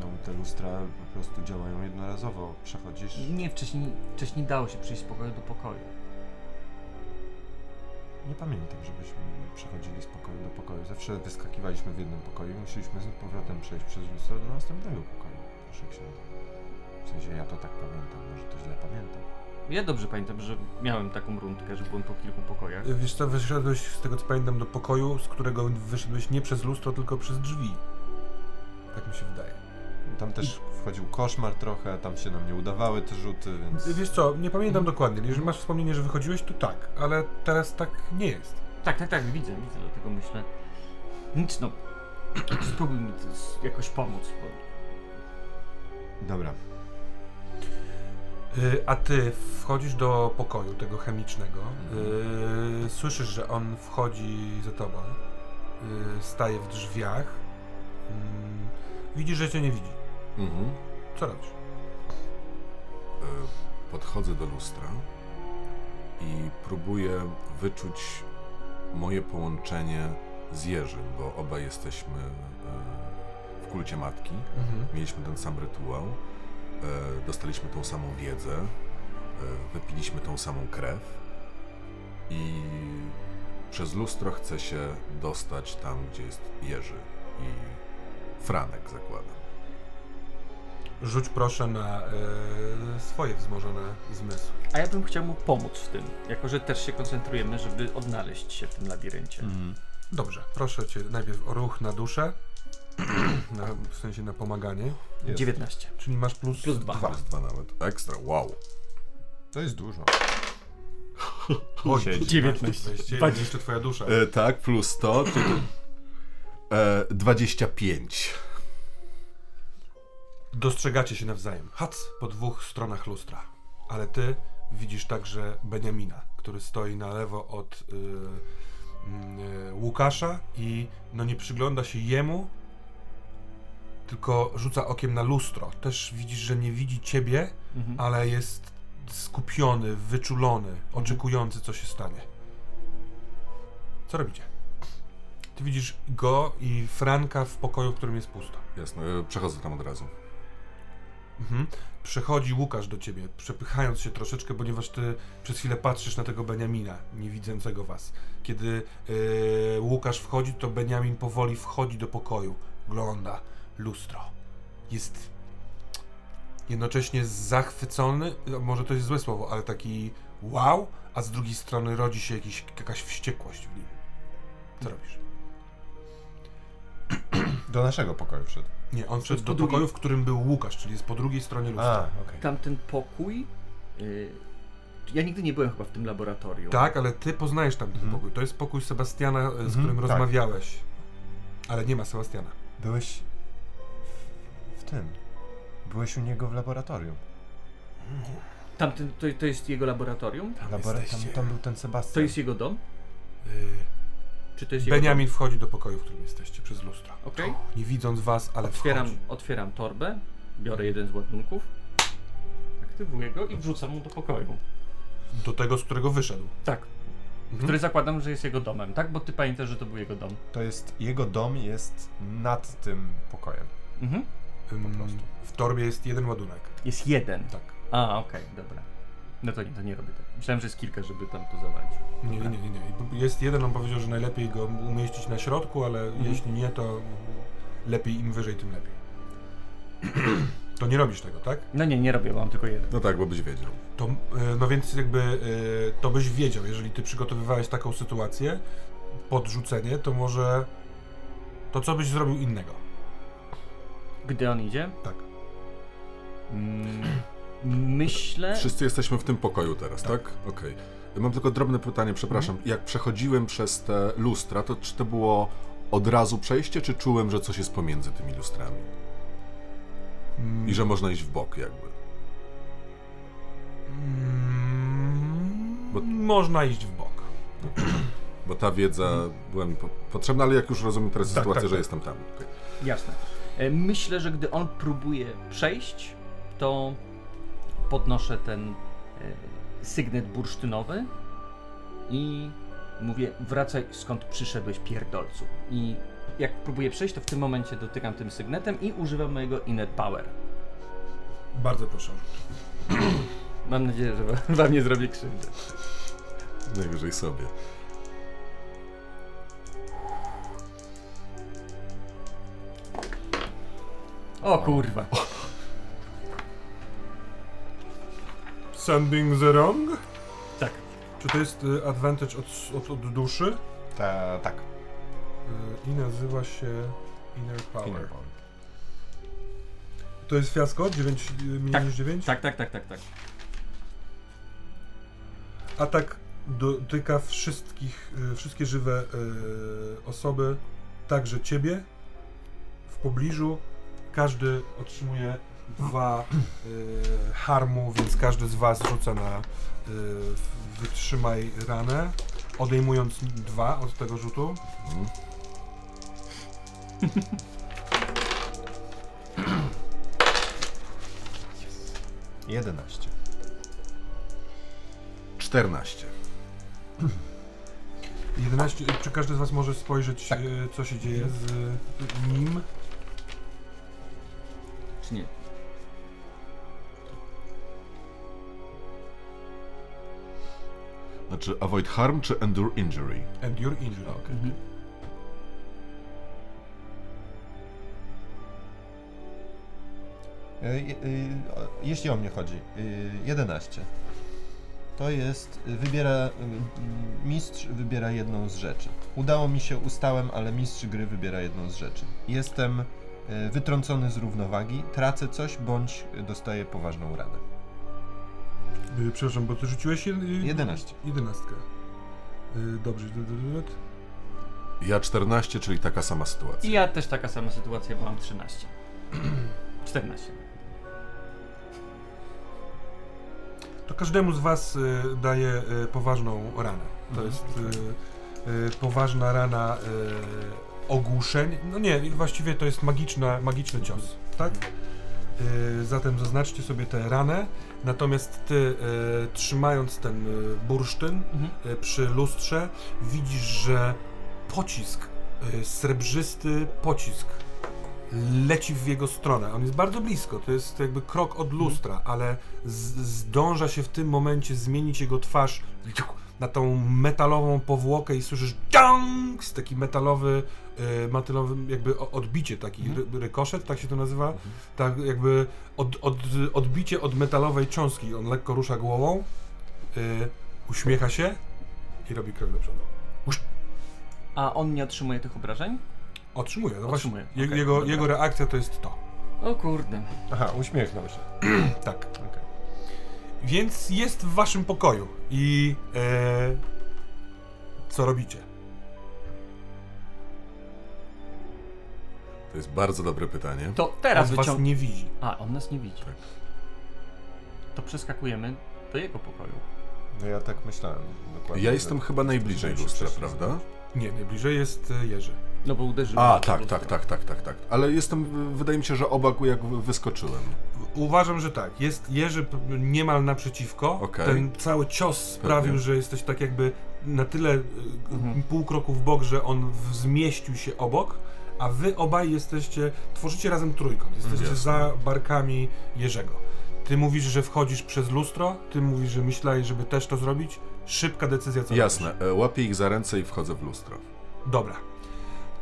No, te lustra po prostu działają jednorazowo. Przechodzisz. Nie, wcześniej, wcześniej dało się przejść z pokoju do pokoju. Nie pamiętam, żebyśmy przechodzili z pokoju do pokoju. Zawsze wyskakiwaliśmy w jednym pokoju i musieliśmy z powrotem przejść przez lustro do następnego pokoju. Proszę księdza. W sensie ja to tak pamiętam, może to źle pamiętam. Ja dobrze pamiętam, że miałem taką rundkę, że byłem po kilku pokojach. Wiesz co, wyszedłeś z tego co pamiętam do pokoju, z którego wyszedłeś nie przez lustro, tylko przez drzwi. Tak mi się wydaje. Tam też wchodził koszmar trochę, tam się nam nie udawały te rzuty, więc... Wiesz co, nie pamiętam dokładnie. Jeżeli masz wspomnienie, że wychodziłeś, to tak, ale teraz tak nie jest. Tak, tak, tak, widzę, widzę, dlatego myślę. Nic, no. <clears throat> Spróbuj mi jakoś pomóc, bo Dobra. Y, A ty wchodzisz do pokoju tego chemicznego. y, Słyszysz, że on wchodzi za tobą. y, Staje w drzwiach. mm, Widzisz, że cię nie widzi. Mhm. Co robisz? Podchodzę do lustra i próbuję wyczuć moje połączenie z Jerzym, bo obaj jesteśmy w kulcie matki. Mieliśmy ten sam rytuał, dostaliśmy tą samą wiedzę, e, wypiliśmy tą samą krew i przez lustro chcę się dostać tam, gdzie jest Jerzy i Franek zakładam. Rzuć proszę na y, swoje wzmożone zmysły. A ja bym chciał mu pomóc w tym, jako że też się koncentrujemy, żeby odnaleźć się w tym labiryncie. Dobrze, proszę cię najpierw o ruch na duszę. Na, w sensie na pomaganie. Jest. 19. Czyli masz plus, Plus dwa. dwa. Plus dwa nawet. Ekstra, wow. To jest dużo. <laughs> Oj, 19. 20, jeszcze twoja dusza. E, tak, plus 100, czyli e, 25. Dostrzegacie się nawzajem. Hac po dwóch stronach lustra. Ale ty widzisz także Beniamina, który stoi na lewo od y, y, Łukasza i no nie przygląda się jemu, tylko rzuca okiem na lustro. Też widzisz, że nie widzi ciebie, Mhm. ale jest skupiony, wyczulony, oczekujący, co się stanie. Co robicie? Ty widzisz go i Franka w pokoju, w którym jest pusto. Jasne, e, przechodzę tam od razu. Mhm. Przechodzi Łukasz do ciebie, przepychając się troszeczkę, ponieważ ty przez chwilę patrzysz na tego Beniamina, nie widzącego was. Kiedy yy, Łukasz wchodzi, to Beniamin powoli wchodzi do pokoju, ogląda lustro. Jest jednocześnie zachwycony, może to jest złe słowo, ale taki wow, a z drugiej strony rodzi się jakiś, jakaś wściekłość w nim. Co robisz? <clears throat> Do naszego pokoju wszedł. Nie, on wszedł do drugiej- pokoju, w którym był Łukasz, czyli jest po drugiej stronie lustra. A, okej. Tamten pokój. y, ja nigdy nie byłem chyba w tym laboratorium. Tak, ale ty poznajesz tamten Mhm. pokój. To jest pokój Sebastiana, e, z Mhm, którym tak. rozmawiałeś. Ale nie ma Sebastiana. Byłeś tym. Byłeś u niego w laboratorium. Tamten, to, to jest jego laboratorium? Labora- tam, jesteście. tam był ten Sebastian. To jest jego dom? Yy, Czy to jest jego Beniamin wchodzi do pokoju, w którym jesteście, przez lustro. Okej. Nie widząc was, ale dom? Otwieram, wchodzi. otwieram torbę, biorę jeden z ładunków. Aktywuję go i wrzucam mu do pokoju. Do tego, z którego wyszedł. Tak. Mhm. Który zakładam, że jest jego domem, tak? Bo ty pamiętasz, że to był jego dom. To jest, jego dom jest nad tym pokojem. Mhm. Po prostu. W torbie jest jeden ładunek. Jest jeden. Tak. A, okej, dobra. No to nie, to nie robię tak. Myślałem, że jest kilka, żeby tam to zawalić. Nie, nie, nie, nie, nie. Jest jeden, on powiedział, że najlepiej go umieścić na środku, ale Mhm. jeśli nie, to lepiej im wyżej, tym lepiej. To nie robisz tego, tak? No nie, nie robię, mam tylko jeden. No tak, bo byś wiedział. To, e, no więc jakby e, to byś wiedział, jeżeli ty przygotowywałeś taką sytuację, podrzucenie, to może to co byś zrobił innego? Gdy on idzie? Tak. Mm, myślę... Wszyscy jesteśmy w tym pokoju teraz, tak? Okej. Mam tylko drobne pytanie, przepraszam. Jak przechodziłem przez te lustra, to czy to było od razu przejście, czy czułem, że coś jest pomiędzy tymi lustrami? Mm, I że można iść w bok jakby. mm, Bo- Można iść w bok. Bo ta wiedza była mi po potrzebna, ale jak już rozumiem teraz Tak, sytuację, tak, że tak. jestem tam. Okej. Jasne. E, Myślę, że gdy on próbuje przejść, to podnoszę ten e, sygnet bursztynowy i mówię, wracaj skąd przyszedłeś pierdolcu. I jak próbuję przejść, to w tym momencie dotykam tym sygnetem i używam mojego inner power. Bardzo proszę. Mam nadzieję, że wa- wam nie zrobię krzywdy. Najwyżej sobie. O kurwa. Sending the wrong? Tak. Czy to jest y, advantage od, od, od duszy? Ta, tak. Y, I nazywa się Inner Power. Inner power. To jest fiasko? 9 y, mniej Tak, niż 9? Tak, tak, tak, tak, tak. Atak dotyka wszystkich, y, wszystkie żywe y, osoby, także ciebie w pobliżu. Każdy otrzymuje dwa y, harmu, więc każdy z was rzuca na y, wytrzymaj ranę, odejmując dwa od tego rzutu. Mhm. 11. 14. 11, y, czy każdy z was może spojrzeć, Tak. y, co się dzieje z nim? Czy nie? Znaczy avoid harm czy endure injury? Endure injury. Mhm. E, o- Jeśli o mnie chodzi, y, 11. To jest, wybiera, mistrz wybiera jedną z rzeczy. Udało mi się, ustałem, ale mistrz gry wybiera jedną z rzeczy. Jestem wytrącony z równowagi, tracę coś, bądź dostaję poważną ranę. Y, przepraszam, bo ty rzuciłeś jed, y, 11. jedenastkę. Y, dobrze. Ja 14, czyli taka sama sytuacja. I ja też taka sama sytuacja, bo mam 13. 14. <clears throat> To każdemu z was daje poważną ranę. To Mhm. jest poważna rana ogłuszeń. No nie, właściwie to jest magiczna, magiczny cios, tak? Y, zatem zaznaczcie sobie tę ranę. Natomiast ty, y, trzymając ten y, bursztyn Mhm. przy lustrze, widzisz, że pocisk, srebrzysty pocisk leci w jego stronę. On jest bardzo blisko, to jest jakby krok od lustra, ale z- zdąża się w tym momencie zmienić jego twarz na tą metalową powłokę i słyszysz dang! taki metalowy, y, metalowy jakby odbicie, taki ry, rykoszet, tak się to nazywa, tak jakby od, od, odbicie od metalowej cząstki. On lekko rusza głową, y, uśmiecha się i robi krok do przodu. A on nie otrzymuje tych obrażeń? Otrzymuje, no właśnie. Otrzymuje, Je, okej, jego, dobra. jego reakcja to jest to. O kurde. Aha, uśmiechnął się. <clears throat> Tak. Okej. Więc jest w waszym pokoju i e, co robicie? To jest bardzo dobre pytanie. To teraz On was wyciąg... nie widzi. A, on nas nie widzi. Tak. To przeskakujemy do jego pokoju. No ja tak myślałem. Dokładnie Ja jestem chyba najbliżej lustra, prawda? Nie, najbliżej jest e, Jerzy. No bo uderzyłem. A, tak, tak, tak, tak, tak, tak. Ale jestem, wydaje mi się, że obok jak wyskoczyłem. Uważam, że tak. Jest Jerzy niemal naprzeciwko. Okej. Ten cały cios sprawił, Pewnie. że jesteś tak jakby na tyle y, pół kroku w bok, że on w- zmieścił się obok, a wy obaj jesteście, tworzycie razem trójkąt. Jesteście Jasne. za barkami Jerzego. Ty mówisz, że wchodzisz przez lustro, ty mówisz, że myślałeś, żeby też to zrobić. Szybka decyzja, co Jasne, e, łapię ich za ręce i wchodzę w lustro. Dobra.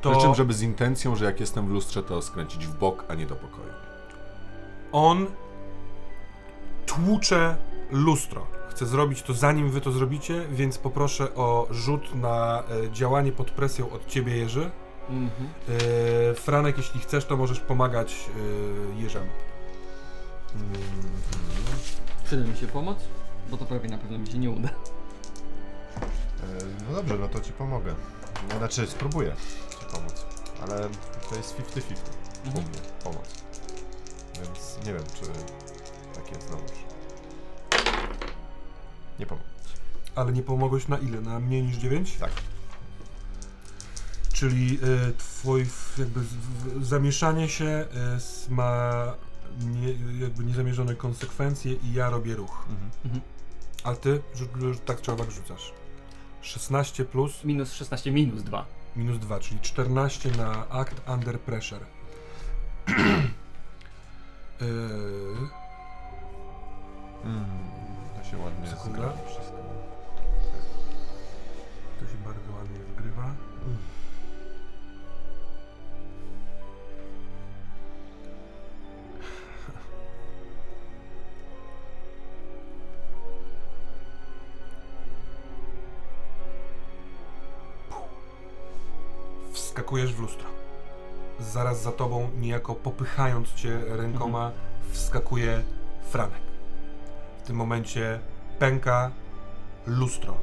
Przy To czym, żeby z intencją, że jak jestem w lustrze, to skręcić w bok, a nie do pokoju. on tłucze lustro. Chcę zrobić to zanim wy to zrobicie, więc poproszę o rzut na e, działanie pod presją od ciebie, Jerzy. Mhm. E, Franek, jeśli chcesz, to możesz pomagać e, Jerzemu. Przyda mi się pomoc, bo to prawie na pewno mi się nie uda. E, No dobrze, no to ci pomogę. No, znaczy, spróbuję ci pomóc. Ale to jest 50-50 u Mhm. mnie pomoc. Więc nie wiem, czy tak jest znowuż. Nie pomogę. Ale nie pomogłeś na ile? Na mniej niż 9? Tak. Czyli e, twój jakby z- w- zamieszanie się s- ma nie, jakby niezamierzone konsekwencje i ja robię ruch. Mhm. A ty rzut, tak czy owak rzucasz. 16 plus Minus 16, minus 2. minus 2, czyli 14 na act under pressure. Yy, <clears throat> Mm, to się ładnie Sekunda. zgra Wskakujesz w lustro. Zaraz za tobą, niejako popychając cię rękoma, wskakuje Franek. W tym momencie pęka lustro.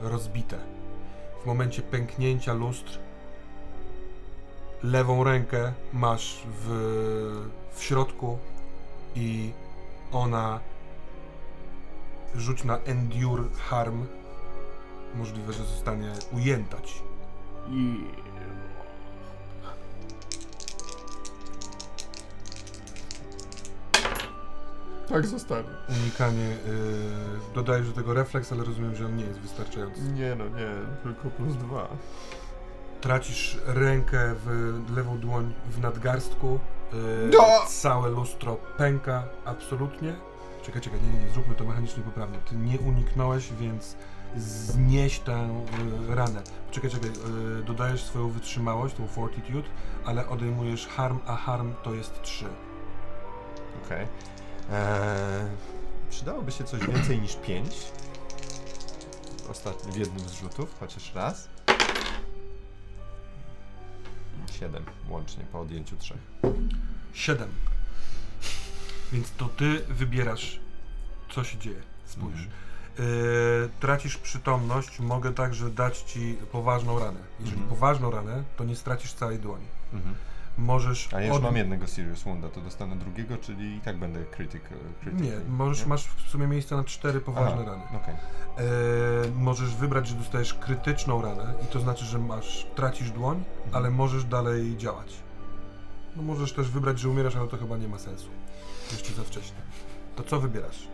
Rozbite. W momencie pęknięcia lustr lewą rękę masz w, w środku i ona rzuć na endure harm. Możliwe, że zostanie ujęta Tak zostanie. Unikanie. Yy, dodajesz do tego refleks, ale rozumiem, że on nie jest wystarczający. Nie no, nie, tylko plus dwa. Tracisz rękę w lewą dłoń w nadgarstku. Yy, No! Całe lustro pęka absolutnie. Czekaj, czekaj, nie, nie, nie, zróbmy to mechanicznie poprawnie. Ty nie uniknąłeś, więc znieś tę y, ranę. Czekaj, czekaj, y, dodajesz swoją wytrzymałość, tą fortitude, ale odejmujesz harm, a harm to jest 3. Okej. Eee, Przydałoby się coś więcej niż 5. Ostatni w jednym z rzutów, chociaż raz. 7 łącznie po odjęciu trzech. 7. Więc to ty wybierasz, co się dzieje. Spójrz. Mhm. Y, tracisz przytomność, mogę także dać ci poważną ranę. Jeżeli Mhm. poważną ranę, to nie stracisz całej dłoni. Mhm. Możesz. A ja już od- mam jednego Serious Wounda, to dostanę drugiego, czyli i tak będę krytyk. krytyk Nie, możesz, masz w sumie miejsce na cztery poważne Aha, rany. Okej. E, możesz wybrać, że dostajesz krytyczną ranę i to znaczy, że masz, tracisz dłoń, Mhm. ale możesz dalej działać. No możesz też wybrać, że umierasz, ale to chyba nie ma sensu. Jeszcze za wcześnie. To co wybierasz?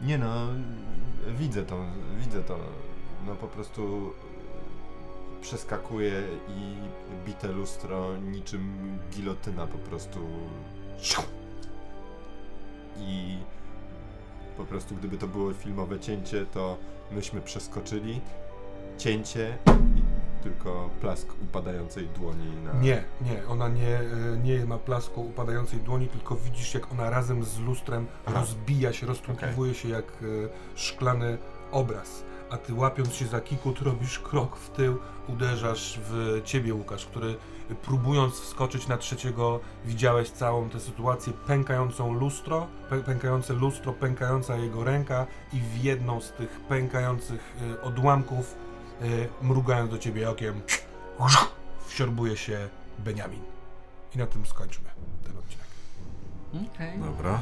Nie no, widzę to, widzę to. No po prostu e, przeskakuje i bite lustro niczym gilotyna po prostu. I po prostu gdyby to było filmowe cięcie, to myśmy przeskoczyli cięcie i tylko plask upadającej dłoni na... Nie, nie, ona nie, e, nie ma plasku upadającej dłoni, tylko widzisz, jak ona razem z lustrem Aha. rozbija się, roztłukiwuje się jak e, szklany obraz. A ty łapiąc się za kikut, robisz krok w tył, uderzasz w ciebie, Łukasz, który e, próbując wskoczyć na trzeciego, widziałeś całą tę sytuację, pękającą lustro, pę, pękające lustro, pękająca jego ręka i w jedną z tych pękających odłamków, mrugając do ciebie okiem, <sniffs> wsiorbuje się Beniamin. I na tym skończmy ten odcinek. Okej. Dobra.